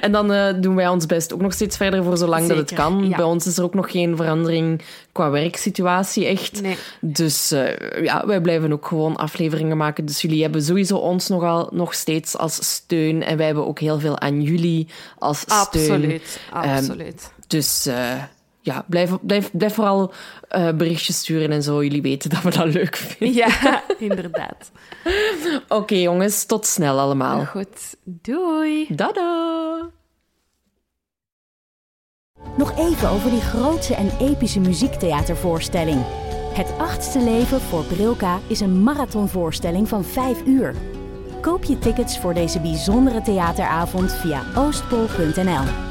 [SPEAKER 1] En dan eh, doen wij ons best ook nog steeds verder voor zolang dat het kan.
[SPEAKER 2] ja.
[SPEAKER 1] Bij ons is er ook nog geen verandering qua werksituatie, echt.
[SPEAKER 2] Nee.
[SPEAKER 1] Dus eh, ja, wij blijven ook gewoon afleveringen maken. Dus jullie hebben sowieso ons nogal nog steeds als steun. En wij hebben ook heel veel aan jullie als steun.
[SPEAKER 2] Absoluut, absoluut.
[SPEAKER 1] Dus eh, ja, blijf, blijf, blijf vooral uh, berichtjes sturen en zo. Jullie weten dat we dat leuk vinden.
[SPEAKER 2] Ja, [laughs] inderdaad.
[SPEAKER 1] Oké, okay, jongens, tot snel allemaal.
[SPEAKER 2] Goed, doei.
[SPEAKER 1] Dada.
[SPEAKER 3] Nog even over die grootse en epische muziektheatervoorstelling. Het achtste leven voor Brilka is een marathonvoorstelling van 5 uur. Koop je tickets voor deze bijzondere theateravond via oostpol.nl.